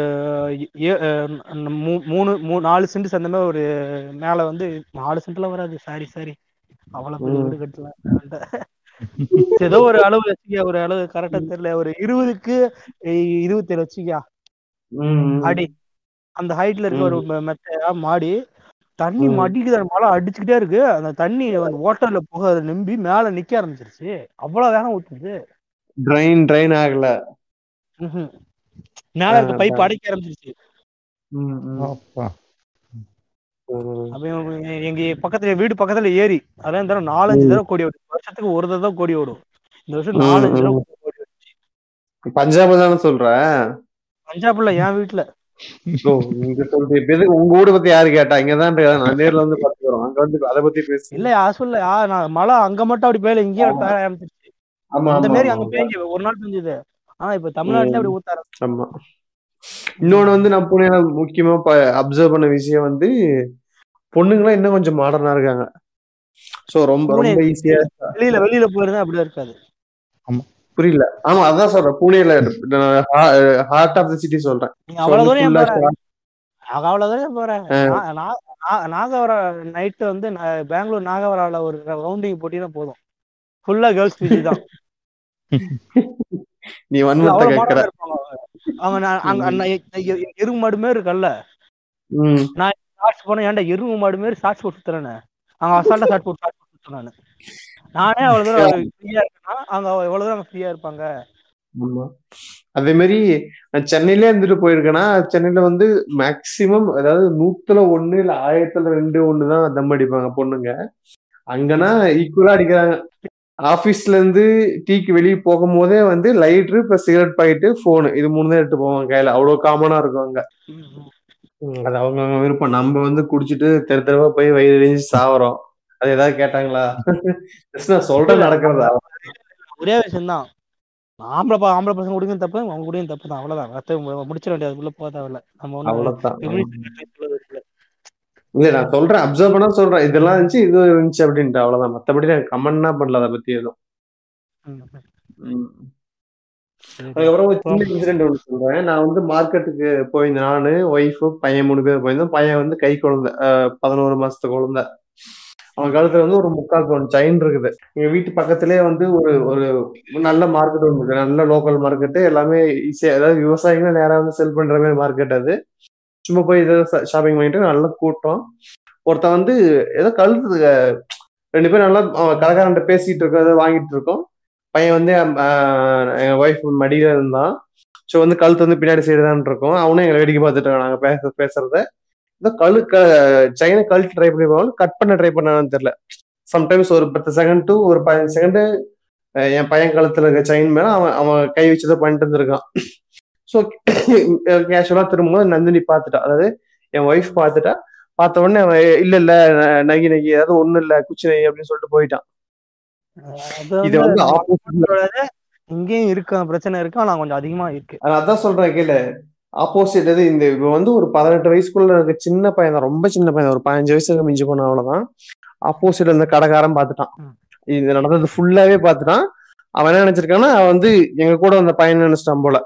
மூணு மூணு நாலு சென்ட் மாதிரி ஒரு மேல வந்து நாலு சென்ட்ல வராது. Sorry sorry. அவ்வளவு. வீடு கட்டல [laughs] ஏதோ ஒரு அளவு வச்சுக்க ஒரு அளவு கரெக்டா தெரியல. ஒரு இருபதுக்கு இருபத்தி ஏழு வச்சுக்கா. ம், ம். அடி அந்த ஹைட்ல இருக்க ஒரு மெத்தையா மாடி தண்ணி. மடிக்குது. அந்த மழை அடிச்சுக்கிட்டே இருக்கு. அந்த தண்ணி அந்த ஓட்டர்ல போக நம்பி மேல நிக்க ஆரம்பிச்சிருச்சு. அவ்வளவு வேகம் ஊத்துது. ட்ரைன் ட்ரைன் ஆகல. மேல இருக்க பைப் அடைக்க ஆரம்பிச்சிருச்சு ம், ம். அப்பா. ம். அப்ப எங்க- பக்கத்துல வீடு பக்கத்துல ஏரி அதான் இந்த தடவை நாலஞ்சு தடவை கோடி ஓடும் வருஷத்துக்கு ஒரு தடவை கோடி ஓடும். இந்த வருஷம் நாலஞ்சு. தடவை கோடி ஓடும் பஞ்சாப் தானே சொல்ற? பஞ்சாப்ல என் வீட்டுல உங்க வீடு பத்தி யாரு கேட்டா? இங்கதான்? நான் நேர்ல வந்து பாத்துக்கிறோம் அங்க வந்து அதை பத்தி பேசு இல்ல யா சொல்ல யா நான் மழை அங்க மட்டும் அப்படி பெய்யல இங்கேயும் பெய்ய ஆரம்பிச்சிருச்சு. ஆமா மாதிரி அங்க. பெய்ஞ்சு ஒரு நாள் பெஞ்சது. ஆனா இப்ப தமிழ்நாட்டுல அப்படி ஊத்த ஆரம்பிச்சு ஆமா. இன்னொன்னு வந்து நான் புனேல முக்கியமா அப்சர்வ் பண்ண விஷயம் வந்து பொண்ணுங்களாம் இன்னும் கொஞ்சம் மாடர்னா இருக்காங்க. சோ ரொம்ப ரொம்ப ஈஸியா வெளியில வெளியில போயிருந்தா அப்படிதான் இருக்காது. புரியல. ஆமா அதான் சொல்றேன். புனேல ஹார்ட் ஆஃப் த சிட்டி சொல்றேன். அவ்வளவு தூரம் நான் அவ்வளவு தூரம் போறேன்? நாகவரா நைட்டு வந்து நான் பெங்களூர் நாகவரால ஒரு ரவுண்டிங் போட்டீங்கன்னா போதும். ஃபுல்லா கேர்ள்ஸ் பீச் தான். நீ வன்மத்தை இருப்பாங்க. அவங்க. நான் அங்க அங்க எ- எ- எருமை மாடு மாரி இருக்கல்ல ம். ஷார்ட்ஸ் போனா ஏன்டா எருமை மாடு மாரி ஷார்ட்ஸ் போட்டு சுத்துறேன்னு. அங்க அசால்ட்டா ஷார்ட் போட்டு ஷார்ட் போட்டு சுத்துறேன் நானு அவ்வளவு தூரம் ஃப்ரீயா இருக்கேன்னா அவங்க எவ்வளவு தூரம் ஃப்ரீயா இருப்பாங்க? அதே மாதிரி நான் சென்னையிலே இருந்துட்டு போயிருக்கேன்னா சென்னையில வந்து மேக்சிமம் அதாவது நூத்துல ஒண்ணு இல்ல ஆயிரத்துல ரெண்டு ஒண்ணுதான் தம் அடிப்பாங்க பொண்ணுங்க. அங்கன்னா ஈக்குவலா அடிக்கிறாங்க. ஆபீஸ்ல இருந்து டீக்கு வெளியே போகும்போதே வந்து லைட்ரு இப்ப சிகரெட் பாக்கெட்டு போனு இது மூணு தான் எடுத்து போவாங்க கையில. அவ்வளவு காமனா இருக்கும் அங்க. அது அவங்க விருப்பம். நம்ம வந்து குடிச்சிட்டு தெரு தெருவா போய் வயிறு எரிஞ்சு சாவறோம். அது ஏதாவது கேட்டாங்களா? நான் சொல்றேன் நடக்கிறதா? ஒரே விஷயம் தான் ஆம்பளை ப- ஆம்பளை பசங்க குடிக்கும் தப்பு அவங்க குடிக்கும் தப்பு தான் அவ்வளவுதான் ரத்த முடிச்சிட வேண்டியது அதுக்குள்ள போக தேவையில்ல. நம்ம அவ்வளவுதான். இல்ல. நான் சொல்றேன். அப்சர்வ் பண்ணா சொல்றேன். இதெல்லாம் இருந்துச்சு இது இருந்துச்சு அப்படின்ட்டு. அவ்வளவுதான். மத்தபடி நான் கமெண்ட்னா பண்ணல. அதை பத்தி எதுவும். அதுக்கப்புறம் ஒரு சின்ன இன்சிடென்ட் ஒன்று சொல்றேன். நான் வந்து மார்க்கெட்டுக்கு போயிருந்தேன் நானு ஒய்ஃபு பையன் மூணு பேர் போயிருந்தோம். பையன் வந்து கை குழந்தை பதினோரு மாசத்து குழந்தை. அவன் கழுத்துல வந்து ஒரு முக்கால் பவுன் செயின் இருக்குது. எங்க வீட்டு பக்கத்துலயே வந்து ஒரு ஒரு நல்ல மார்க்கெட் ஒன்று இருக்கு. நல்ல லோக்கல் மார்க்கெட்டு எல்லாமே ஈஸியா அதாவது விவசாயிகள் நேரா வந்து செல் பண்ற மாதிரி மார்க்கெட் அது. சும்மா போய் இதை ஷாப்பிங் பண்ணிட்டு நல்ல கூட்டம். ஒருத்தன் வந்து ஏதோ கழுத்து ரெண்டு பேரும் நல்லா கடைக்காரன்ட்ட பேசிட்டு இருக்கோம் வாங்கிட்டு இருக்கோம். பையன் வந்து அஹ், எங்க ஒய்ஃப் மடியில இருந்தான். ஸோ வந்து கழுத்து வந்து பின்னாடி சைடு தான் இருக்கோம் அவனும் எங்களை வேடிக்கை பார்த்துட்டு இருக்கான். நாங்க பேச பேசுறத. ஏதோ கழு சைனை கழுத்து ட்ரை பண்ணி போவாங்க கட் பண்ண ட்ரை பண்ணான்னு தெரியல. சம்டைம்ஸ் ஒரு பத்து செகண்ட் டு ஒரு பதினஞ்சு செகண்டு என் பையன் கழுத்துல இருக்க செயின் மேல அவன் அவன் கை வச்சுதான் பண்ணிட்டு இருந்திருக்கான். ஸோ கேஷுவலா திரும்பும்போது நந்தினி பார்த்துட்டா. அதாவது என் ஒய்ஃப் பார்த்துட்டா. பார்த்த உடனே அவன் இல்ல இல்ல நகி நகி. ஏதாவது ஒன்றும் இல்ல. குச்சி நகி அப்படின்னு சொல்லிட்டு போயிட்டான். இது வந்து இங்கேயும் இருக்கு அந்த பிரச்சனை இருக்கு ஆனா கொஞ்சம் அதிகமா இருக்கு. அதான் சொல்றேன் கேளு. ஆப்போசிட் இது இந்த இவன் வந்து ஒரு பதினெட்டு வயசுக்குள்ள இருக்க சின்ன பையன் தான் ரொம்ப சின்ன பையன் ஒரு பதினஞ்சு வயசுக்கு மிஞ்சி போன அவ்வளவுதான் ஆப்போசிட் இருந்த கடைக்காரன் பார்த்துட்டான். ம். இது நடந்தது ஃபுல்லாவே பார்த்துட்டான். அவன் என்ன நினைச்சிருக்கான்னா அவன் வந்து எங்க கூட வந்த பையன் நினைச்சிட்டான் போல.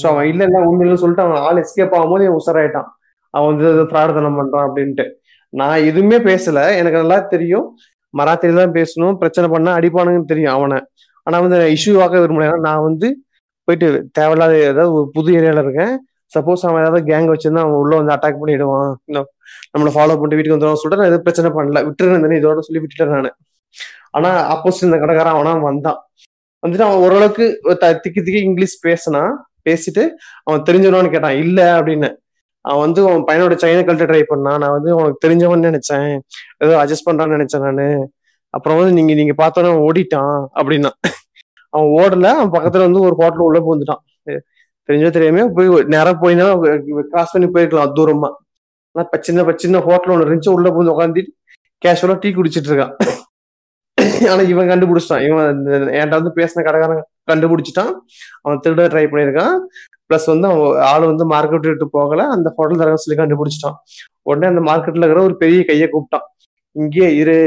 சோ அவன் இல்ல இல்ல இல்லைன்னு சொல்லிட்டு அவன் ஆள் எஸ்கேப் ஆகும்போது இவன் உசராயிட்டான் அவன் வந்து பிரார்த்தனம் பண்றான் அப்படின்ட்டு. நான் எதுவுமே பேசல. எனக்கு நல்லா தெரியும். மராத்தியில தான் பேசணும். பிரச்சனை பண்ணா அடிப்பானுங்கன்னு தெரியும் அவனை. ஆனா வந்து இஷ்யூ ஆக்க விரும்பல. ஏன்னா நான் வந்து போயிட்டு தேவையில்லாத ஏதாவது ஒரு புது ஏரியால இருக்கேன். சப்போஸ் அவன் ஏதாவது கேங் வச்சிருந்தா அவன் உள்ள வந்து அட்டாக் பண்ணிடுவான். நம்மளை ஃபாலோ பண்ணிட்டு வீட்டுக்கு வந்துடுவான் சொல்லிட்டு நான் எதுவும் பிரச்சனை பண்ணல. விட்டுருந்தேன் இதோட சொல்லி விட்டுட்டேன் நான். ஆனா ஆப்போசிட் இந்த கடைக்காரன் அவனா வந்தான். வந்துட்டு அவன் ஓரளவுக்கு திக்கி திக்கி இங்கிலீஷ் பேசினான் பேசிட்டு அவன் தெரிஞ்சிடணும்னு கேட்டான். இல்ல அப்படின்னு. அவன் வந்து உன் பையனோட செயனை கல்ட்டு ட்ரை பண்ணான். நான் வந்து உனக்கு தெரிஞ்சவன் நினைச்சேன். ஏதோ அட்ஜஸ்ட் பண்றான்னு நினைச்சேன் நானு. அப்புறம் வந்து நீங்க நீங்க பார்த்தோன்னே ஓடிட்டான் அப்படின்னா. அவன் ஓடல. அவன் பக்கத்துல வந்து ஒரு ஹோட்டல் உள்ள போந்துட்டான் தெரிஞ்சோ தெரியாம போய் நேரம் போயினா கிராஸ் பண்ணி போயிருக்கலாம் தூரமா. ஆனா சின்ன சின்ன ஹோட்டல் ஒன்று இருந்துச்சு. உள்ள போய் உட்காந்துட்டு கேஷுவலா டீ குடிச்சிட்டு இருக்கான். ஆனா இவன் கண்டுபிடிச்சிட்டான். இவன் இந்த- என்கிட்ட வந்து பேசின கடைக்காரன் கண்டுபிடிச்சிட்டான். அவன் திருட ட்ரை பண்ணியிருக்கான். ப்ளஸ் வந்து அவன் ஆள் வந்து மார்க்கெட் விட்டு போகல. அந்த ஹோட்டல் தரக சொல்லி கண்டுபிடிச்சிட்டான். உடனே அந்த மார்க்கெட்ல இருக்கிற ஒரு பெரிய கையை கூப்பிட்டான். இங்கேயே இரு.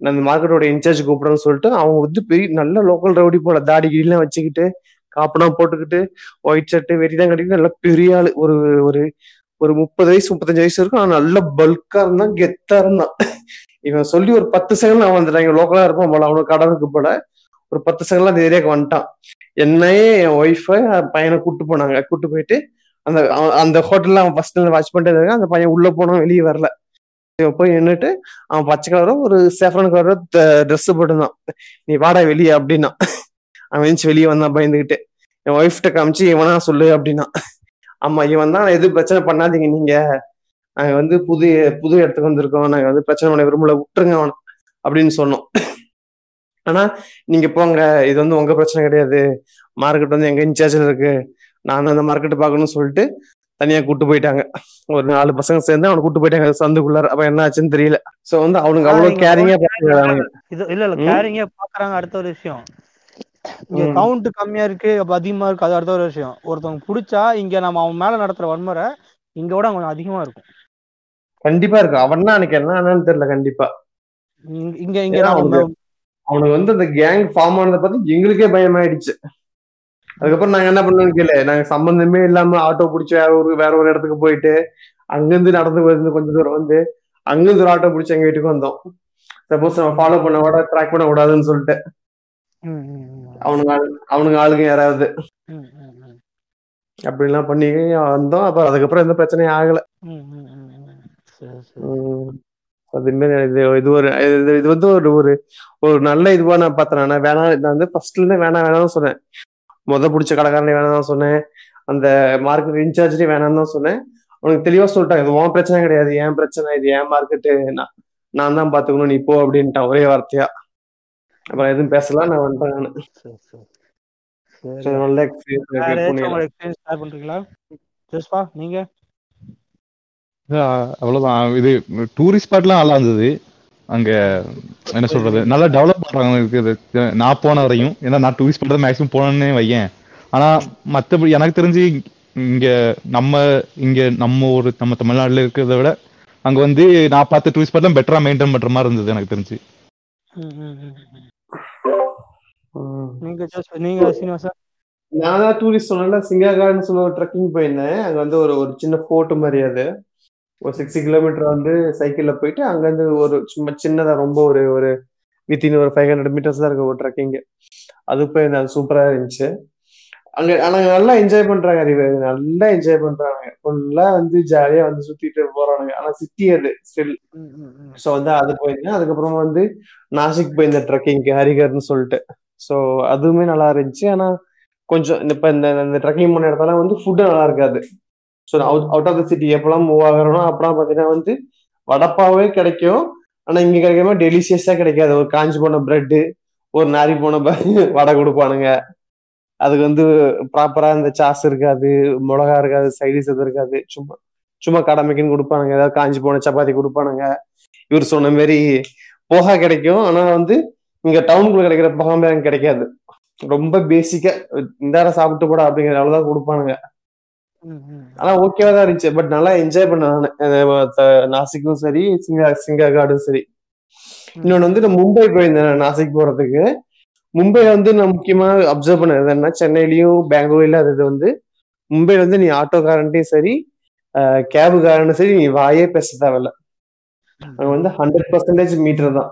நான் அந்த மார்க்கெட்டோட இன்சார்ஜ் கூப்பிடுறேன்னு சொல்லிட்டு அவங்க வந்து பெரிய நல்ல லோக்கல் ரவுடி போல தாடி கீழெல்லாம் வச்சுக்கிட்டு காப்பனா போட்டுக்கிட்டு ஒயிட் ஷர்ட் வெட்டிதான் கட்டிக்கிட்டு நல்லா பெரிய ஆள். ஒரு ஒரு ஒரு முப்பது வயசு முப்பத்தஞ்சு வயசு இருக்கும் ஆனா நல்ல பல்கா இருந்தான் கெத்தா இருந்தான். இவன் சொல்லி ஒரு பத்து செகண்ட் அவன் வந்துட்டான். லோக்கலா இருப்பான் போல அவனுக்கு கடனுக்கு போல. ஒரு பத்து செகண்ட்ல அந்த ஏரியாவுக்கு வந்துட்டான். என்னையே என் ஒய்ஃபை பையனை கூட்டு போனாங்க. கூட்டு போயிட்டு அந்த அந்த ஹோட்டல்ல அவன் ஃபர்ஸ்ட் வாட்ச் பண்ணிட்டு இருந்தாங்க அந்த பையன் உள்ள போனவன் வெளியே வரல. இவன் போய் நின்றுட்டு அவன் பச்சை கலரும் ஒரு சேஃப்ரன் கலர் ட்ரெஸ் போட்டிருந்தான். நீ வாடா வெளியே அப்படின்னா. அவன் எந்திச்சு வெளியே வந்தான் பயந்துகிட்டு. என் ஒய்ஃப்ட்ட காமிச்சு இவனா சொல்லு அப்படின்னா. ஆமா இவன் தான் எதுவும் பிரச்சனை பண்ணாதீங்க நீங்க. நாங்க வந்து புது புது இடத்துக்கு வந்திருக்கோம். நாங்க வந்து பிரச்சனை பண்ண விரும்பல விட்டுருங்க அவன் அப்படின்னு சொன்னோம். ஆனா நீங்க போங்க இது வந்து உங்க பிரச்சனை கிடையாது. மார்க்கெட் வந்து எங்க இன்சார்ஜ்ல இருக்கு. நான் அந்த மார்க்கெட் பார்க்கணும்னு சொல்லிட்டு தனியா கூட்டு போயிட்டாங்க. ஒரு நாலு பசங்க சேர்ந்து அவனை கூட்டு போயிட்டாங்க. சந்துக்குள்ளார. அப்ப என்ன ஆச்சுன்னு தெரியல. சோ வந்து அவனுக்கு அவ்வளவு கேரிங்கா பாத்துக்கிறாங்க இது இல்ல இல்ல. கேரிங்கே பாக்குறாங்க அடுத்த ஒரு விஷயம். இங்க. கவுண்ட் கம்மியா இருக்கு அப்ப அதிகமா இருக்கு அது அடுத்த ஒரு விஷயம். ஒருத்தவங்க புடிச்சா இங்க நம்ம அவன் மேல நடத்துற வன்முறை இங்க விட கொஞ்சம் அதிகமா இருக்கும். கண்டிப்பா இருக்கு அவன் தான் எனக்கு என்ன என்னன்னு தெரியல கண்டிப்பா. இங்க இங்க அவனுக்கு வந்து அந்த கேங் ஃபார்ம் ஆனதை பார்த்து எங்களுக்கே பயமாயிடுச்சு. அதுக்கப்புறம் நாங்க என்ன பண்ணோம்னு கேளு நாங்க சம்பந்தமே இல்லாம ஆட்டோ பிடிச்சி வேற ஒரு வேற ஒரு இடத்துக்கு போயிட்டு அங்கிருந்து நடந்து வந்து கொஞ்ச தூரம் வந்து அங்கிருந்து ஒரு ஆட்டோ பிடிச்சி எங்க வீட்டுக்கு வந்தோம். சப்போஸ் நம்ம ஃபாலோ பண்ண விட ட்ராக் பண்ண கூடாதுன்னு சொல்லிட்டு. அவனுங்க அவனுங்க ஆளுங்க யாராவது. அப்படிலாம் பண்ணி வந்தோம். அப்புறம் அதுக்கப்புறம் எந்த பிரச்சனையும் ஆகல. ம், ம், ம், ம். சரி சரி உம் அது மாரி இது இது ஒரு இது வந்து ஒரு ஒரு ஒரு நல்ல இதுவா நான் பார்த்தேன். நான் வேணாம் நான் வந்து ஃபர்ஸ்ட்ல இருந்தே வேணாம் வேணாம்னு சொன்னேன். முத பிடிச்ச கடைக்காரனே வேணாம் தான் சொன்னேன். அந்த மார்க்கெட் இன்சார்ஜ்லயும் வேணாம் தான் சொன்னேன். அவனுக்கு தெளிவா சொல்லிட்டாங்க இது உன் பிரச்சனை கிடையாது ஏன் பிரச்சனை இது ஏன் மார்க்கெட்டு நான் நான் தான் பாத்துக்கணும் நீ போ அப்படின்ட்டான் ஒரே வார்த்தையா. அப்புறம் எதுவும் பேசலாம் நான் வந்துட்டேன் நானு. நல்ல எக்ஸ்பீரியன்ஸ் ஷேர் பண்றீங்களா? ஜோஸ்பா நீங்க? அவ்வளவுதான். இது டூரிஸ்ட் ஸ்பாட்லாம் நல்லா இருந்தது. அங்க என்ன சொல்றது நல்லா டெவலப் பண்றாங்க. இருக்குது நான் போன வரையும். ஏன்னா நான் டூரிஸ்ட் பண்றது மேக்ஸிமம் போனேன்னே வையேன். ஆனா மத்தபடி எனக்கு தெரிஞ்சு இங்க நம்ம இங்க நம்ம ஒரு நம்ம தமிழ்நாட்டுல இருக்கிறத விட அங்க வந்து நான் பார்த்த டூரிஸ்ட் ஸ்பாட்லாம் பெட்டரா மெயின்டைன் பண்ற மாதிரி இருந்தது எனக்கு தெரிஞ்சு. நீங்க நீங்க சீனிவாசா? நான் தான் டூரிஸ்ட் சொன்னேன்ல சிங்காகார்டன் சொல்ல ஒரு ட்ரெக்கிங் போயிருந்தேன். அங்க வந்து ஒரு ஒரு சின்ன ஃபோர்ட் மாதிரி அது. ஒரு சிக்ஸ்டி கிலோமீட்டர் வந்து சைக்கிள்ல போயிட்டு அங்கேருந்து ஒரு சும்மா சின்னதா ரொம்ப ஒரு ஒரு வித்தின் ஒரு ஃபைவ் ஹண்ட்ரட் மீட்டர்ஸ் தான் இருக்கு ஒரு ட்ரெக்கிங் அது போய் அது சூப்பரா இருந்துச்சு. அங்க ஆனா நல்லா என்ஜாய் பண்றாங்க அறிவு. நல்லா என்ஜாய் பண்றாங்க. ஃபுல்லா வந்து ஜாலியா வந்து சுத்திட்டு போறானுங்க. ஆனா சிட்டி அது ஸ்டில். ஸோ வந்து அது போயிருந்தேன். அதுக்கப்புறமா வந்து நாசிக் போயிருந்தேன் ட்ரெக்கிங்க்கு ஹரிகர்னு சொல்லிட்டு. ஸோ அதுவுமே நல்லா இருந்துச்சு. ஆனா கொஞ்சம் இந்த இப்போ இந்த இந்த ட்ரெக்கிங் பண்ண இடத்துல வந்து ஃபுட்டு நல்லா இருக்காது. So out out of the city எப்பெல்லாம் மூவ் ஆகிறோம் அப்பெல்லாம் பார்த்தீங்கன்னா வந்து வடப்பாவே கிடைக்கும். ஆனா இங்க கிடைக்காம டெலிஷியஸா கிடைக்காது. ஒரு காஞ்சி போன பிரெட்டு ஒரு நாரி போன வடை கொடுப்பானுங்க. அதுக்கு வந்து ப்ராப்பரா இந்த சாஸ் இருக்காது மிளகா இருக்காது சைடிஸ் எதுவும் இருக்காது. சும்மா சும்மா கடமைக்குன்னு கொடுப்பானுங்க. ஏதாவது காஞ்சி போன சப்பாத்தி கொடுப்பானுங்க. இவர் சொன்ன மாதிரி போகா கிடைக்கும். ஆனா வந்து இங்க டவுனுக்குள்ள கிடைக்கிற போகாம அங்க கிடைக்காது. ரொம்ப பேசிக்கா இந்தார சாப்பிட்டு போடா அப்படிங்கிற அளவுதான் கொடுப்பானுங்க. ம், ம். ஆனா ஓகேவா தான் இருந்துச்சு. பட் நல்லா என்ஜாய் பண்ண நானு. அஹ் த- நாசிக்கும் சரி சிங்கா சிங்கா காடும் சரி. இன்னொன்னு வந்து நான் மும்பை போயிருந்தேன் நாசிக் போறதுக்கு. மும்பைல வந்து நான் முக்கியமா அப்சர்வ் பண்ணது என்ன சென்னையிலயும் பெங்களூர்ல அது இது வந்து மும்பைல வந்து நீ ஆட்டோக்காரன்ட்டையும் சரி கேபுக்காரனும் சரி நீ வாயே பேச தேவையில்ல. அங்க வந்து ஹண்ட்ரட் பர்சன்டேஜ் மீட்டர் தான்.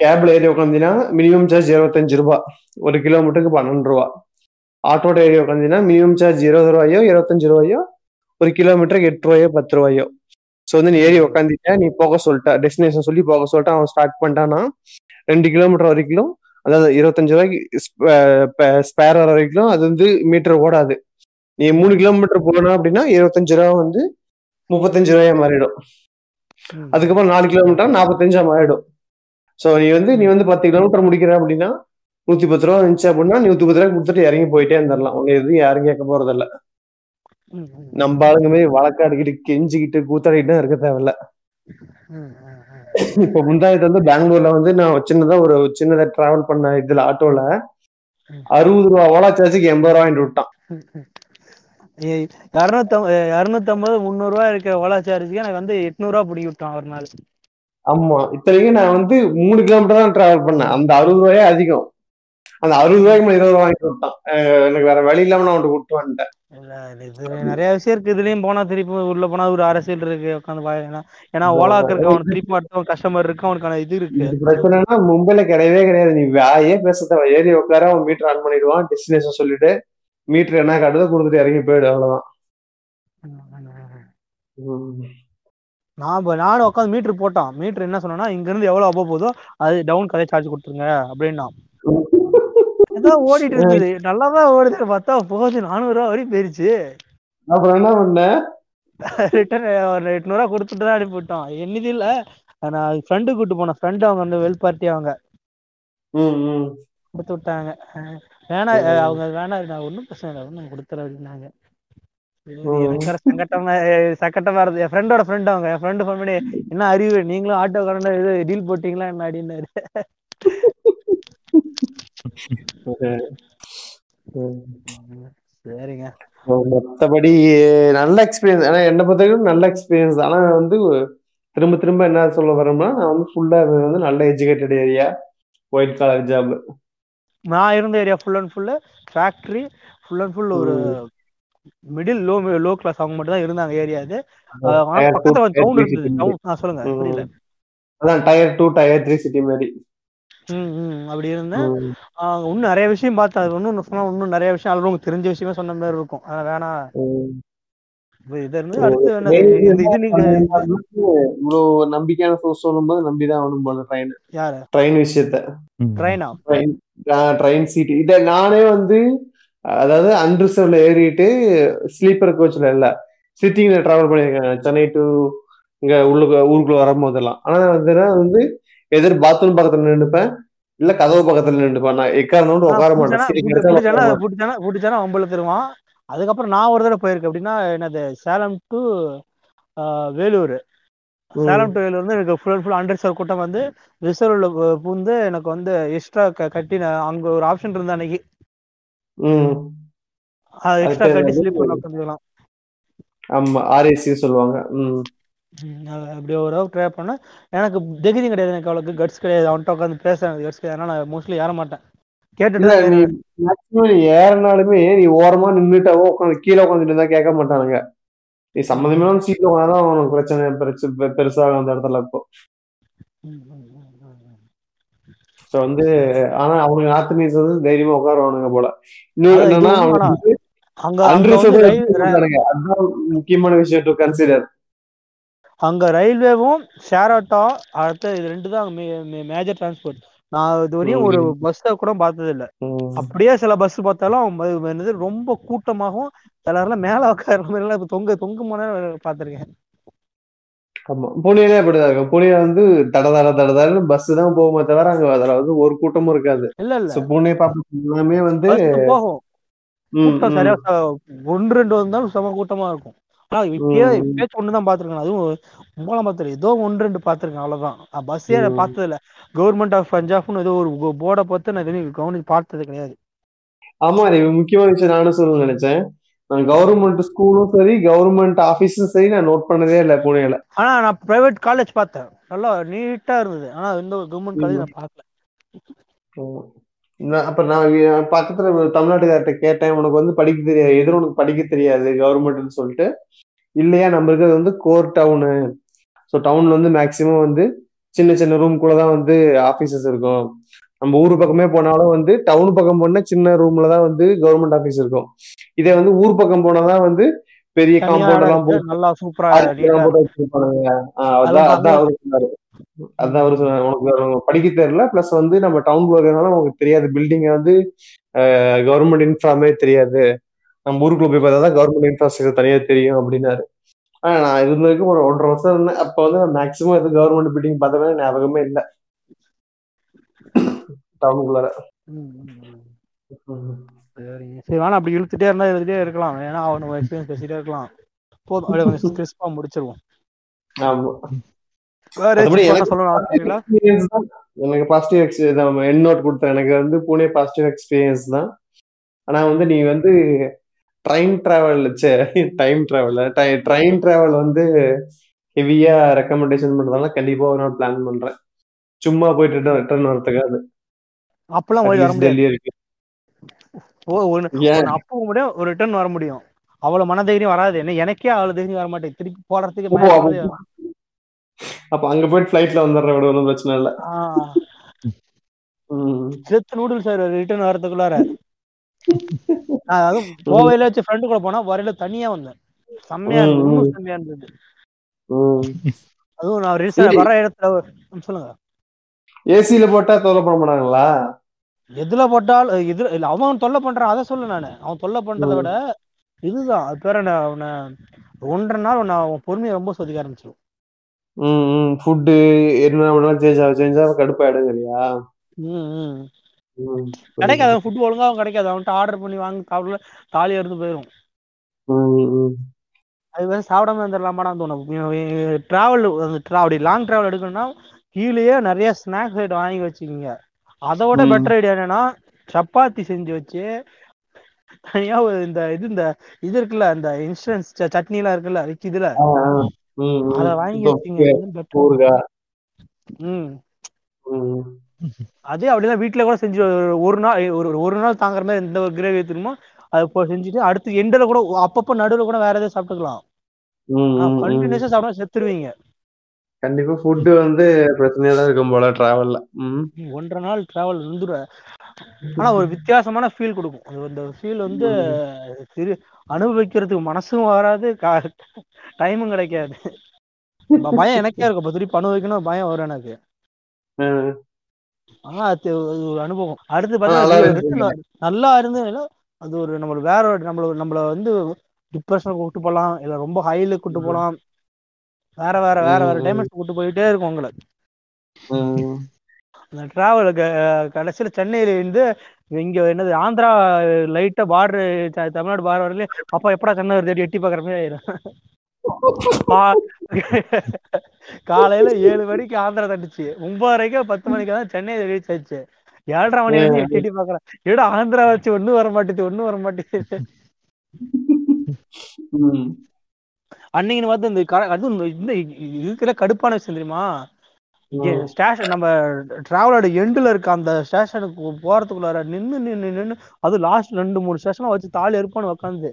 கேப்ல ஏறி உட்காந்தீங்கன்னா மினிமம் சார்ஜ் இருபத்தஞ்சு ரூபா ஒரு கிலோமீட்டருக்கு பன்னெண்டு ரூபா ஆட்டோட ஏறி உட்காந்தீங்கன்னா மினிமம் சார்ஜ் இருபது ரூபாயோ இருபத்தஞ்சு ரூபாயோ ஒரு கிலோமீட்டருக்கு எட்டு ரூபாயோ பத்து ரூபாயோ. ஸோ வந்து நீ ஏறி உட்காந்துட்ட நீ போக சொல்லிட்ட டெஸ்டினேஷன் சொல்லி போக சொல்லிட்டு அவன் ஸ்டார்ட் பண்ணிட்டான்னா ரெண்டு கிலோமீட்டர் வரைக்கும் அதாவது இருபத்தஞ்சு ரூபாய்க்கு ஸ்பேர் வர வரைக்கும் அது வந்து மீட்டர் ஓடாது. நீ மூணு கிலோமீட்டர் போனா அப்படின்னா இருபத்தஞ்சு ரூபா வந்து முப்பத்தஞ்சு ரூபாயா மாறிடும். அதுக்கப்புறம் நாலு கிலோமீட்டர் நாற்பத்தஞ்சா மாறிடும். ஸோ நீ வந்து நீ வந்து பத்து கிலோமீட்டர் முடிக்கிற அப்படின்னா நூத்தி பத்து ரூபா இருந்துச்சு அப்படின்னா நூத்தி பத்து ரூபாய் கொடுத்துட்டு இறங்கி போயிட்டே இருந்துடலாம். உன்னை எதுவும் யாரும் கேட்க போறதில்ல. நம்ம ஆளுங்க மாதிரி வழக்காடிக்கிட்டு கெஞ்சிக்கிட்டு கூத்தாடிக்கிட்டு இருக்க தேவையில்ல. இப்ப முந்தாயத்து வந்து பெங்களூர்ல வந்து நான் சின்னதா ஒரு சின்னதா டிராவல் பண்ண இதுல ஆட்டோல அறுபது ரூபா ஓலா சார்ஜுக்கு எண்பது ரூபா விட்டான். இருநூத்தம்பது முந்நூறு ரூபாய் இருக்க ஓலா சார்ஜுக்கு எனக்கு வந்து எட்நூறு ரூபா பிடிக்கி விட்டான் ஒரு நாள். ஆமா இத்தனைக்கும் நான் வந்து மூணு கிலோமீட்டர் தான் டிராவல் பண்ணேன். அந்த அறுபது ரூபாயே அதிகம். அந்த அறுபது ரூபாய்க்கு மேல இருபது ரூபா வாங்கிட்டு விட்டான் எனக்கு வேற வழி இல்லாம நான் அவன்கிட்ட விட்டு வந்துட்டேன். இல்ல நிறைய விஷயம் இருக்கு. இதுலயும் போனா திருப்பி உள்ள போனா ஒரு அரசியல் இருக்கு. உட்காந்து பாய் ஏன்னா ஓலாக்கு இருக்கு அவனுக்கு திருப்பி அடுத்தவன் கஸ்டமர் இருக்கு அவனுக்கான இது இருக்கு. பிரச்சனைனா மும்பைல கிடையவே கிடையாது. நீ வாயே பேச ஏறி உட்கார அவன் மீட்டர் ஆன் பண்ணிடுவான். டெஸ்டினேஷன் சொல்லிட்டு மீட்டர் என்ன காட்டுதோ கொடுத்துட்டு இறங்கி போயிடு. அவ்வளவுதான். நான் நானும் உட்காந்து மீட்டர் போட்டான். மீட்டர் என்ன சொன்னா இங்க இருந்து எவ்வளவு அபோ போதோ அது டவுன் கதை சார்ஜ் கொடுத்துருங்க அப்படின்னா [laughs] ஏதோ ஓடிட்டு இருக்குது. நல்லாதான் ஓடுது. பார்த்தா போகுது. நானூறு ரூபா வரையும் போயிருச்சு. அப்புறம் என்ன பண்ண? ரிட்டர்ன் ஒரு எட்நூறு ரூபா கொடுத்துட்டு தான் அனுப்பி விட்டோம் என்னது இல்ல? நான் ஃப்ரெண்டு கூட்டு போனேன் ஃப்ரெண்டு அவங்க வந்து வெல் பார்ட்டி அவங்க. கொடுத்து விட்டாங்க. வேணா அவங்க வேணா நான் ஒன்றும் பிரச்சனை இல்லை. ஒன்றும் கொடுத்துற அப்படின்னாங்க. சங்கட்டமா சங்கட்டமா இருந்தது. என் ஃப்ரெண்டோட ஃப்ரெண்ட் அவங்க. என் ஃப்ரெண்டு ஃபோன் பண்ணி என்ன அறிவு? நீங்களும் ஆட்டோ கரண்ட் இது டீல் போட்டீங்களா? என்ன? அப்படின்னாரு. சரிங்க. மத்தபடி நல்ல எக்ஸ்பீரியன்ஸ் ஆனா என்ன பொறுத்த வரைக்கும் நல்ல எக்ஸ்பீரியன்ஸ் ஆனா வந்து திரும்ப திரும்ப என்ன சொல்ல வரோம்னா நான் வந்து ஃபுல்லா வந்து நல்ல educated area white collar job நான் இருந்த area full and full factory full and full ஒரு மிடில் லோ லோ கிளாஸ் அவங்க மட்டும் தான் இருந்தாங்க ஏரியா two, பக்கத்துல டவுன் இருந்தது டவுன் ஆ சொல்லுங்க. புரியல. அதான் tier two tier three city மாதிரி. அப்படி. ஆஹ் இன்னும் நிறைய விஷயம் பார்த்தேன் அது இன்னும் சொன்னா இன்னும் நிறைய விஷயம் அதில் உங்களுக்கு தெரிஞ்ச விஷயமே சொன்ன மாதிரி இருக்கும். அதான் வேணாம் ம். இப்ப இது இருந்து அடுத்து என்னது இந்த இது நீங்க இவ்வளவு நம்பிக்கையான சோர்ஸ் சொல்லும்போது நம்பிதான் ஆகணும் போல ட்ரெயின் யாரு? ட்ரெயின் விஷயத்த. ட்ரெயினா ட்ரெயின் சீட் இத நானே வந்து அதாவது அன்ரிசர்வ்ல ஏறிட்டு ஸ்லீப்பர் கோச்ல இல்ல சிட்டிங்ல டிராவல் பண்ணியிருக்கேன். சென்னை டு இங்க உள்ளுக்கு ஊருக்குள்ள வரும்போதெல்லாம். ஆனா வந்து எதிர் பாத்ரூம் பக்கத்துல நின்னுப்பேன். இல்ல கதவு பக்கத்துல நின்னுப்பேன். நான் எக்காரணம் உட்கார மாட்டேன். பிடிச்சானா அம்பளை தருவான். அதுக்கப்புறம் நான் ஒரு தடவை போயிருக்கேன். அப்படின்னா என்னது சேலம் டு வேலூர். சேலம் டு வேலூர் வந்து எனக்கு full and full under serve கூட்டம் வந்து ரிசர்வ்ல பூந்து எனக்கு வந்து எக்ஸ்ட்ரா கட்டி அங்க ஒரு ஆப்ஷன் இருந்த அன்னைக்கு. எக்ஸ்ட்ரா கட்டி ஸ்லீப் பண்ண ஆமா ஆர்ஏசி சொல்லுவாங்க. அப்படி ஒரு ட்ரை பண்ணேன். எனக்கு தைரியம் கிடையாது எனக்கு அவளுக்கு கட்ஸ் கிடையாது. அவன்கிட்ட உட்காந்து பேச எனக்கு கட்ஸ் கிடையாது. நான் மோஸ்ட்லி ஏற மாட்டேன். கேட்டுட்டு ஏறினாலுமே நீ ஓரமா நின்னுட்டாவோ உட்காந்து கீழே உட்காந்துட்டு இருந்தா கேட்க மாட்டானுங்க. நீ சம்மந்தமான சீட்ல உட்காந்து அவனுக்கு பிரச்சனை பெருசு பெ- பெருசாகும் அந்த இடத்துல இப்போ. ஸோ வந்து ஆனா அவனுக்கு நார்த் மீன்ஸ் வந்து தைரியமா உட்காருவானுங்க போல. இன்னொரு என்னன்னா முக்கியமான விஷயம் டு கன்சிடர் அங்க ரயில்வேவும் ஷேர் ஆட்டோ அடுத்து இது ரெண்டு தான் மேஜர் டிரான்ஸ்போர்ட் நான் இது வரையும் ஒரு பஸ்ஸை கூட பார்த்தது இல்ல அப்படியே சில பஸ் பார்த்தாலும் என்னது ரொம்ப கூட்டமாகவும் எல்லாரும் மேல உட்கார மாதிரி தொங்க தொங்க போன பார்த்திருக்கேன். ஆமா. புனேலே அப்படிதான் இருக்கும். புனேல வந்து தட தட தட தடன்னு பஸ் தான் போகுமே தவிர அங்க அதுல வந்து ஒரு கூட்டமும் இருக்காது. இல்ல இல்ல. புனே பாப்பா எல்லாமே வந்து போகும். ஒன்று ரெண்டு வந்தாலும் செம கூட்டமா இருக்கும். ஆனா இப்பயே. இப்பயாச்சும் ஒண்ணுதான் பாத்திருக்கேன் அதுவும் ரொம்பலாம் பார்த்திருக்கேன் ஏதோ ஒன்று ரெண்டு பாத்திருக்கேன் அவ்வளவுதான். பஸ்ஸே. பார்த்தது இல்ல கவர்மெண்ட் ஆஃப் பஞ்சாப்னு ஏதோ ஒரு போர்டை பார்த்து நான் எதுவும் கவனிச்சு பார்த்தது கிடையாது. ஆமா இது முக்கியமான விஷயம் நானும் சொல்ல நினைச்சேன். நான் கவர்மெண்ட் ஸ்கூலும் சரி கவர்மெண்ட் ஆபீஸும் சரி நான் நோட் பண்ணதே இல்லை புனேல ஆனா நான் பிரைவேட் காலேஜ் பார்த்தேன். நல்லா நீட்டா இருந்தது. ஆனா இந்த கவர்மெண்ட் காலேஜ் நான் பார்க்கல. அப்ப நான் பக்கத்துல தமிழ்நாட்டுக்கார்ட்ட கேட்டேன் உனக்கு வந்து படிக்க தெரியாது எதிரும் உனக்கு படிக்க தெரியாது கவர்மெண்ட்னு சொல்லிட்டு. இல்லையா நம்ம இருக்கிறது வந்து கோர் டவுனு ஸோ டவுன்ல வந்து மேக்சிமம் வந்து சின்ன சின்ன ரூம் கூட தான் வந்து ஆபீசஸ் இருக்கும். நம்ம ஊர் பக்கமே போனாலும் வந்து டவுன் பக்கம் போனா சின்ன ரூம்ல தான் வந்து கவர்மெண்ட் ஆபீஸ் இருக்கும். இதே வந்து ஊர் பக்கம் போனாதான் வந்து பெரிய காம்பவுண்ட் எல்லாம் நல்லா சூப்பரா அதான் அவரு உனக்கு படிக்க தெரியல. பிளஸ் வந்து நம்ம டவுன் இருக்கிறதுனால உனக்கு தெரியாது. பில்டிங் வந்து கவர்மெண்ட் இன்ஃப்ராமே தெரியாது. நம்ம ஊருக்குள்ள போய் பார்த்தா தான் கவர்மெண்ட் இன்ஃப்ராஸ்ட்ரக்சர் தனியா தெரியும் அப்படின்னாரு. ஆனா நான் இருந்த வரைக்கும் ஒரு ஒன்றரை வருஷம் இருந்தேன். அப்ப வந்து நான் மேக்ஸிமம் எது கவர்மெண்ட் பில்டிங் பார்த்தவே ஞாபகமே இல்லை. டவுனுக்குள்ளார சரி வேணா அப்படி இழுத்துட்டே இருந்தா எழுதிட்டே இருக்கலாம். ஏன்னா அவனு எக்ஸ்பீரியன்ஸ் பேசிட்டே இருக்கலாம். போதும். அப்படியே கொஞ்சம் கிறிஸ்பா முடிச்சிருவோம். எனக்கு பாசிட்டிவ் எக்ஸ்பீரியன்ஸ் என் நோட் கொடுத்தேன். எனக்கு வந்து புனே பாசிட்டிவ் எக்ஸ்பீரியன்ஸ் தான். ஆனா வந்து நீ வந்து train travel time travel train travel வந்து ஹெவியா ரெக்கமெண்டேஷன் பண்றதால கண்டிப்பா ஒரு நாள் பிளான் பண்றேன். சும்மா போயிட்டு ரிட்டர்ன் வரதுக்காது அப்பெல்லாம் ஓடி வர முடியாது. அப்போ முடியும் ஒரு ரிட்டர்ன் வர முடியும். அவ்வளவு மனதைரியம் வராது. என்ன எனக்கே அவ்வளவு தைரியம் வர மாட்டேங்குது திருப்பி போடுறதுக்கு அப்ப- அங்க போயிட்டு ஃபிளைட்ல வந்துடுற விட ஒன்றும் பிரச்சனை இல்ல. செத்து நூடுல்ஸ் ரிட்டர்ன் வரதுக்குள்ளார நான் அதுவும் கோவையில வச்சு ஃப்ரெண்டு கூட போனா வரையில தனியா வந்தேன். செம்மையா இருந்தது செம்மையா இருந்தது. அதுவும் நான் ரீசன். வர இடத்துல சொல்லுங்க. ஏசில போட்டா தொலை பண்ண மாட்டாங்களா? எதுல போட்டால் எதுல இல்ல அவன் தொல்லை பண்றான் அதை சொல்லு நானு. அவன் தொல்லை பண்றதை. விட இதுதான். அது பேர் ஒன்றரை நாள் அவன் பொறுமையை ரொம்ப சொதிக்க ஆரம்பிச்சிடும் ம் ஃபுட்டு என்ன சேஞ்ச் ஆகும் சேஞ்ச் ஆக கடுப்பாயிடுங்கறியா? ம் ம். ம் கிடைக்காது ஃபுட் ஒழுங்கா அவன் கிடைக்காது. அவன்கிட்ட ஆர்டர் பண்ணி வாங்கி சாப்பிடல தாலி எடுத்து போயிடும் ம், ம். அது வந்து சாப்பிடாம இருந்துடலாமாடா தோணும். டிராவல் அப்படி லாங் டிராவல் எடுக்கணும்னா கீழேயே நிறைய ஸ்நாக்ஸ் ஐட்டம் வாங்கி வச்சுக்கோங்க. அதை விட ம். பெட்டர் ஐடியா என்னன்னா சப்பாத்தி செஞ்சு வச்சு தனியா ஒரு இந்த இது இந்த இது இருக்குல்ல இந்த இன்ஸ்டன்ஸ் சட்னி எல்லாம் இருக்குல்ல இதுல. ஆ, ஆ. அத வாங்கி வச்சுங்க. ம். அதே அப்படிதான் வீட்ல கூட செஞ்சு ஒரு- நாள் ஒரு ஒரு நாள் தாங்குற மாதிரி எந்த ஒரு கிரேவி திரும்ப அதை செஞ்சுட்டு அடுத்து எண்டில் கூட அப்பப்போ நடுவில் கூட வேற எதாவது சாப்பிட்டுக்கலாம். கண்டினியூஸா சாப்பிட்டா செத்துருவீங்க. கண்டிப்பா ஃபுட் வந்து பிரச்சனையா தான் இருக்கும் போல டிராவல்ல ஒன்றரை நாள் டிராவல் வந்துரு ஆனா ஒரு வித்தியாசமான ஃபீல் கொடுக்கும். அந்த ஃபீல் வந்து திரு அனுபவிக்கிறதுக்கு மனசும் வராது டைமும் கிடைக்காது. பயம் எனக்கே இருக்கும். இப்ப திருப்பி அனுபவிக்கணும் பயம் வரும் எனக்கு. ஆனா அது ஒரு அனுபவம். அடுத்து பார்த்தா நல்லா இருந்ததுன்னா அது ஒரு நம்மள வேற நம்மள நம்மள வந்து டிப்ரெஷனுக்கு கூட்டு போகலாம் இல்ல ரொம்ப ஹைல கூட்டு. போகலாம். வேற வேற வேற வேற. டைமென்ஷன் கூட்டு போயிட்டே இருக்கும் உங்களை. டிராவல் கடைசியில சென்னையில இருந்து இங்க என்னது ஆந்திரா லைட்டா பார்டர் தமிழ்நாடு பார்டர் வரலையும் அப்பா எப்படா சென்னை வருது எட்டி பாக்குற மாதிரி ஆயிரும். காலையில ஏழு மணிக்கு ஆந்திரா தட்டுச்சு. ஒன்பதரைக்கு பத்து மணிக்கு தான் சென்னை ரீச் ஆச்சு ஏழரை மணி வந்து எட்டி பாக்குறேன். ஏடா ஆந்திரா வச்சு ஒண்ணும் வர மாட்டேது ஒண்ணும் வர மாட்டேது. ம். அன்னைக்கு பார்த்து இந்த அதுவும் இந்த- இதுக்குள்ள கடுப்பான விஷயம் தெரியுமா. ஸ்டேஷன் நம்ம டிராவலோட எண்டுல இருக்க அந்த ஸ்டேஷனுக்கு போறதுக்குள்ளார நின்னு நின்னு நின்னு அது லாஸ்ட் ரெண்டு மூணு ஸ்டேஷனா வச்சு தாலி இருப்பான்னு உட்காந்து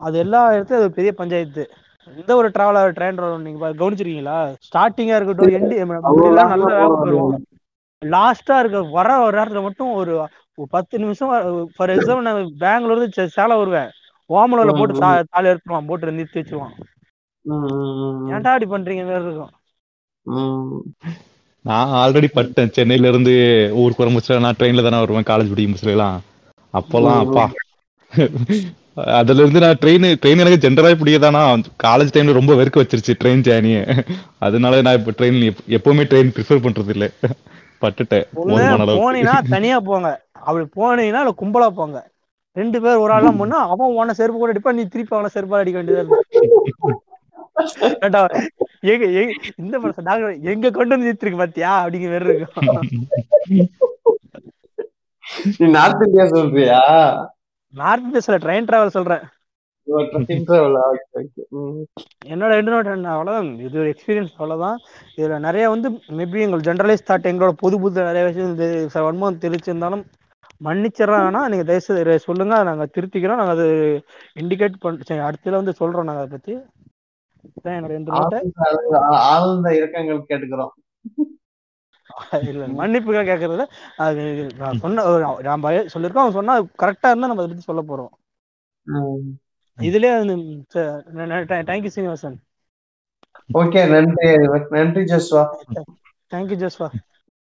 அது எல்லா இடத்துலயும் அது பெரிய பஞ்சாயத்து. எந்த ஒரு டிராவலர் ட்ரெயின் நீங்க பா- கவனிச்சிருக்கீங்களா? ஸ்டார்டிங்கா இருக்கட்டும் எண்டு நல்ல போயிடும் லாஸ்டா இருக்க வர ஒரு நேரத்துல மட்டும் ஒரு பத்து நிமிஷம் ஃபார் எக்ஸாம்பிள் நான் பெங்களூர்ல இருந்து சே- சேலம் வருவேன். ஓமலூர்ல போட்டு தாலி எடுத்துருவான் போட்டு நிறுத்தி வச்சிருவான். ஏன்டா அப்படி பண்றீங்க இருக்கும். நான் ஆல்ரெடி பட்டேன். சென்னையில இருந்து ஊருக்கு வர முடிச்சல நான் ட்ரெயின்ல தானே வருவேன். காலேஜ் படிக்கும் முடிச்சலாம் அப்போல்லாம் அப்பா. அதுல இருந்து நான் ட்ரெயின் ட்ரெயின் எனக்கு ஜென்ரலாக பிடிக்கதானா? காலேஜ் டைம்ல ரொம்ப வெறுக்க வச்சிருச்சு ட்ரெயின் ஜேர்னியை அதனால நான் இப்போ ட்ரெயின் எப்பவுமே ட்ரெயின் ப்ரிஃபர் பண்றது இல்ல பட்டுட்டேன் போனீங்கன்னா தனியா போங்க. அப்படி போனீங்கன்னா கும்பலா போங்க. ரெண்டு பேர் ஒரு ஆள்லாம் போனா அவன் உன்னை செருப்பு கூட அடிப்பா நீ திருப்பி அவனை செருப்பால் அடிக்க வேண்டியதா எங்க இந்த படம் டாக்டர் எங்க கொண்டு வந்து நிறுத்திருக்கு பாத்தியா? அப்படிங்கிற மாதிரி இருக்கும். நீ நார்த் இந்தியா சொல்றியா? நார்த் ட்ரெயின் டிராவல் சொல்றேன். ட்ரெயின் டிராவல் ம். என்னோட அவ்வளவுதான். இது ஒரு எக்ஸ்பீரியன்ஸ் அவ்வளவுதான். இதுல நிறைய வந்து மேபி எங்கள் ஜென்ரலைஸ் தாட் எங்களோட புது புது நிறைய விஷயம் வன்மம் தெரிச்சிருந்தாலும் மன்னிச்சிடறோம் ஆனா நீங்க தயவுசெய்து சொல்லுங்க. நாங்க திருத்திக்கிறோம். நாங்க அது இண்டிகேட் பண்ண அடுத்துல வந்து சொல்றோம் நாங்க அதை பத்தி. என்னோட ஆழ்ந்த- இறக்கங்கள் கேட்டுக்கிறோம். இல்ல மன்னிப்புக்காக கேக்குறதுல அது நான் சொன்ன நான் பய சொல்லிருக்கோம் அவன் சொன்னா கரெக்டா இருந்தா நம்ம அதை பத்தி சொல்ல போறோம். இதுலயே தேங்க்யூ சீனிவாசன். ஓகே நன்றி நன்றி ஜஸ்வா. தேங்க்யூ ஜஸ்வா.